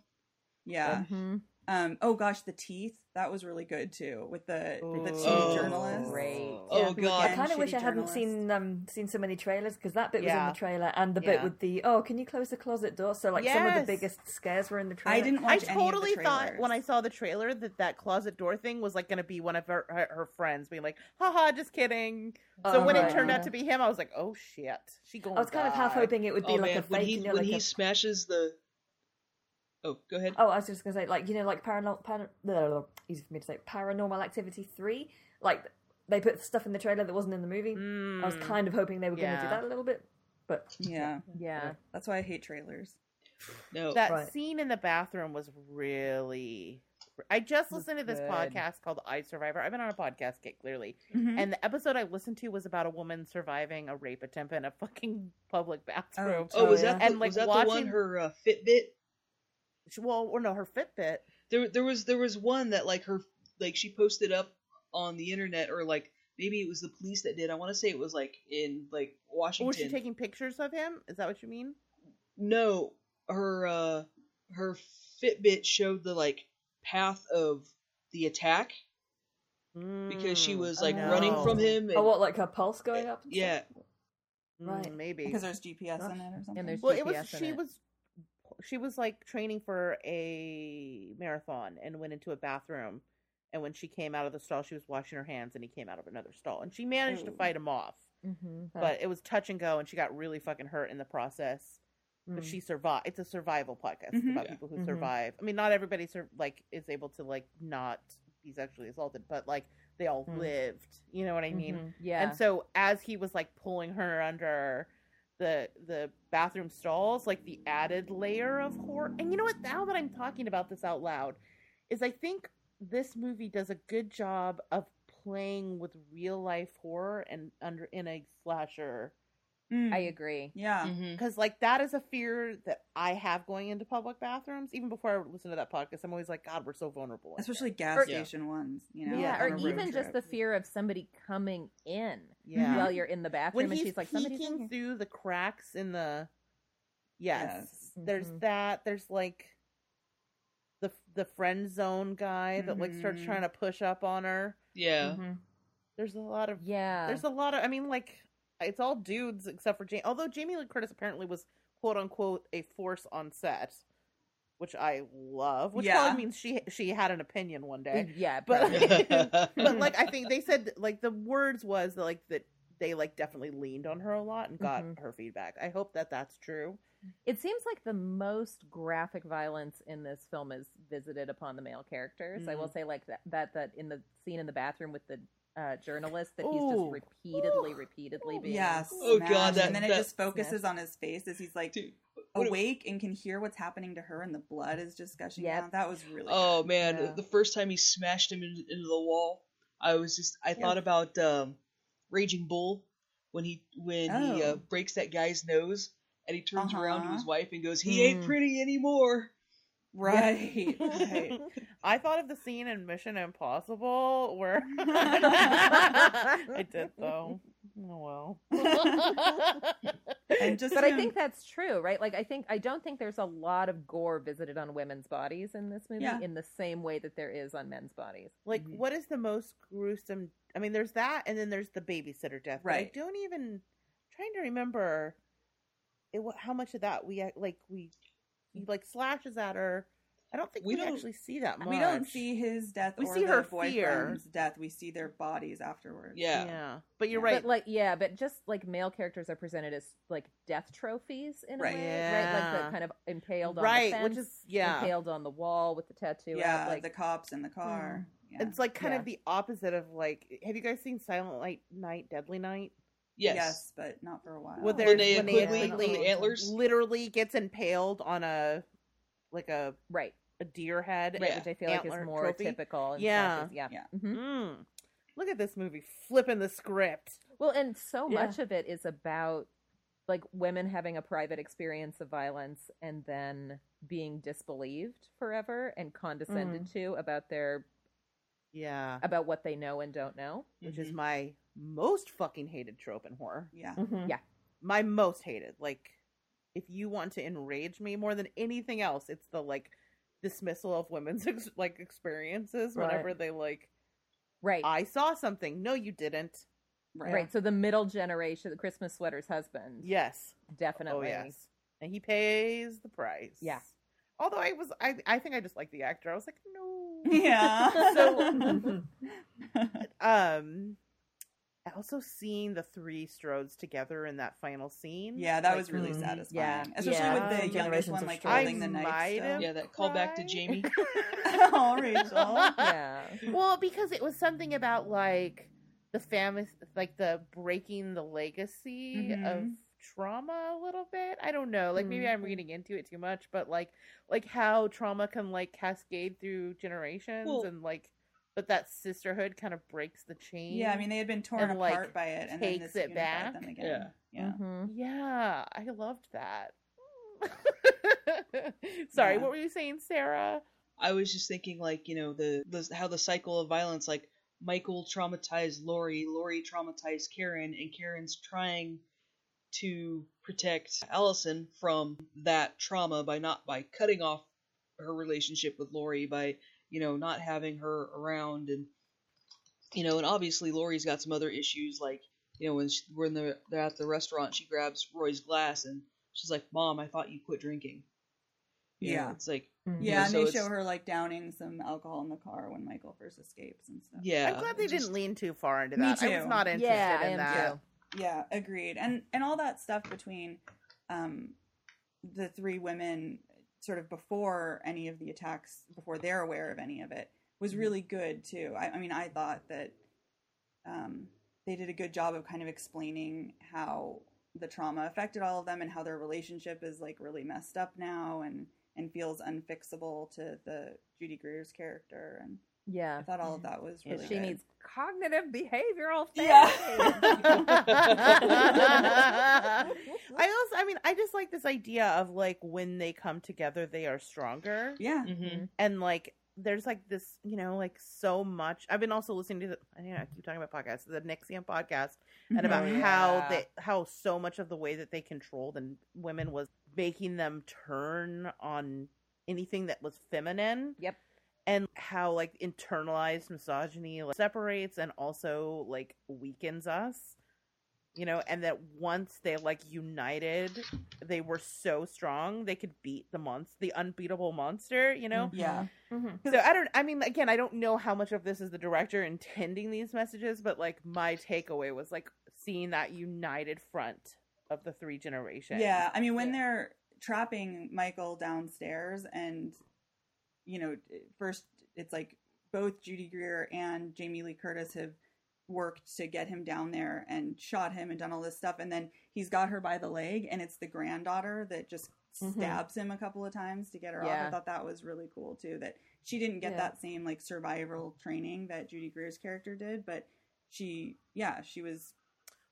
Yeah. Mhm. Um. Oh gosh, the teeth. That was really good too with the the two Oh, journalists. great. Oh, Yeah, who God. I kind of wish I hadn't journalists. seen um seen so many trailers because that bit was in the trailer and the bit Yeah. with the oh can you close the closet door so like some of the biggest scares were in the trailer. I didn't I watch any totally of the thought when I saw the trailer that that closet door thing was like going to be one of her, her, her friends being like, haha, just kidding. So Oh, when right, it turned yeah. out to be him, I was like, oh shit, she going I was kind of half hoping it would be Oh like man, a fake, when he you know, when like he a- smashes the. Oh, go ahead. Oh, I was just gonna say, like you know, like paranormal, para, blah, blah, blah, easy for me to say, Paranormal Activity three. Like they put stuff in the trailer that wasn't in the movie. I was Mm. kind of hoping they were going to do that a little bit, but Yeah, Yeah. that's why I hate trailers. No. that Right. scene in the bathroom was really. I just listened to this good. podcast called I Survivor. I've been on a podcast kick, clearly. Mhm. And the episode I listened to was about a woman surviving a rape attempt in a fucking public bathroom. oh, was Oh, that the, And, like, was that the one watching- her uh, Fitbit? She- Well, or no, her Fitbit. There, there was there was one that like her like she posted up on the internet or like maybe it was the police that did. I want to say it was like in like Washington. Was she taking pictures of him? Is that what you mean? No, her uh her Fitbit showed the like path of the attack because she Mm, was like Oh, running from him. And, oh, what like her pulse going up? and stuff? yeah, Mm, Right. maybe. because there's GPS in it or something. And there's well, it was GPS in she it. was she was like training for a marathon and went into a bathroom and when she came out of the stall, she was washing her hands, and he came out of another stall, and she managed to fight him off. Mm-hmm. But it was touch and go, and she got really fucking hurt in the process. Mm. But she survived. It's a survival podcast It's Mhm. about Yeah. people who Mhm. survive. I mean, not everybody sur- like is able to like not be sexually assaulted, but like they all Mm. lived. You know what I mean? Mhm. yeah. And so as he was like pulling her under the the bathroom stalls, like the added layer of horror. And you know what? Now that I'm talking about this out loud, is I think this movie does a good job of playing with real life horror and under in a slasher Mm. I agree. yeah. Because like that is a fear that I have going into public bathrooms. Even before I listen to that podcast, I'm always like, God, we're so vulnerable. Especially gas Or- station ones, you know. yeah, on or even just the fear of somebody coming in yeah. while you're in the bathroom, when and he's she's like, "Somebody's in peeking here." through the cracks in the yes, Yes. there's Mhm. that there's like the the friend zone guy that like starts Mhm. trying to push up on her Yeah. Mhm. there's a lot of Yeah, there's a lot of i mean like it's all dudes except for jamie although jamie lee curtis apparently was quote unquote a force on set which i love which Yeah. probably means she she had an opinion one day yeah, but probably. but like I think they said like the words was that, like that they like definitely leaned on her a lot and got Mhm. her feedback. I hope that that's true. It seems like the most graphic violence in this film is visited upon the male characters. I will say, like that, that that in the scene in the bathroom with the uh, journalist, that he's just repeatedly, Ooh. repeatedly being. Yes. Oh, God, smashed, that- and then it just focuses Smashed. on his face as he's like Dude, what a- awake and can hear what's happening to her, and the blood is just gushing Yep. down. That was really. Oh good. man, Yeah. the first time he smashed him into, into the wall, I was just I thought about um, Raging Bull when he when he uh, Oh. breaks that guy's nose and he turns around to Uh-huh. his wife and goes, "He ain't Mm. pretty anymore." Right. right. I thought of the scene in Mission Impossible where I did though. Oh well. And just But I think that's true, right? Like, I think I don't think there's a lot of gore visited on women's bodies in this movie, Yeah. in the same way that there is on men's bodies. like Mhm. what is the most gruesome I mean there's that and then there's the babysitter death. Right. I don't even trying to remember it wa- how much of that we like we he like slashes at her. I don't think We we, don't- actually see that much. we don't see his death We or see her boyfriend's death. We see their bodies afterwards. Yeah. Yeah, but you're Yeah. right. But like, yeah, but just like male characters are presented as like death trophies in Right. a way, right? Like the kind of impaled on right, the fence, which is yeah. impaled on the wall with the tattoo. Yeah, out, like the cops in the hmm. car. Yeah. It's like kind Yeah. of the opposite of like. Have you guys seen Silent Night, Night, Deadly Night? Yes. but not for a while. Well, Linnea there's Quigley Linnea from the antlers. literally gets impaled on a like a right, a deer head, Yeah. which I feel like is more trophy. typical. In Yeah. slashes, yeah, Yeah. Mhm. Mm. Look at this movie flipping the script. Well, and so Yeah. much of it is about like women having a private experience of violence and then being disbelieved forever and condescended Mm. to about their Yeah, about what they know and don't know. which is Mhm. my most fucking hated trope in horror. yeah. Yeah. My most hated. Like, if you want to enrage me more than anything else, it's the like dismissal of women's ex- like experiences Right. whenever they like Right. I saw something. No, you didn't. Right. Right. So the middle generation, the Christmas sweater's husband, Yes. definitely. Oh yes. And he pays the price. Yeah. Although I was I I think I just like the actor. I was like, no. Yeah. So um I also seeing the three Strodes together in that final scene. yeah, that Like, was really Mm, satisfying. yeah. Especially Yeah. with the Generations youngest one of like Strodes. holding the I knife. might Yeah, that callback to Jamie. oh, Rachel. Yeah. well, because it was something about like the family like the breaking the legacy Mhm. of trauma a little bit. I don't know. Like maybe Mhm. I'm reading into it too much, but like like how trauma can like cascade through generations Well- and like but that sisterhood kind of breaks the chain. Yeah, I mean they had been torn And, like, apart by it, and then takes this it back. them again. Yeah. Mhm. Yeah, I loved that. Sorry, Yeah. what were you saying, Sarah? I was just thinking, like, you know, the, the how the cycle of violence, like Michael traumatized Laurie, Laurie traumatized Karen, and Karen's trying to protect Allison from that trauma by not by cutting off her relationship with Laurie by you know not having her around and you know and obviously Laurie's got some other issues like you know when she, when they're, they're at the restaurant she grabs Roy's glass and she's like mom I thought you quit drinking You know, Yeah. it's like Mhm. Yeah, and so they show her like downing some alcohol in the car when Michael first escapes and stuff. Yeah, I'm glad they just- didn't lean too far into Me that. I was not interested Yeah, I in am that. too. Yeah, agreed. And and all that stuff between um the three women sort of before any of the attacks, before they're aware of any of it, was really good too. I, I mean, I thought that um they did a good job of kind of explaining how the trauma affected all of them and how their relationship is like really messed up now and and feels unfixable to the Judy Greer's character and Yeah. I thought all of that was really she good. needs cognitive behavioral Yeah. therapy. I also, I mean, I just like this idea of like when they come together, they are stronger, yeah. Mhm. and like there's like this, you know, like so much. I've been also listening to, the, I know I keep talking about podcasts, the NXIVM podcast, and about Oh, how yeah. they, how so much of the way that they controlled and women was making them turn on anything that was feminine Yep. And how like internalized misogyny like, separates and also like weakens us you know and that once they like united they were so strong they could beat the monster the unbeatable monster you know Yeah. Mhm. so i don't i mean again i don't know how much of this is the director intending these messages but like my takeaway was like seeing that united front of the three generations Yeah, I mean when Yeah. they're trapping Michael downstairs, and you know, first it's like both Judy Greer and Jamie Lee Curtis have worked to get him down there and shot him and done all this stuff, and then he's got her by the leg, and it's the granddaughter that just Mhm. stabs him a couple of times to get her off. I thought that was really cool too. That she didn't get Yeah. that same like survival training that Judy Greer's character did, but she, yeah, she was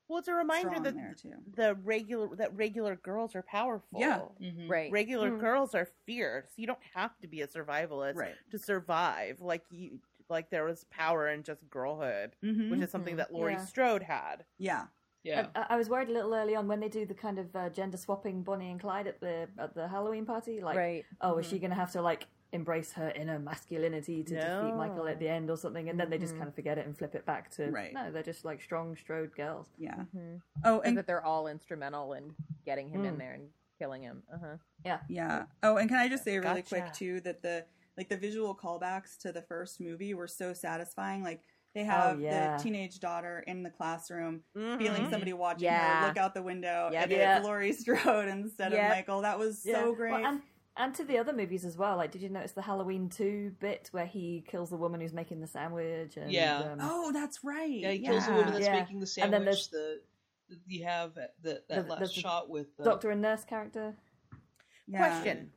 well it's a reminder that there too. the regular that regular girls are powerful Yeah. Mhm. Right. regular Mm. girls are fierce you don't have to be a survivalist Right. to survive like you like there was power in just girlhood Mm-hmm. which is something Mhm. that Laurie Yeah. Strode had yeah. Yeah. I, I was worried a little early on when they do the kind of uh, gender swapping Bonnie and Clyde at the at the Halloween party. Like, right. oh, is she going to have to like embrace her inner masculinity to defeat Michael at the end or something? And then they just Mhm. kind of forget it and flip it back to Right. no, they're just like strong, strode girls. Yeah. Mhm. Oh, And and that they're all instrumental in getting him in Mm. there and killing him. Uh-huh. yeah. Yeah. Oh, and can I just say really Gotcha. quick too that the like the visual callbacks to the first movie were so satisfying. Like they have yeah. the teenage daughter in the classroom Mhm. feeling somebody watching Yeah. her look out the window, Yep. and Yeah. it's Laurie Strode instead Yep. of Michael. That was so great. Well, and and to the other movies as well. Like, did you notice the Halloween two bit where he kills the woman who's making the sandwich? And, Yeah. Um, oh, that's right. Yeah, he kills the woman that's Yeah. making the sandwich. And sandwich. then there's- the, the you have that that, There's- last shot with uh, Doctor and nurse character. Yeah. question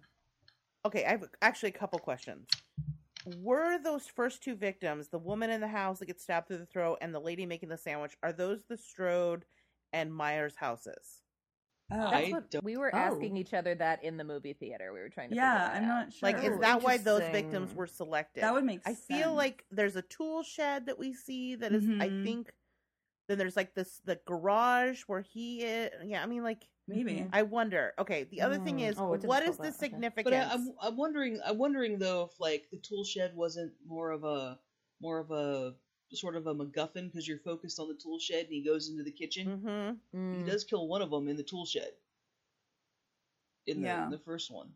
okay i have actually a couple questions were those first two victims the woman in the house that gets stabbed through the throat and the lady making the sandwich are those the strode and myers houses Oh, I That's what don't- we were Oh. asking each other that in the movie theater. We were trying to. yeah, that I'm out. not sure. like is Oh, that why those victims were selected that would make I sense. feel like there's a tool shed that we see that is, I Mhm. think, then there's like this the garage where he is. Yeah, I mean, like maybe. Mhm. I wonder. Okay, the other thing Mm. is, Oh, it didn't what spot is the that. Okay. significance? But I, I'm I'm wondering I'm wondering though if like the tool shed wasn't more of a more of a sort of a MacGuffin because you're focused on the tool shed and he goes into the kitchen. hmm Mm. He does kill one of them in the tool shed. In the, Yeah. in the first one,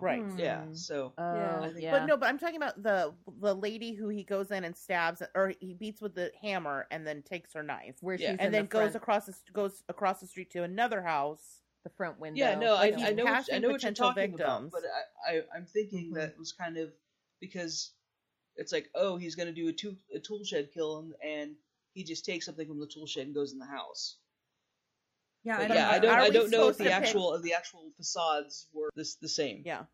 Right. Hmm. yeah. So Oh, Yeah. yeah. But no, but I'm talking about the the lady who he goes in and stabs, or he beats with the hammer and then takes her knife, where Yeah. she's and then the goes across the, goes across the street to another house. the front window. yeah, no, I, Like, I he's know what, I know what you're talking victims. about, but I, I I'm thinking Mhm. that was kind of because it's like oh he's gonna do a tool a tool shed kill and, and he just takes something from the tool shed and goes in the house. yeah, But I don't yeah, know. I don't I don't know if the to pick- actual the actual facades were this the same. Yeah.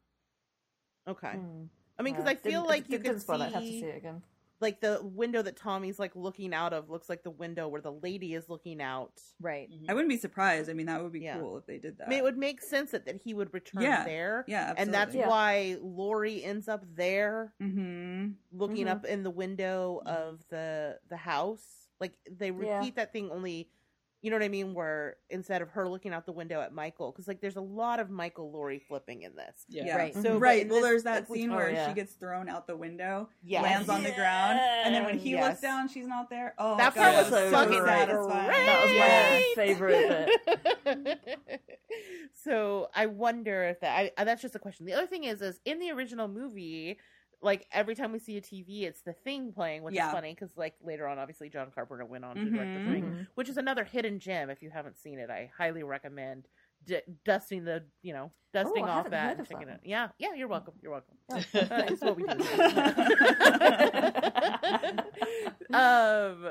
Okay. Hmm. I mean, because Yeah. I feel Didn't- like you didn't can spot it. I'd have to see, see it again. Like the window that Tommy's like looking out of looks like the window where the lady is looking out. right. Mhm. I wouldn't be surprised. I mean, that would be Yeah. cool if they did that. I mean, it would make sense that, that he would return Yeah. there. yeah, And that's Yeah. why Laurie ends up there hmm looking Mhm. up in the window of the the house. Like they Yeah. repeat that thing only You know what I mean? Where instead of her looking out the window at Michael, because like there's a lot of Michael Laurie flipping in this. Yeah. Yeah. Right. So right. Well, this- there's that like, we- scene oh, where yeah. she gets thrown out the window, Yes. lands on the ground, and then when he Yes. looks down, she's not there. Oh, That God, part that was so fucking great. satisfying. That was my favorite so I wonder if that. I, I- that's just a question. The other thing is, is in the original movie, like every time we see a TV, it's the thing playing, which Yeah. is funny because like later on, obviously John Carpenter went on to direct the Mhm. thing, Mhm. which is another hidden gem. If you haven't seen it, I highly recommend d- dusting the you know dusting Oh, off that and checking it. Yeah, yeah, you're welcome. You're welcome. Oh, Uh, what we do. um,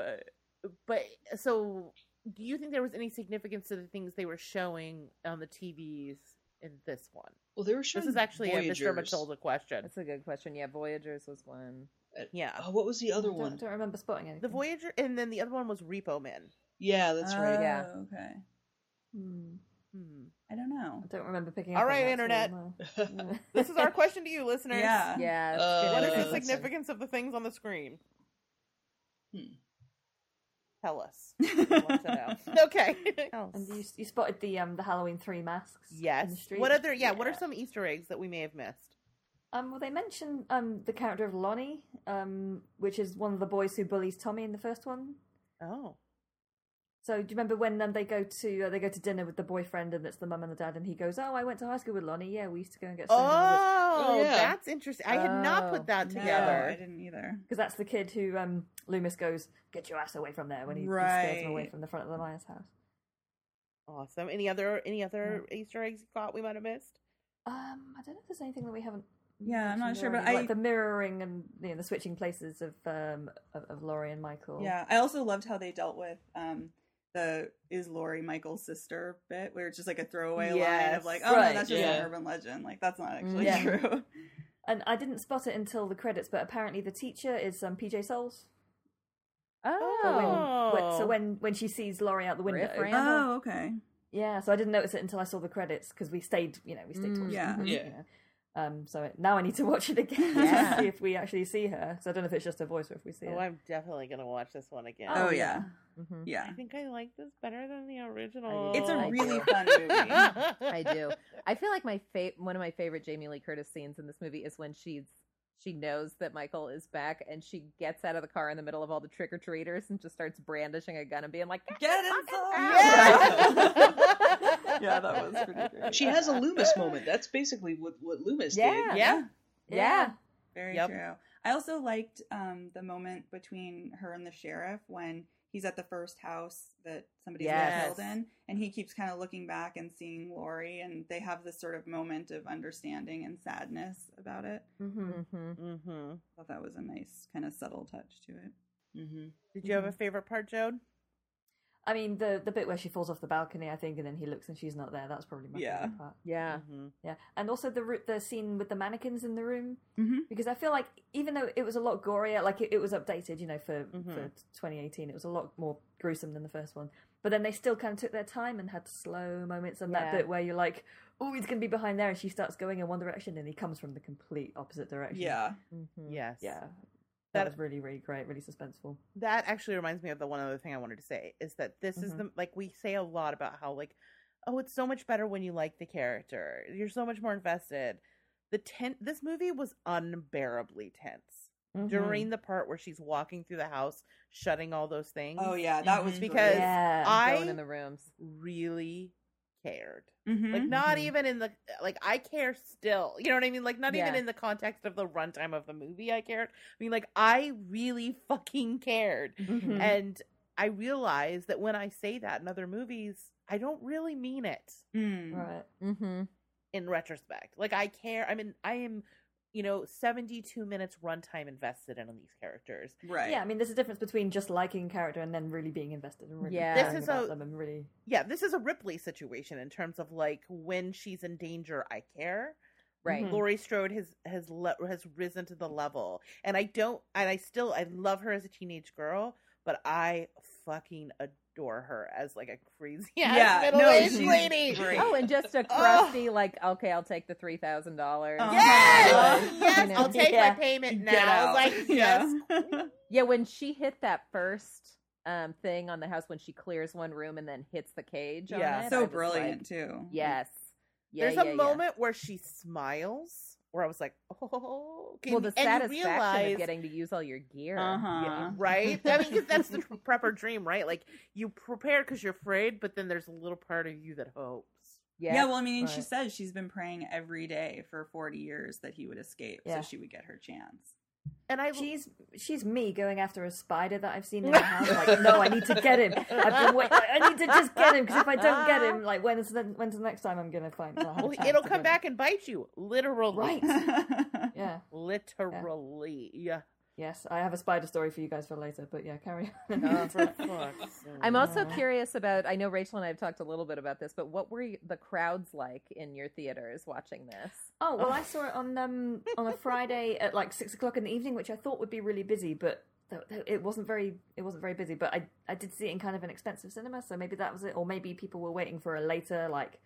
but so, do you think there was any significance to the things they were showing on the TVs in this one? Well, they were This is actually a Mr. Voyagers. Matilda question. That's a good question. Yeah, Voyagers was one. Yeah, Oh, what was the other I don't, one? don't remember spotting anything. the Voyager, and then the other one was Repo Man. Yeah, that's right. Yeah. Oh, Okay. Hmm. Hmm. I don't know. I don't remember picking All up. right, internet. This is our question to you, listeners. Yeah. Yeah. Uh, it's What good is to the know. let's see. significance of the things on the screen? Hmm. Tell us. We want to know. Okay. And you, you spotted the um the Halloween three masks. Yes. What other? Yeah, What are some Easter eggs that we may have missed? Um, well, they mention um the character of Lonnie, um, which is one of the boys who bullies Tommy in the first one. Oh. So do you remember when um, they go to uh, they go to dinner with the boyfriend and it's the mum and the dad and he goes, "Oh, I went to high school with Lonnie. Yeah, we used to go and get stoned in the woods." Oh, Oh, yeah. that's interesting. I had not Oh. put that No, together. I didn't either. Because that's the kid who um Loomis goes, "Get your ass away from there" when he, he scares him away from the front of the Myers house. Awesome. Any other any other Easter eggs you thought we might have missed? Um, I don't know if there's anything that we haven't. Yeah, I'm not mentioned sure, but already, I- like the mirroring and you know the switching places of um of, of Laurie and Michael. Yeah, I also loved how they dealt with um the is Laurie Michael's sister bit, where it's just like a throwaway line of like, oh Right, no, that's just yeah. an urban legend. Like that's not actually Yeah. true. And I didn't spot it until the credits, but apparently the teacher is um, PJ Soles. Oh. So when, when- so when when she sees Laurie out the window, Riff Randell. Oh, okay. yeah. So I didn't notice it until I saw the credits because we stayed, you know, we stayed Mm, yeah. the end, Yeah. you know. Um, so now I need to watch it again Yeah. to see if we actually see her. So I don't know if it's just her voice or if we see Oh, her. I'm definitely gonna watch this one again. Oh, yeah, Mhm. yeah. I think I like this better than the original. It's a I really do. fun movie. I do. I feel like my fa- one of my favorite Jamie Lee Curtis scenes in this movie is when she's she knows that Michael is back and she gets out of the car in the middle of all the trick or treaters and just starts brandishing a gun and being like, Get inside! inside! yeah, yeah, that was pretty great. She has a Loomis moment. That's basically what what Loomis Yeah. did. Yeah. Yeah. Very Yep. true. I also liked um, the moment between her and the sheriff when he's at the first house that somebody's Yes. killed in, and he keeps kind of looking back and seeing Laurie, and they have this sort of moment of understanding and sadness about it. hmm Mhm. Mm-hmm. I thought that was a nice kind of subtle touch to it. hmm Did you have a favorite part, Jode? I mean, the the bit where she falls off the balcony, I think, and then he looks and she's not there. That's probably my Yeah. favorite part. Yeah. Mm-hmm. Yeah, and also the the scene with the mannequins in the room Mm-hmm. because I feel like even though it was a lot gorier, like it, it was updated, you know, for Mhm. for 2018, it was a lot more gruesome than the first one. But then they still kind of took their time and had slow moments, and that bit where you're like, "Oh, he's going to be behind there," and she starts going in one direction, and he comes from the complete opposite direction. Yeah. Yes. yeah, That- that was really really great, really suspenseful. that actually reminds me of the one other thing I wanted to say is that this is Mhm. the like we say a lot about how like oh it's so much better when you like the character you're so much more invested the ten this movie was unbearably tense Mhm. during the part where she's walking through the house shutting all those things Oh yeah, that was Mhm. Because yeah, I Going in the rooms. really cared Mhm. like not Mhm. even in the like i care still you know what i mean like not even in the context of the runtime of the movie i cared i mean like i really fucking cared Mhm. and I realize that when I say that in other movies, I don't really mean it Mm. right. Mm-hmm. in retrospect. Like I care. I mean, I am, you know, seventy-two minutes runtime invested in on these characters. Right. Yeah, I mean, there's a difference between just liking a character and then really being invested and really Yeah. This is about a- them and really. Yeah, this is a Ripley situation in terms of like when she's in danger, I care. Right. Mhm. Laurie Strode has has le- has risen to the level, and I don't, and I still I love her as a teenage girl, but I fucking adore her as like a crazy ass Yeah, middle-aged she's lady. great. Oh, and just a crusty, like, okay, I'll take the three thousand dollars. Uh-huh. Yes, You yes, know? I'll take Yeah. my payment now. Like, yes, yeah. Yeah, when she hit that first um, thing on the house when she clears one room and then hits the cage. on Yeah. it. So brilliant like, too. yes. Yeah, There's yeah, a yeah. moment where she smiles where I was like, oh, can- Well, the and you satisfaction realize- of getting to use all your gear. Uh-huh. Yeah, right? I mean, 'cause that's the tr- prepper dream, right? Like you prepare because you're afraid, but then there's a little part of you that hopes. Yeah. Yeah, well, I mean, she right. says she's been praying every day for 40 years that he would escape, Yeah. so she would get her chance. And I She's she's me going after a spider that I've seen in the house. Like, no, I need to get him. I've been wait- I need to just get him because if I don't get him, like, when's the when's the next time I'm gonna find? I'll have a well, it'll come back and bite you, literally. Right. Yeah. Literally. Yeah. Yes, I have a spider story for you guys for later. But yeah, carry on. Oh, for. I'm also curious about. I know Rachel and I have talked a little bit about this, but what were the crowds like in your theaters watching this? Oh well, I saw it on um on a Friday at like six o'clock in the evening, which I thought would be really busy, but th- th- it wasn't very it wasn't very busy. But I I did see it in kind of an expensive cinema, so maybe that was it, or maybe people were waiting for a later like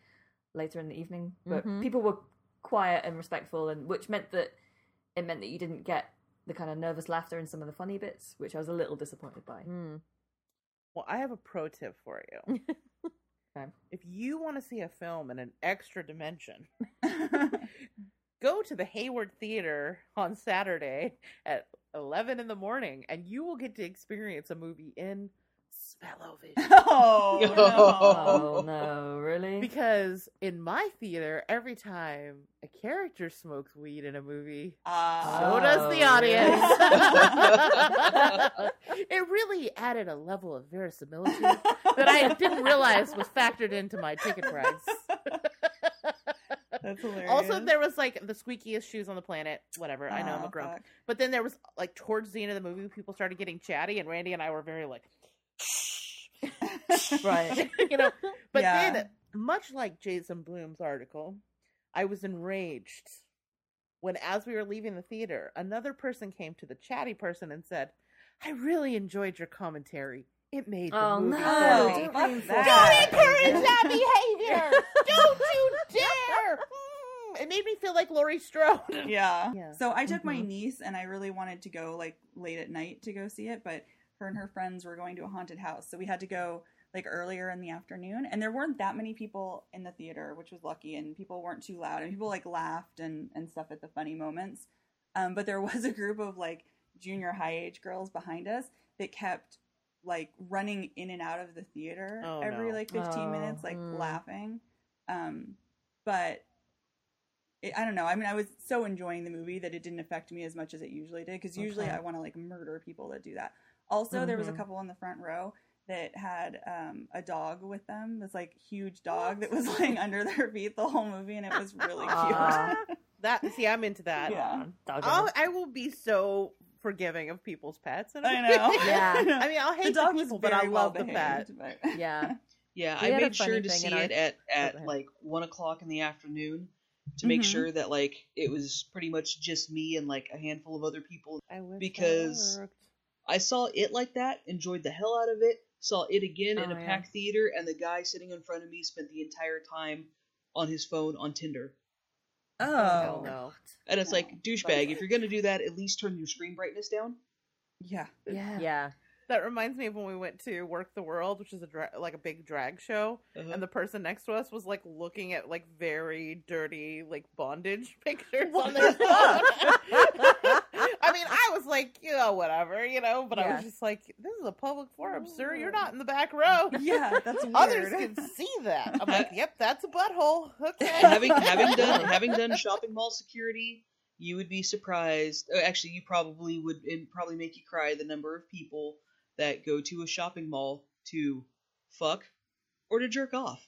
later in the evening. But Mhm. people were quiet and respectful, and which meant that it meant that you didn't get the kind of nervous laughter in some of the funny bits, which I was a little disappointed by. Mm. Well, I have a pro tip for you. Okay. If you want to see a film in an extra dimension, go to the Hayward Theater on Saturday at 11 in the morning and you will get to experience a movie in Smellovision. oh, no. Oh no, really? Because in my theater, every time a character smokes weed in a movie, Ah. so does the Oh, audience. really? it really added a level of verisimilitude that I didn't realize was factored into my ticket price. That's hilarious. Also, there was like the squeakiest shoes on the planet. Whatever. I know I'm a Oh, grump. fuck. But then there was like towards the end of the movie, people started getting chatty, and Randy and I were very like, right. you know. But Yeah. then, much like Jason Blum's article, I was enraged when, as we were leaving the theater, another person came to the chatty person and said, "I really enjoyed your commentary. It made the Oh movie no! for me." Oh, Don't that. Don't encourage that behavior. Don't you dare. Mm, It made me feel like Laurie Strode. Yeah. Yeah. So I took my Mhm. niece, and I really wanted to go like late at night to go see it, but her and her friends were going to a haunted house, so we had to go like earlier in the afternoon. And there weren't that many people in the theater, which was lucky, and people weren't too loud, and people like laughed and and stuff at the funny moments. Um, but there was a group of like junior high age girls behind us that kept like running in and out of the theater Oh, every no. like 15 Oh, minutes like mm. laughing um but it, i don't know i mean i was so enjoying the movie that it didn't affect me as much as it usually did because usually Okay. i want to like murder people that do that also there was a Mhm. couple in the front row that had um, a dog with them this like huge dog that was laying under their feet the whole movie and it was really Aw. cute That see, I'm into that. yeah Dog I'll, I will be so forgiving of people's pets. in a i way. know Yeah. I mean, I'll hate the, dog was people, but I love well the pet. but- Yeah. Yeah, We I made sure to see in our- it at Oh, at go like one o'clock in the afternoon to make Mhm. sure that like it was pretty much just me and like a handful of other people. I Because- worked. I saw it like that, enjoyed the hell out of it. Saw it again in Oh, a yeah. packed theater, and the guy sitting in front of me spent the entire time on his phone on Tinder. oh Hell no. And it's No. like douchebag. If you're gonna do that, at least turn your screen brightness down. yeah Yeah. Yeah. That reminds me of when we went to Werq the World, which is a dra- like a big drag show, Uh-huh. and the person next to us was like looking at like very dirty like bondage pictures on their phone. I was like, you know, whatever, you know, but I was just like, this is a public forum, sir. You're not in the back row. yeah that's weird Others can see that. I'm like, yep, that's a butthole. Okay. having having done having done shopping mall security, you would be surprised. uh, Actually, you probably would. It probably make you cry. The number of people that go to a shopping mall to fuck or to jerk off.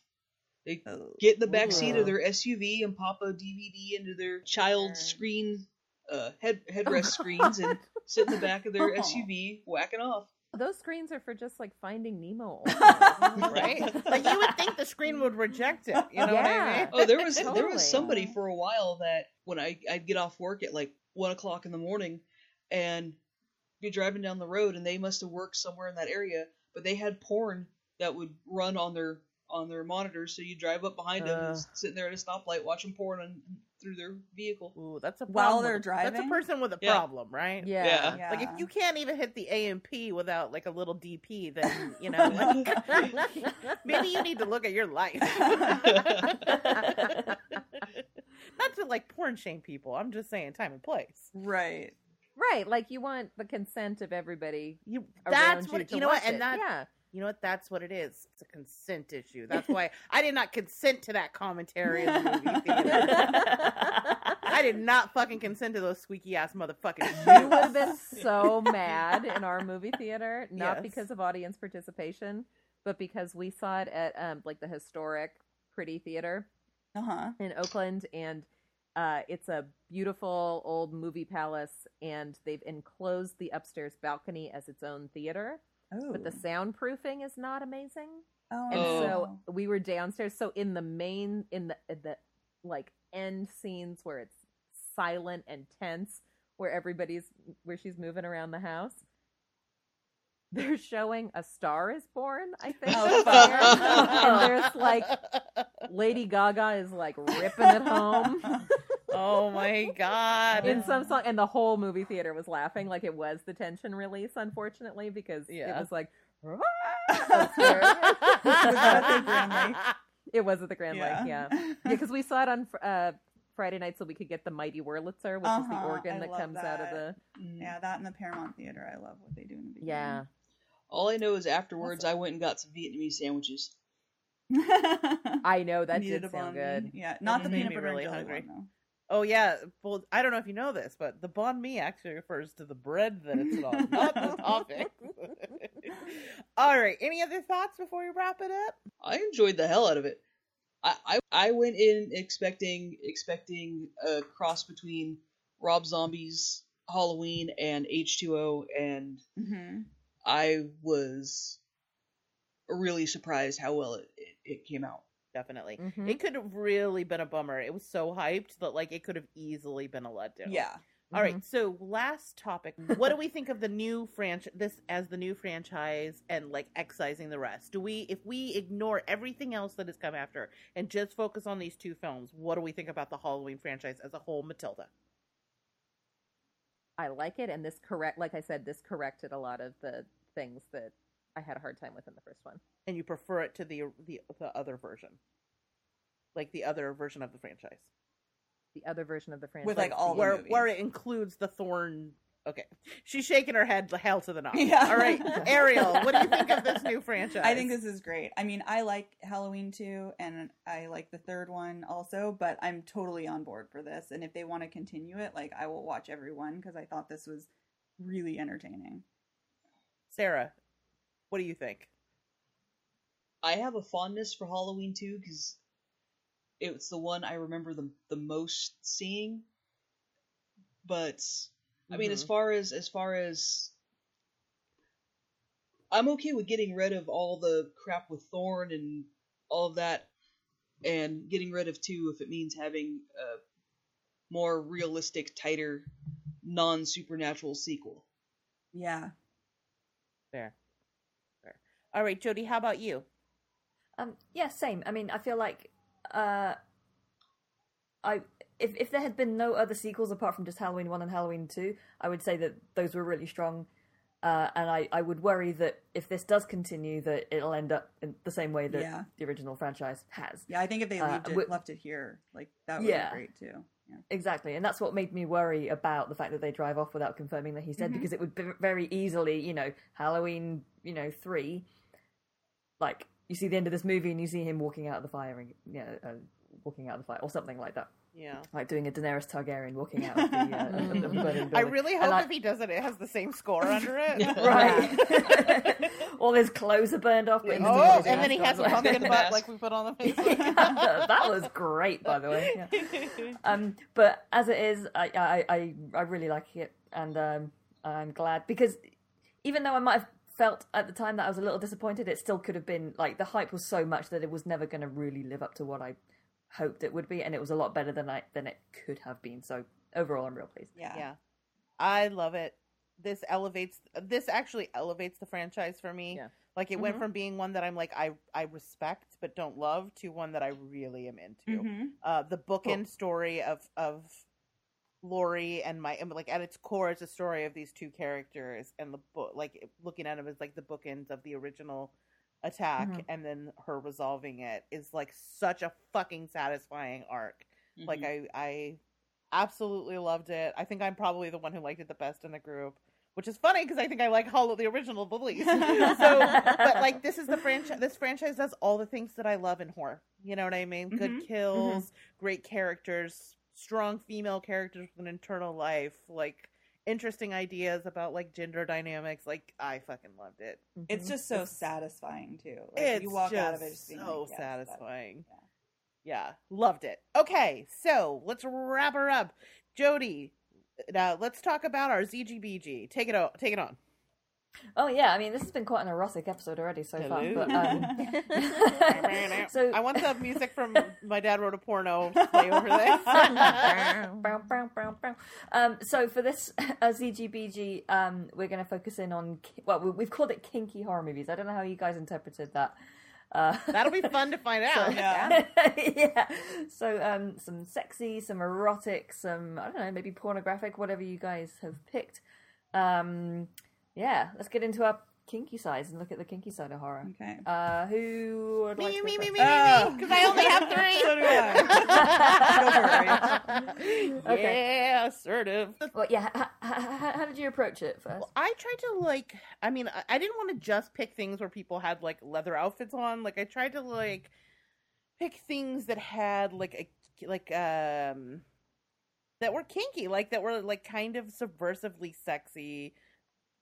They Oh. get in the back seat of their SUV and pop a DVD into their child screen uh, head headrest screens and sit in the back of their Oh. SUV whacking off. Those screens are for just like finding Nemo. right? Like you would think the screen would reject it. You know what I mean? Oh, there was there was somebody for a while that when I I'd get off work at like one o'clock in the morning and be driving down the road and they must have worked somewhere in that area, but they had porn that would run on their on their monitors, so you drive up behind them and Uh. s- sitting there at a stoplight watching porn on through their vehicle. Ooh, that's a While they're driving. That's a person with a Yeah. problem, right? Yeah. Yeah. Yeah. Like if you can't even hit the A and P without like a little DP, then you know, like, maybe you need to look at your life. Not to like porn shame people. I'm just saying time and place. right. Right, like you want the consent of everybody You that's what to you know what, and it. that yeah. You know what that's what it is. It's a consent issue. That's why I did not consent to that commentary in the movie theater. I did not fucking consent to those squeaky ass motherfucking you would have been so mad in our movie theater, not Yes. because of audience participation, but because we saw it at um like the historic Pretty Theater Uh huh. in Oakland, and uh, it's a beautiful old movie palace, and they've enclosed the upstairs balcony as its own theater. Oh. But the oh. soundproofing is not amazing, oh. and so we were downstairs. So in the main, in the in the like end scenes where it's silent and tense, where everybody's where she's moving around the house. They're showing A Star is Born, I think. Oh, and there's like Lady Gaga is like ripping it home oh my god. in some song, and the whole movie theater was laughing like it was the tension release, unfortunately, because Yeah. it was like Was at the Grand Lake? it was at the Grand Yeah. Lake, yeah, yeah, because we saw it on uh, Friday night, so we could get the Mighty Wurlitzer, which is the Uh-huh, organ I that love comes out of the. Mm. Yeah, that in the Paramount Theater. I love what they do in the beginning. yeah. All I know is afterwards I went and got some Vietnamese sandwiches. I know that Needed did sound good. Yeah, not the made peanut butter really and jelly hungry. one, Oh yeah, well, I don't know if you know this, but the banh mi actually refers to the bread that it's on, not the topping. All right, any other thoughts before we wrap it up? I enjoyed the hell out of it. I, I I went in expecting expecting a cross between Rob Zombie's Halloween and H2O, and though. hmm I was really surprised how well it, it, it came out. Definitely, Mhm. it could have really been a bummer. It was so hyped that like it could have easily been a letdown. Yeah. All right, so last topic. What do we think of the new franchise? This as the new franchise and like excising the rest. Do we, if we ignore everything else that has come after and just focus on these two films, what do we think about the Halloween franchise as a whole, Matilda? I like it, and this correct, like I said, this corrected a lot of the things that I had a hard time with in the first one. And you prefer it to the the the other version, like the other version of the franchise, The other version of the franchise, With, like, all where movies. where it includes the Thorn. Okay, she's shaking her head the hell to the no. Yeah. All right, Ariel, what do you think of this new franchise? I think this is great. I mean, I like Halloween 2 and I like the third one also, but I'm totally on board for this. And if they want to continue it, like I will watch every one because I thought this was really entertaining. Sarah, what do you think? I have a fondness for Halloween too because it's the one I remember the the most seeing. But I mean, as Mhm. far as as far as I'm okay with getting rid of all the crap with Thorn and all of that, and getting rid of two if it means having a more realistic, tighter, non supernatural sequel. Yeah. Fair. Fair. All right, Jody, how about you? Um, yeah, same. I mean, I feel like uh, I if if there had been no other sequels apart from just Halloween one and Halloween two, I would say that those were really strong. Uh, and I, I would worry that if this does continue, that it'll end up in the same way that Yeah. the original franchise has. Yeah, I think if they Uh, left it, wi- left it here, like that would Yeah. be great too. Yeah. Exactly, and that's what made me worry about the fact that they drive off without confirming that he's dead, Mhm. because it would be very easily, you know, Halloween, you know, three, like you see the end of this movie and you see him walking out of the fire, and you know, uh, walking out of the fire, or something like that, Yeah. like doing a Daenerys Targaryen walking out of the, uh, of the burning I building. really And hope I- if he does it, it has the same score under it. right. All his clothes are burned off, but he Oh, and then he has a pumpkin butt Mask. like we put on the face. that was great, by the way. Yeah. Um, but as it is, I, I, I, I really like it, and um, I'm glad because even though I might have felt at the time that I was a little disappointed, it still could have been like the hype was so much that it was never going to really live up to what I hoped it would be, and it was a lot better than I than it could have been. So overall, I'm real pleased. Yeah. yeah. I love it. this elevates this actually elevates the franchise for me. Yeah. Like it went Mhm. from being one that I'm like I I respect but don't love to one that I really am into. hmm Uh, the bookend story of of Laurie and my and, like at its core, it's a story of these two characters and the book. Like looking at them as like the bookends of the original attack, Mhm. and then her resolving it is like such a fucking satisfying arc. Like Mhm. I I absolutely loved it. I think I'm probably the one who liked it the best in the group. Which is funny because I think I like Hollow the original least. so, but like this is the franchise. This franchise does all the things that I love in horror. You know what I mean? Good Mhm. kills, great characters, strong female characters with an internal life, like interesting ideas about like gender dynamics. Like I fucking loved it. It's Mhm. just so It's- satisfying too. Like, it's you walk just out of it just being so like, yes, that- satisfying. yeah. Yeah, loved it. Okay, so let's wrap her up. Jody, now let's talk about our ZGBG. Take it on. Take it on. Oh yeah, I mean this has been quite an erotic episode already so far. But um, so I want the music from My Dad Wrote a Porno to play over. Um, so for this uh, ZGBG, um, we're going to focus in on ki- well, we- we've called it kinky horror movies. I don't know how you guys interpreted that. Uh, That'll be fun to find out. Yeah. yeah. So um, some sexy, some erotic, some I don't know, maybe pornographic, whatever you guys have picked. Um, yeah, let's get into our kinky sides and look at the kinky side of horror. Okay. Uh, who would like Me, to me, go me, first? me, me, me, because I only have three. So do I. Okay. Yeah, assertive. Well, yeah. How, how, how did you approach it first? Well, I tried to like. I mean, I, I didn't want to just pick things where people had like leather outfits on. Like, I tried to like pick things that had like a like um that were kinky, like that were like kind of subversively sexy.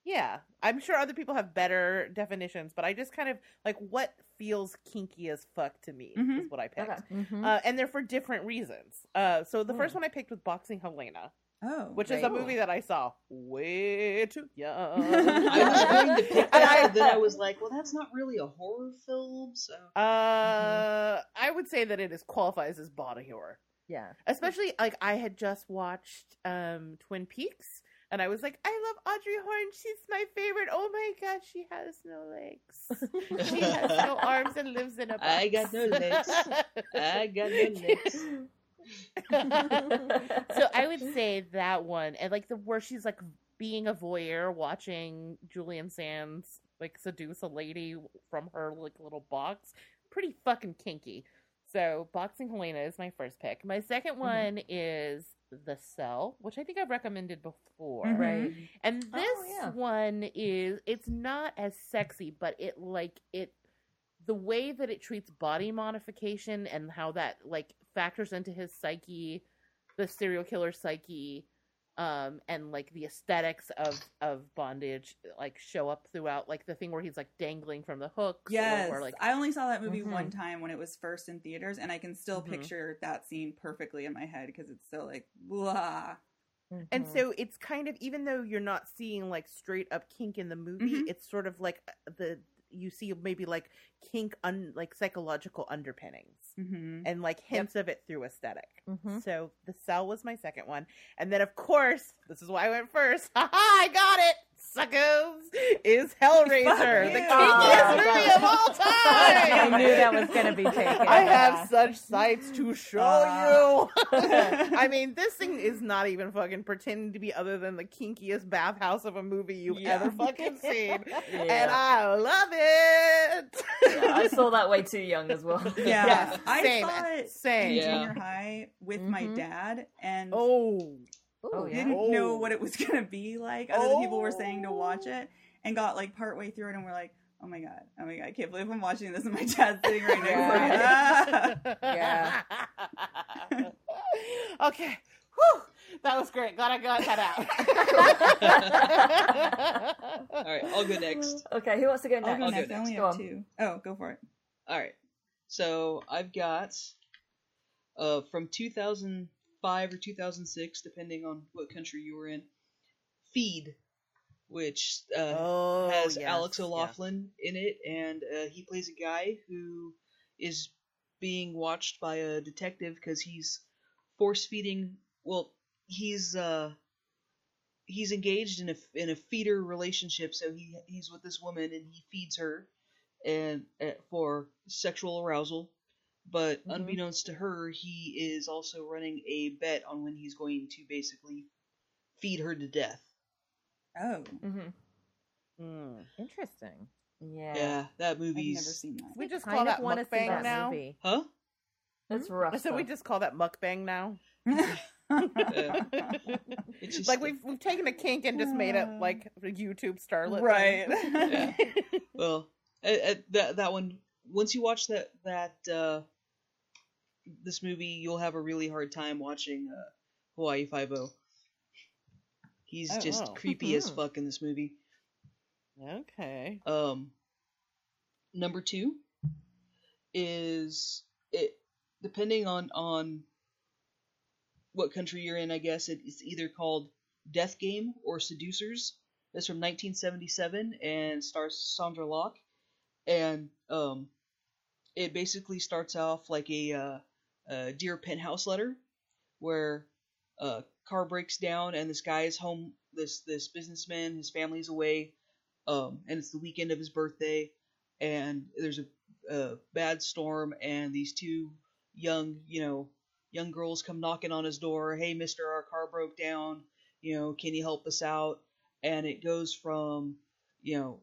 Yeah, I'm sure other people have better definitions, but I just kind of like what feels kinky as fuck to me Mhm. is what I picked. Okay. Mhm. Uh, and they're for different reasons. Uh, so the Mm. first one I picked was Boxing Helena, Oh. which is a movie that I saw way too young. I was going to pick that, but then I was like, well, that's not really a horror film, so. Uh, I would say that it is qualifies as body horror, yeah. especially like I had just watched um Twin Peaks, and I was like, I love Audrey Horne. She's my favorite. Oh my god, she has no legs. She has no arms and lives in a box. I got no legs. I got no legs. so I would say that one, and like the where she's like being a voyeur, watching Julian Sands like seduce a lady from her like little box, pretty fucking kinky. So boxing Helena is my first pick. My 2nd mm-hmm. one is The Cell, which I think I've recommended before. Mhm. Right. And Oh, this yeah. one is it's not as sexy, but it like it the way that it treats body modification and how that like factors into his psyche, the serial killer psyche, um, and like the aesthetics of of bondage like show up throughout like the thing where he's like dangling from the hooks. or- Yes, Or, like I only saw that movie Mhm. one time when it was first in theaters, and I can still Mhm. picture that scene perfectly in my head because it's so like blah. And Mhm. so it's kind of even though you're not seeing like straight up kink in the movie, Mhm. it's sort of like uh, the you see maybe like kink un like psychological underpinnings Mm-hmm. and like hints of it through esthetic Mhm. So the cell was my second one, and then of course this is why I went first. Ha ha! I got it. Suckers is Hellraiser, the you. kinkiest Oh, movie of all time. I knew that was going to be taken. I have such sights to show Uh. you. I mean, this thing is not even fucking pretending to be other than the kinkiest bathhouse of a movie you've Yeah. ever fucking seen, Yeah. and I love it. Yeah, I saw that way too young as well. Yeah, Yes, I same, saw it same. in junior high with my Mhm. dad, and Oh, Oh, yeah. didn't know Oh. what it was gonna be like. Other than people were saying to watch Oh. it, and got like partway through it, and we're like, "Oh my god, oh my god, I can't believe I'm watching this, and my dad's sitting right next to me." Ah. Yeah. okay. Whew. That was great. Glad I got that out. All right, I'll go next. Okay, who wants to go I'll next? go I'll go next. I only Go have on. two. Oh, go for it. All right. So I've got uh, from 2005 or 2006, depending on what country you were in, Feed, which uh, oh, has yes, Alex. O'Loughlin in it, and uh, he plays a guy who is being watched by a detective because he's force feeding. Well, he's uh, he's engaged in a in a feeder relationship. So he he's with this woman and he feeds her, and uh, for sexual arousal. But Mhm. unbeknownst to her, he is also running a bet on when he's going to basically feed her to death. Oh, Mm-hmm. Mm. Interesting. Yeah. Yeah, that I've movie's never seen that. We just call that wanna see mukbang that now. movie. huh? It's rough. I said we just call that mukbang now. It's just like we've we've taken a kink and just made it like a YouTube starlet. right. Yeah. well, uh, uh, that that one. Once you watch that that uh, this movie, you'll have a really hard time watching uh, Hawaii Five O. He's Oh, just wow. creepy as fuck in this movie. Okay. Um, number two is it depending on on what country you're in. I guess it's either called Death Game or Seducers. It's from 1977 and stars Sondra Locke, and um, it basically starts off like a, uh, a Dear Penthouse letter, where a car breaks down and this guy is home. This this businessman, his family's away, um, and it's the weekend of his birthday, and there's a, a bad storm, and these two young, you know, young girls come knocking on his door. Hey, Mister, our car broke down. You know, can you help us out? And it goes from, you know,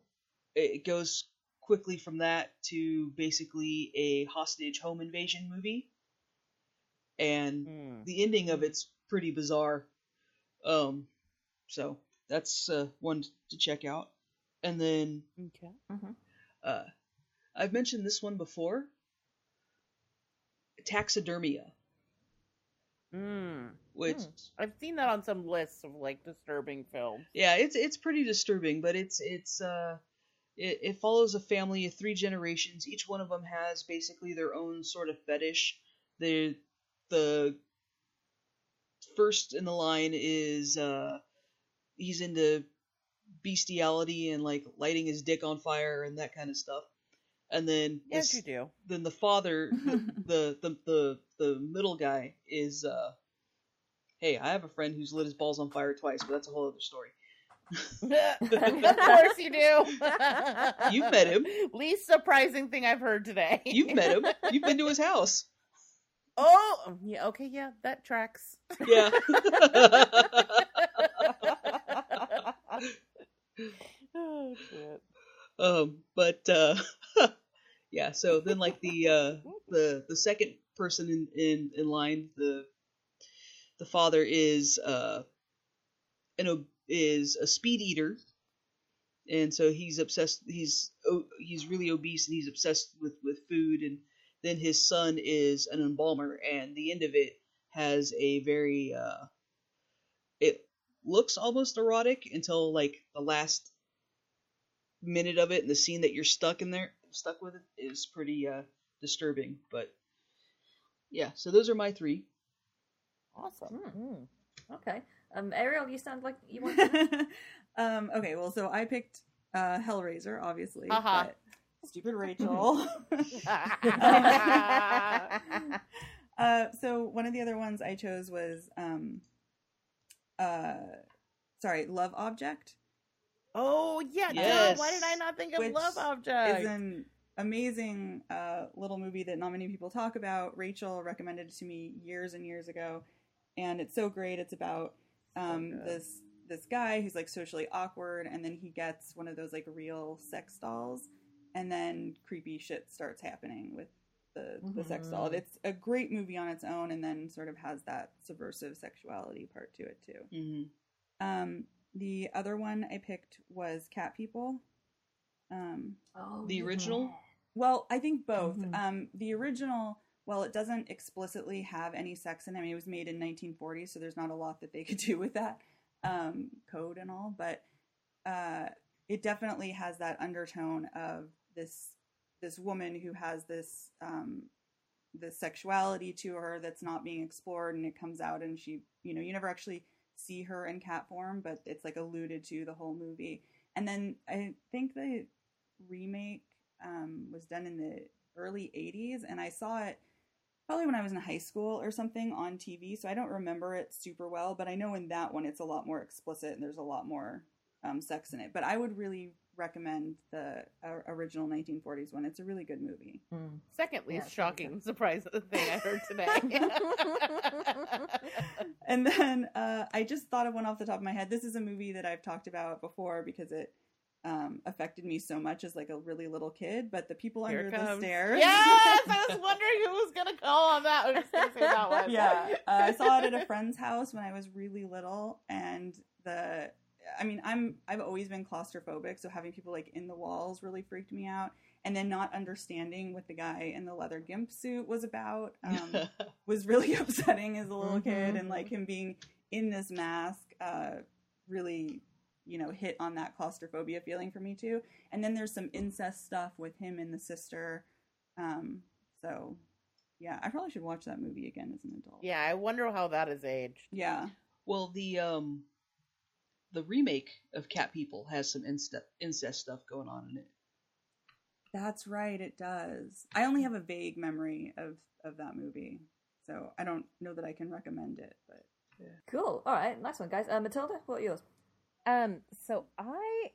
it goes quickly from that to basically a hostage home invasion movie, and Mm. the ending of it's pretty bizarre. Um, so that's uh, one to check out. And then Okay. uh, I've mentioned this one before. Taxidermia, Mm. which Hmm. I've seen that on some lists of like disturbing films. yeah, it's it's pretty disturbing, but it's it's uh it, it follows a family of three generations. Each one of them has basically their own sort of fetish. The the first in the line is uh he's into bestiality and like lighting his dick on fire and that kind of stuff. And then Yes, this- you do. then the father the, the the the middle guy is uh hey i have a friend who's lit his balls on fire twice but that's a whole other story of course you do. You've met him. Least surprising thing I've heard today. you've met him you've been to his house Oh, yeah. Okay, yeah, that tracks. yeah oh shit. um but uh yeah so then like the uh the the second person in in in line the the father is uh an ob- is a speed eater and so he's obsessed he's oh, he's really obese and he's obsessed with with food and then his son is an embalmer and the end of it has a very uh it looks almost erotic until like the last minute of it and the scene that you're stuck in there stuck with it is pretty uh disturbing but yeah so those are my three Awesome. Mm. Okay. Um, Ariel, you sound like you want to. um, okay, well, so I picked uh, Hellraiser, obviously. Uh-huh. But Stupid Rachel. uh, so one of the other ones I chose was, um, uh, sorry, Love Object. oh yeah, duh, Why did I not think of Which Love Object? is an amazing uh, little movie that not many people talk about. Rachel recommended it to me years and years ago, and it's so great. It's about um, good. this this guy who's like socially awkward, and then he gets one of those like real sex dolls, and then creepy shit starts happening with the the sex doll. It's a great movie on its own, and then sort of has that subversive sexuality part to it too. mm-hmm. Um, the other one I picked was Cat People. Um, Oh, The original? well, I think both. Mhm. Um, the original, well, it doesn't explicitly have any sex in it. I mean, it was made in 1940, so there's not a lot that they could do with that um, code and all. But uh, it definitely has that undertone of this this woman who has this um, this sexuality to her that's not being explored, and it comes out, and she, you know, you never actually see her in cat form, but it's like alluded to the whole movie. And then I think the remake um, was done in the early 80s and i saw it probably when I was in high school or something on TV, so I don't remember it super well. But I know in that one it's a lot more explicit and there's a lot more um, sex in it. But I would really recommend the uh, original 1940s one. It's a really good movie. Second least it's pretty shocking surprise thing I heard today. And then uh, I just thought of one off the top of my head. This is a movie that I've talked about before because it um, affected me so much as like a really little kid. But the people Here under the stairs. Yes, I was wondering who was gonna call on that. I was just gonna say that one. yeah, uh, I saw it at a friend's house when I was really little, and the. I mean, I'm I've always been claustrophobic, so having people like in the walls really freaked me out. And then not understanding what the guy in the leather gimp suit was about um, was really upsetting as a little kid, and like him being in this mask uh, really, you know, hit on that claustrophobia feeling for me too. And then there's some incest stuff with him and the sister. Um, so, yeah, I probably should watch that movie again as an adult. Yeah, I wonder how that is aged. Yeah. well, the um, the remake of Cat People has some incest incest stuff going on in it. That's right, it does. I only have a vague memory of, of that movie, so I don't know that I can recommend it, but Cool. All right, nice one, guys. Uh, Matilda, what are yours? Um, so I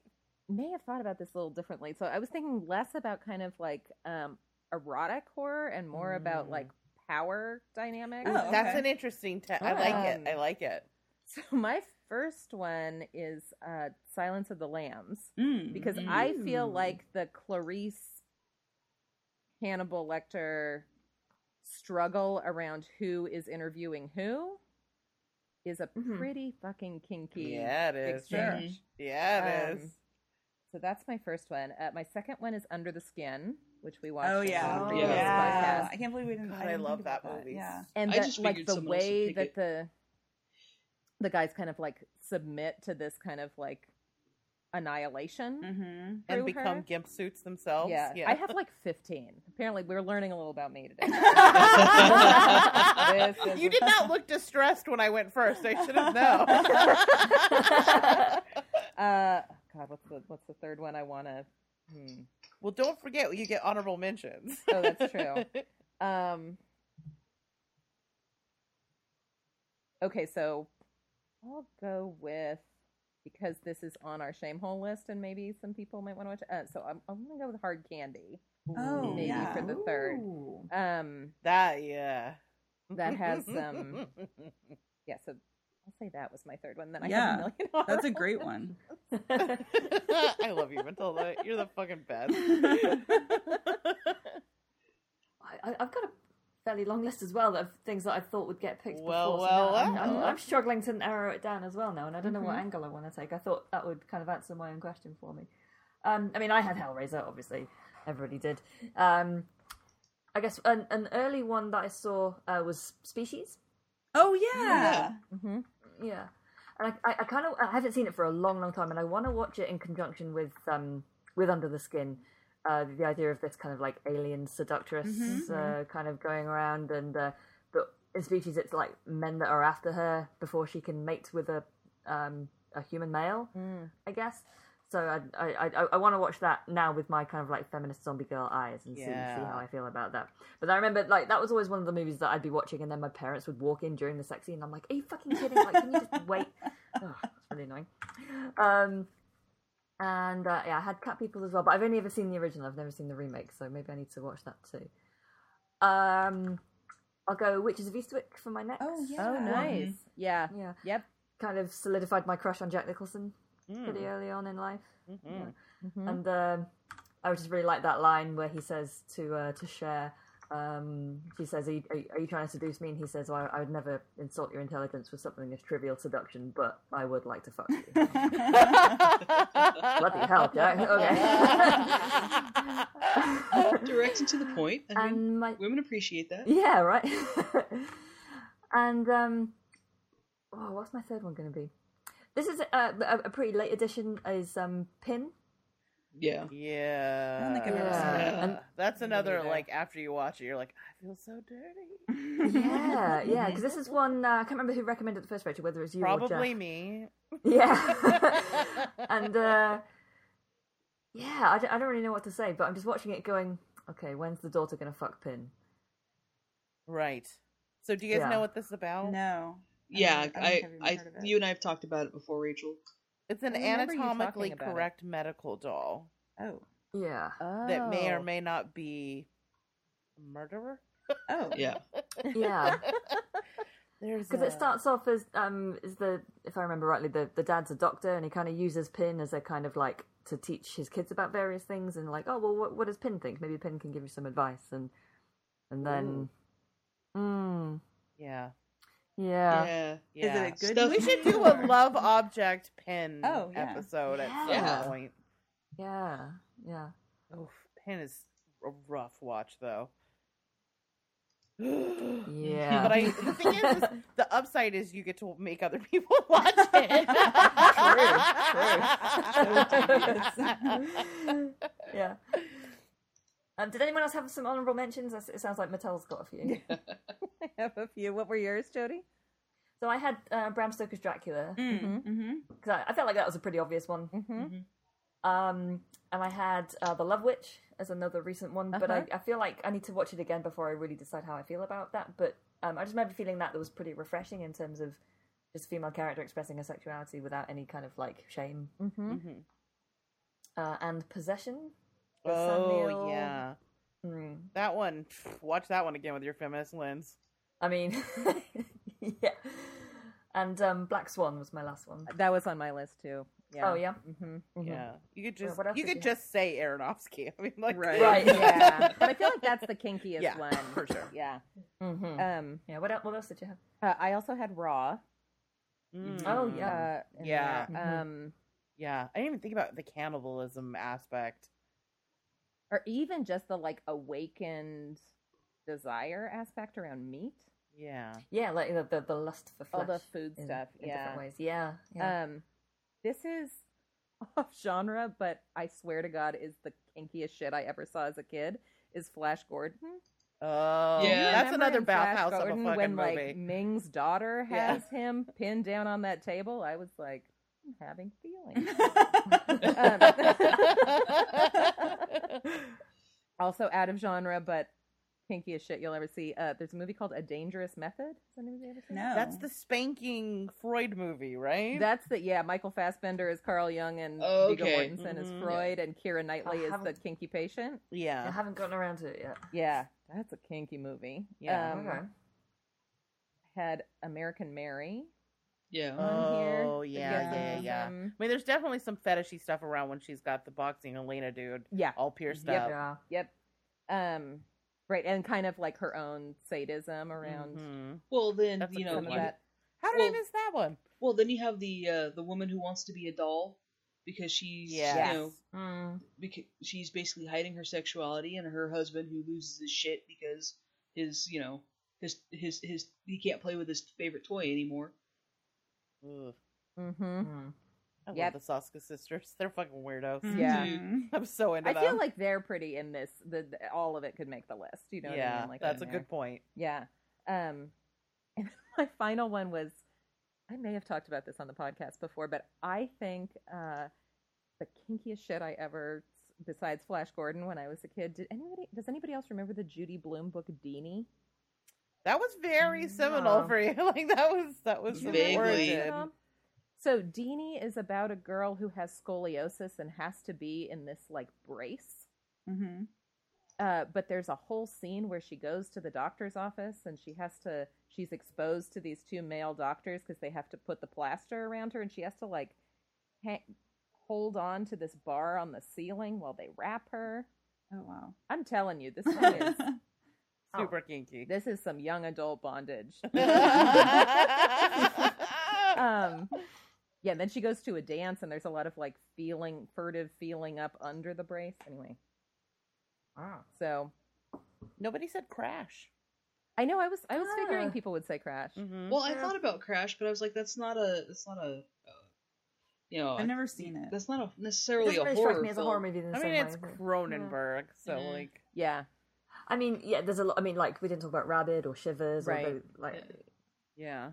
may have thought about this a little differently. So I was thinking less about kind of like um erotic horror and more about Mm. like power dynamics. Oh, That's an interesting. Te- I like it. Um, I like it. So my first one is uh Silence of the Lambs mm. because Mhm. I feel Mm. like the Clarice Hannibal Lecter struggle around who is interviewing who is a Mhm. pretty fucking kinky Yeah, it is. exchange. Yeah, it Um, is. So that's my first one. Uh, my second one is Under the Skin, which we watched. Oh yeah, Oh, previous yeah. I can't believe we didn't. God, I, I didn't love think about that movie. Yeah. And I just like the someone else would way that it. the the guys kind of like submit to this kind of like annihilation. Mm-hmm. And become her. gimp suits themselves. Yeah. yeah. I have like fifteen. Apparently, we're learning a little about me today. This is- you did not look distressed when I went first. I should have known. uh, God, what's the what's the third one I want to? Hmm. well, don't forget you get honorable mentions. Oh, that's true. Um. Okay, so I'll go with because this is on our shame hole list, and maybe some people might want to watch. it. Uh, so I'm I'm gonna go with hard candy. Oh, maybe yeah. for the third. Ooh. Um, that yeah. that has um, yeah. So I'll say that was my third one. Then I Yeah, have a million. That's a great one. I love you, Matilda. You're the fucking best. I, I've got a fairly long list as well of things that I thought would get picked Well, before. so well, I'm, I'm, well. I'm struggling to narrow it down as well now, and I don't know what Mhm. angle I want to take. I thought that would kind of answer my own question for me. Um, I mean, I had Hellraiser, obviously, everybody did. Um, I guess an, an early one that I saw uh, was Species. Oh yeah. Mhm. Yeah, and I, I, I kind of I haven't seen it for a long, long time, and I want to watch it in conjunction with um with Under the Skin. Uh, the idea of this kind of like alien seductress Mhm. uh, kind of going around, and uh, but in Species, it's like men that are after her before she can mate with a um a human male, Mm. I guess. So I I I, I want to watch that now with my kind of like feminist zombie girl eyes and see see how I feel about that. But I remember like that was always one of the movies that I'd be watching, and then my parents would walk in during the sex scene. And I'm like, "Are you fucking kidding? Like, can you just wait?" Oh, that's really annoying. Um, and uh, yeah, I had Cat People as well, but I've only ever seen the original. I've never seen the remake, so maybe I need to watch that too. Um, I'll go Witches of Eastwick for my next. Oh, yeah. Oh, nice. Yeah. yeah. Yep. Kind of solidified my crush on Jack Nicholson Mm. pretty early on in life. Mhm. Mhm. And um, I just really like that line where he says to uh, to Cher, um, she says, are you, are, you, "Are you trying to seduce me?" And he says, well, "I would never insult your intelligence for something as trivial seduction, but I would like to fuck you." Bloody hell, Jack. Okay. Direct and to the point. I mean, and my women appreciate that. yeah, right. and um, oh, what's my third one going to be? This is a, a, a pretty late edition. Is um, Pin. Yeah. Yeah. I don't think I've ever seen it. And- That's another neither. like after you watch it, you're like, I feel so dirty. Yeah, yeah. Because this is one uh, I can't remember who recommended the first, Rachel. Whether it's you or Probably me. Yeah. and uh, yeah, I don't, I don't really know what to say, but I'm just watching it going, okay, when's the daughter going to fuck Pin? Right. So, do you guys Yeah. know what this is about? No. Yeah, don't- I I, I've even I, heard of it. you and I have talked about it before, Rachel. It's an I remember you anatomically talking about it. correct medical doll Oh. Yeah. that may or Oh. may not be a murderer. Oh. Yeah. Yeah. Because a- it starts off as um is the if I remember rightly the the dad's a doctor and he kind of uses Pin as a kind of like to teach his kids about various things and like oh well what what does Pin think maybe Pin can give you some advice and and then mm, Yeah. Yeah yeah. Yeah. it a good Stuff- We should do a love object pin Oh, yeah. episode at some Yeah. point. yeah yeah Oof, pin is a rough watch though. yeah But I, the thing is, is, the upside is you get to make other people watch it. True, true. yeah. Um, did anyone else have some honorable mentions? It sounds like Mattel's got a few. I have a few. What were yours, Jody? So I had uh, Bram Stoker's Dracula Mm, hmm because I, I felt like that was a pretty obvious one. Mm-hmm. Um, and I had uh, The Love Witch as another recent one, but I, Uh-huh. I feel like I need to watch it again before I really decide how I feel about that. But um, I just remember feeling that that was pretty refreshing in terms of just a female character expressing her sexuality without any kind of like shame. Mm-hmm. Mhm. Uh, and Possession. With Oh Sam yeah, Hmm. that one. Watch that one again with your feminist lens. I mean, yeah. And um, Black Swan was my last one. That was on my list too. Yeah. Oh yeah. Mm-hmm. Yeah, you could just what else you could you just say Aronofsky. I mean, like Right. Right. yeah. But I feel like that's the kinkiest Yeah, one for sure. Yeah. Mm-hmm. Um. Yeah. What else, what else did you have? uh, I also had Raw. Mm. Oh, yeah. Uh, Yeah. there. Mhm. Um. yeah. I didn't even think about the cannibalism aspect. Or even just the like awakened desire aspect around meat. Yeah, Yeah, like the the, the lust for flesh. All the food in, stuff. in yeah. different ways. Yeah. yeah. Um, this is off genre, but I swear to God, is the kinkiest shit I ever saw as a kid. Is Flash Gordon? oh Yeah. that's another in Flash bathhouse of a Gordon fucking when movie. like Ming's daughter Yeah. has him pinned down on that table. I was like, I'm having feelings. Um, also out of genre, but kinkiest shit you'll ever see. Uh, there's a movie called A Dangerous Method. Has anybody ever seen no. That's the spanking Freud movie, right? That's the yeah. Michael Fassbender is Carl Jung and Oh, Viggo okay. Mortensen is Mhm. Freud and Kira Knightley I is the kinky patient. Yeah, I haven't gotten around to it yet. Yeah, that's a kinky movie. Yeah. Um, okay. Had American Mary Yeah. on here. Oh, yeah, yeah, see yeah. I mean, there's definitely some fetishy stuff around when she's got the boxing Elena dude Yeah. all pierced Yep. up. Yeah. Yep. Um, right, and kind of like her own sadism around Mhm. Well, then That's you know, you, that. How did I miss that one? well, then you have the uh, the woman who wants to be a doll because she's Yes. you know Mm. because she's basically hiding her sexuality, and her husband who loses his shit because his you know his his his he can't play with his favorite toy anymore. Ugh. Mm-hmm. Mm. I Yep. love the Soska sisters. They're fucking weirdos. Yeah. Mhm. I'm so into I them. feel like they're pretty in this. The, the- all of it could make the list. You know what I yeah, mean? Like that's a there. good point. Yeah. Um, and my final one was I may have talked about this on the podcast before, but I think uh, the kinkiest shit I ever, besides Flash Gordon, when I was a kid. Did anybody? Does anybody else remember the Judy Blume book Deenie? That was very seminal No. for you. Like that was that was the Vaguely. origin. Um, So Deenie is about a girl who has scoliosis and has to be in this like brace. Mhm. Uh, but there's a whole scene where she goes to the doctor's office and she has to she's exposed to these two male doctors because they have to put the plaster around her and she has to like ha- hold on to this bar on the ceiling while they wrap her Oh wow. i'm telling you this one is Super kinky. this is some young adult bondage um yeah then she goes to a dance and there's a lot of like feeling furtive feeling up under the brace anyway Ah. so Nobody said crash. i know i was i was figuring Ah. people would say crash Mm-hmm. Well, I Yeah. thought about Crash, but I was like, that's not a that's not a uh, you know I've never seen it. that's not a necessarily doesn't a really horror me as a horror movie in the I same mean, way. it's but- Cronenberg, so Yeah. like, yeah I mean, yeah, there's a lot. I mean, like we didn't talk about Rabid or Shivers, Right. or like yeah.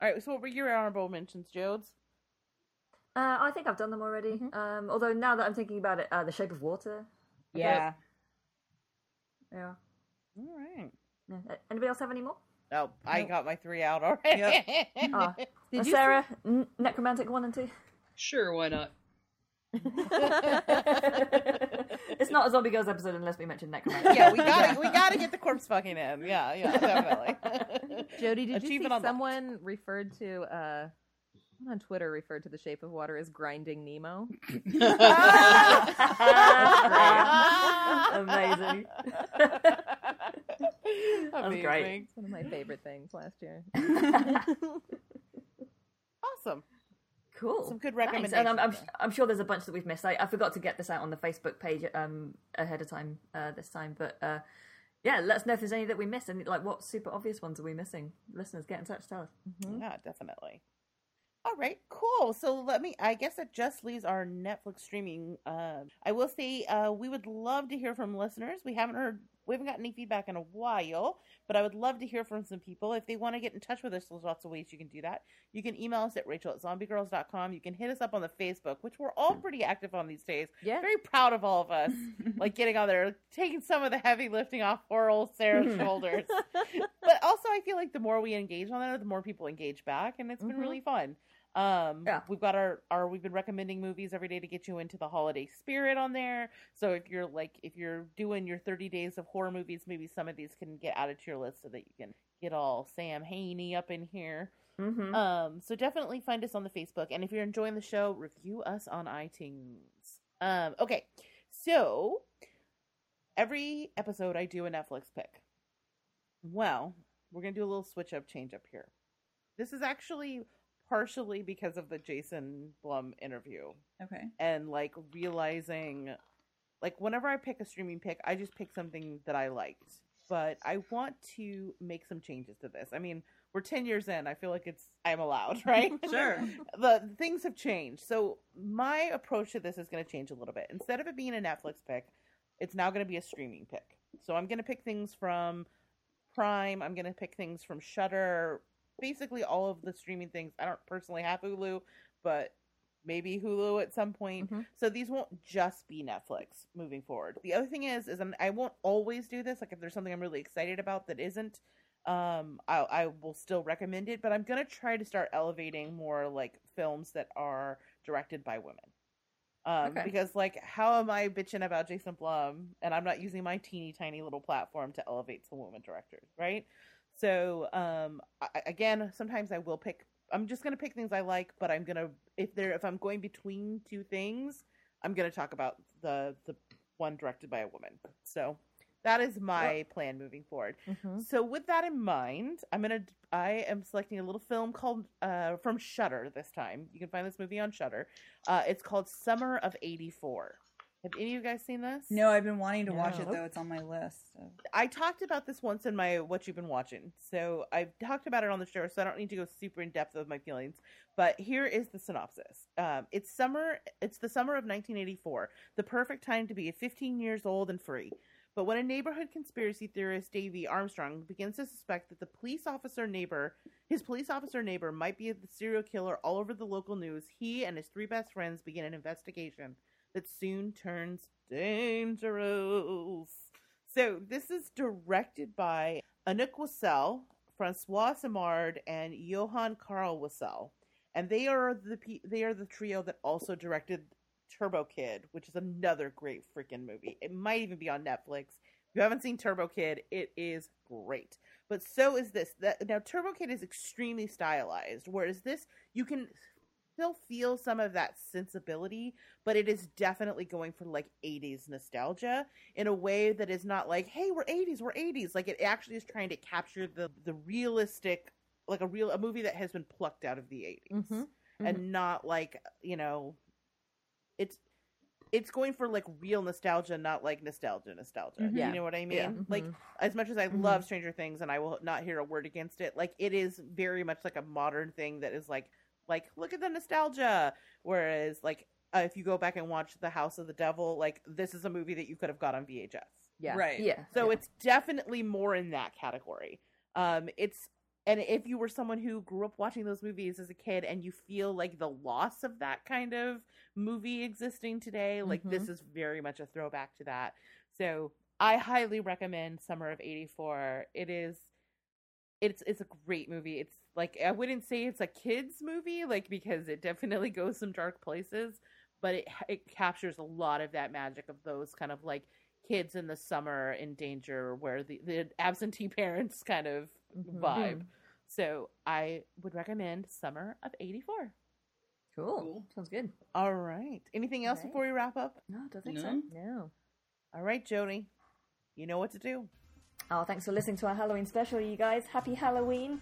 All right. So, what were your honorable mentions, Jodes? Uh, I think I've done them already. Mhm. Um, although now that I'm thinking about it, uh, The Shape of Water. yeah Yeah. All right. Yeah. Uh, Anybody else have any more? Oh, I Nope. got my three out already. Ah, Did uh, you Sarah, n- Nekromantik one and two. Sure, why not? it's not a Zombie Grrlz episode unless we mention Nekromantik. yeah, we gotta we gotta get the corpse fucking in. Yeah, yeah, definitely. Jody, did you see Achievement unlocked. someone referred to uh someone on Twitter referred to the shape of water as grinding Nemo? Amazing. Amazing. great. It's one of my favorite things last year. Awesome. Cool. Some good Thanks. And I'm, I'm, I'm sure there's a bunch that we've missed. I, I forgot to get this out on the Facebook page um, ahead of time uh, this time, but uh, yeah, let us know if there's any that we missed and like what super obvious ones are we missing. Listeners, get in touch. Tell us. Yeah, definitely. All right, cool. So let me. I guess that just leaves our Netflix streaming. Uh, I will say uh, we would love to hear from listeners. We haven't heard. We haven't gotten any feedback in a while, but I would love to hear from some people. If they want to get in touch with us, there's lots of ways you can do that. You can email us at rachel at zombiegirls.com. You can hit us up on the Facebook, which we're all pretty active on these days. Yeah. Very proud of all of us, like getting on there, taking some of the heavy lifting off poor old Sarah's shoulders. But also, I feel like the more we engage on there, the more people engage back, and it's been Mhm. really fun. Um, Yeah. we've got our, our we've been recommending movies every day to get you into the holiday spirit on there. So if you're like if you're doing your 30 days of horror movies, maybe some of these can get added to your list so that you can get all Sam Haney up in here. Mm-hmm. Um, so definitely find us on the Facebook, and if you're enjoying the show, review us on iTunes. Um, okay, so every episode I do a Netflix pick. Well, we're gonna do a little switch up, change up here. This is actually partially because of the Jason Blum interview okay. and like realizing like whenever I pick a streaming pick, I just pick something that I liked. But I want to make some changes to this. I mean, we're 10 years in. I feel like it's I'm allowed, right? Sure. the things have changed. So my approach to this is going to change a little bit. Instead of it being a Netflix pick, it's now going to be a streaming pick. So I'm going to pick things from Prime. I'm going to pick things from Shudder. Basically, all of the streaming things. I don't personally have Hulu, but maybe Hulu at some point. Mhm. So these won't just be Netflix moving forward. The other thing is, is I'm, I won't always do this. Like if there's something I'm really excited about that isn't, um, I, I will still recommend it. But I'm gonna try to start elevating more like films that are directed by women. Um, Okay. because like, how am I bitching about Jason Blum and I'm not using my teeny tiny little platform to elevate some women directors, right? So, um, I, again, sometimes I will pick. I'm just gonna pick things I like, but I'm gonna if they're if I'm going between two things, I'm gonna talk about the the one directed by a woman. So that is my plan moving forward. Mhm. So with that in mind, I'm gonna I am selecting a little film called uh from Shudder this time. You can find this movie on Shudder. Uh, it's called Summer of '84. Have any of you guys seen this? No, I've been wanting to watch it though. It's on my list. So. I talked about this once in my what you've been watching. So I've talked about it on the show, so I don't need to go super in depth of my feelings. But here is the synopsis. Um, it's summer. It's the summer of 1984, the perfect time to be 15 years old and free. But when a neighborhood conspiracy theorist, Davy Armstrong, begins to suspect that the police officer neighbor, his police officer neighbor, might be the serial killer all over the local news, he and his three best friends begin an investigation that soon turns dangerous. So this is directed by Anouk Whissell, Francois Simard, and Yoann-Karl Whissell, and they are the they are the trio that also directed Turbo Kid, which is another great freaking movie. It might even be on Netflix. If you haven't seen Turbo Kid, it is great. But so is this. That now Turbo Kid is extremely stylized, whereas this you can still feel some of that sensibility, but it is definitely going for like 80s nostalgia in a way that is not like, hey, we're 80s, we're 80s. Like it actually is trying to capture the the realistic like a real a movie that has been plucked out of the 80s Mhm. and not like, you know, it's it's going for like real nostalgia, not like nostalgia, nostalgia. Mhm. Yeah. You know what I mean? Yeah. Like Mhm. as much as I Mhm. love Stranger Things and I will not hear a word against it, like it is very much like a modern thing that is like like look at the nostalgia. Whereas like uh, if you go back and watch The House of the Devil, like this is a movie that you could have got on VHS. yeah. Right. Yeah. So yeah. it's definitely more in that category. Um, it's and if you were someone who grew up watching those movies as a kid and you feel like the loss of that kind of movie existing today, like this is very much a throwback to that. So I highly recommend Summer of '84. It is, it's it's a great movie. It's like I wouldn't say it's a kids movie, like because it definitely goes some dark places, but it it captures a lot of that magic of those kind of like kids in the summer in danger, where the the absentee parents kind of vibe. Mm-hmm. So I would recommend Summer of '84. Cool. Cool. Sounds good. All right. Anything else Right. before we wrap up? No, don't think No? so. No. All right, Joni. You know what to do. Oh, thanks for listening to our Halloween special, you guys. Happy Halloween.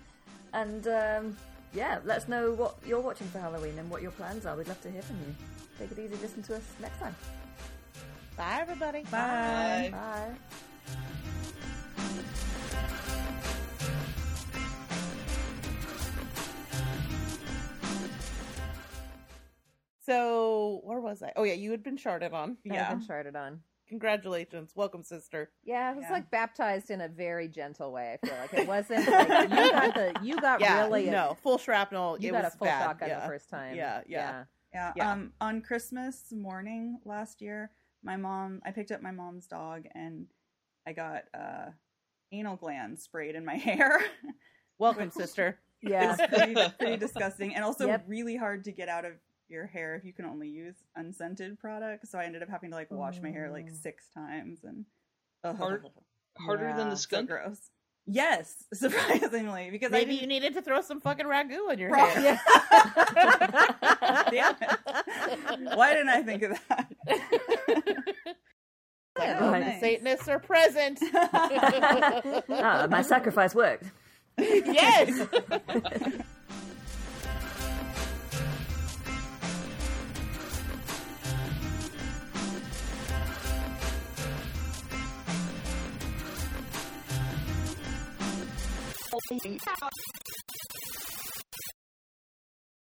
And um, yeah, let us know what you're watching for Halloween and what your plans are. We'd love to hear from you. Take it easy. Listen to us next time. Bye, everybody. Bye. Bye. Bye. So, where was I? Oh, yeah, you had been charted on. Yeah. I've been charted on. Congratulations. Welcome, sister. Yeah, it was Yeah. like baptized in a very gentle way. I feel like it wasn't. Like, you got the. You got yeah, really. no, full shrapnel. You it got was a full bad. shotgun yeah. the first time. Yeah, yeah. Yeah. Yeah. Um, on Christmas morning last year, my mom, I picked up my mom's dog and I got uh, anal glands sprayed in my hair. Welcome, sister. Yeah. it's pretty, pretty disgusting and also Yep. really hard to get out of your hair if you can only use unscented products. So I ended up having to like wash my hair like six times and ugh, Hard- Harder than Yeah, the so gross. Yes, surprisingly, because Maybe I you needed to throw some fucking ragu in your Prob- hair. Damn it. Why didn't I think of that? Like, Oh, oh, the nice. Satanists are present. Ah, my sacrifice worked. yes.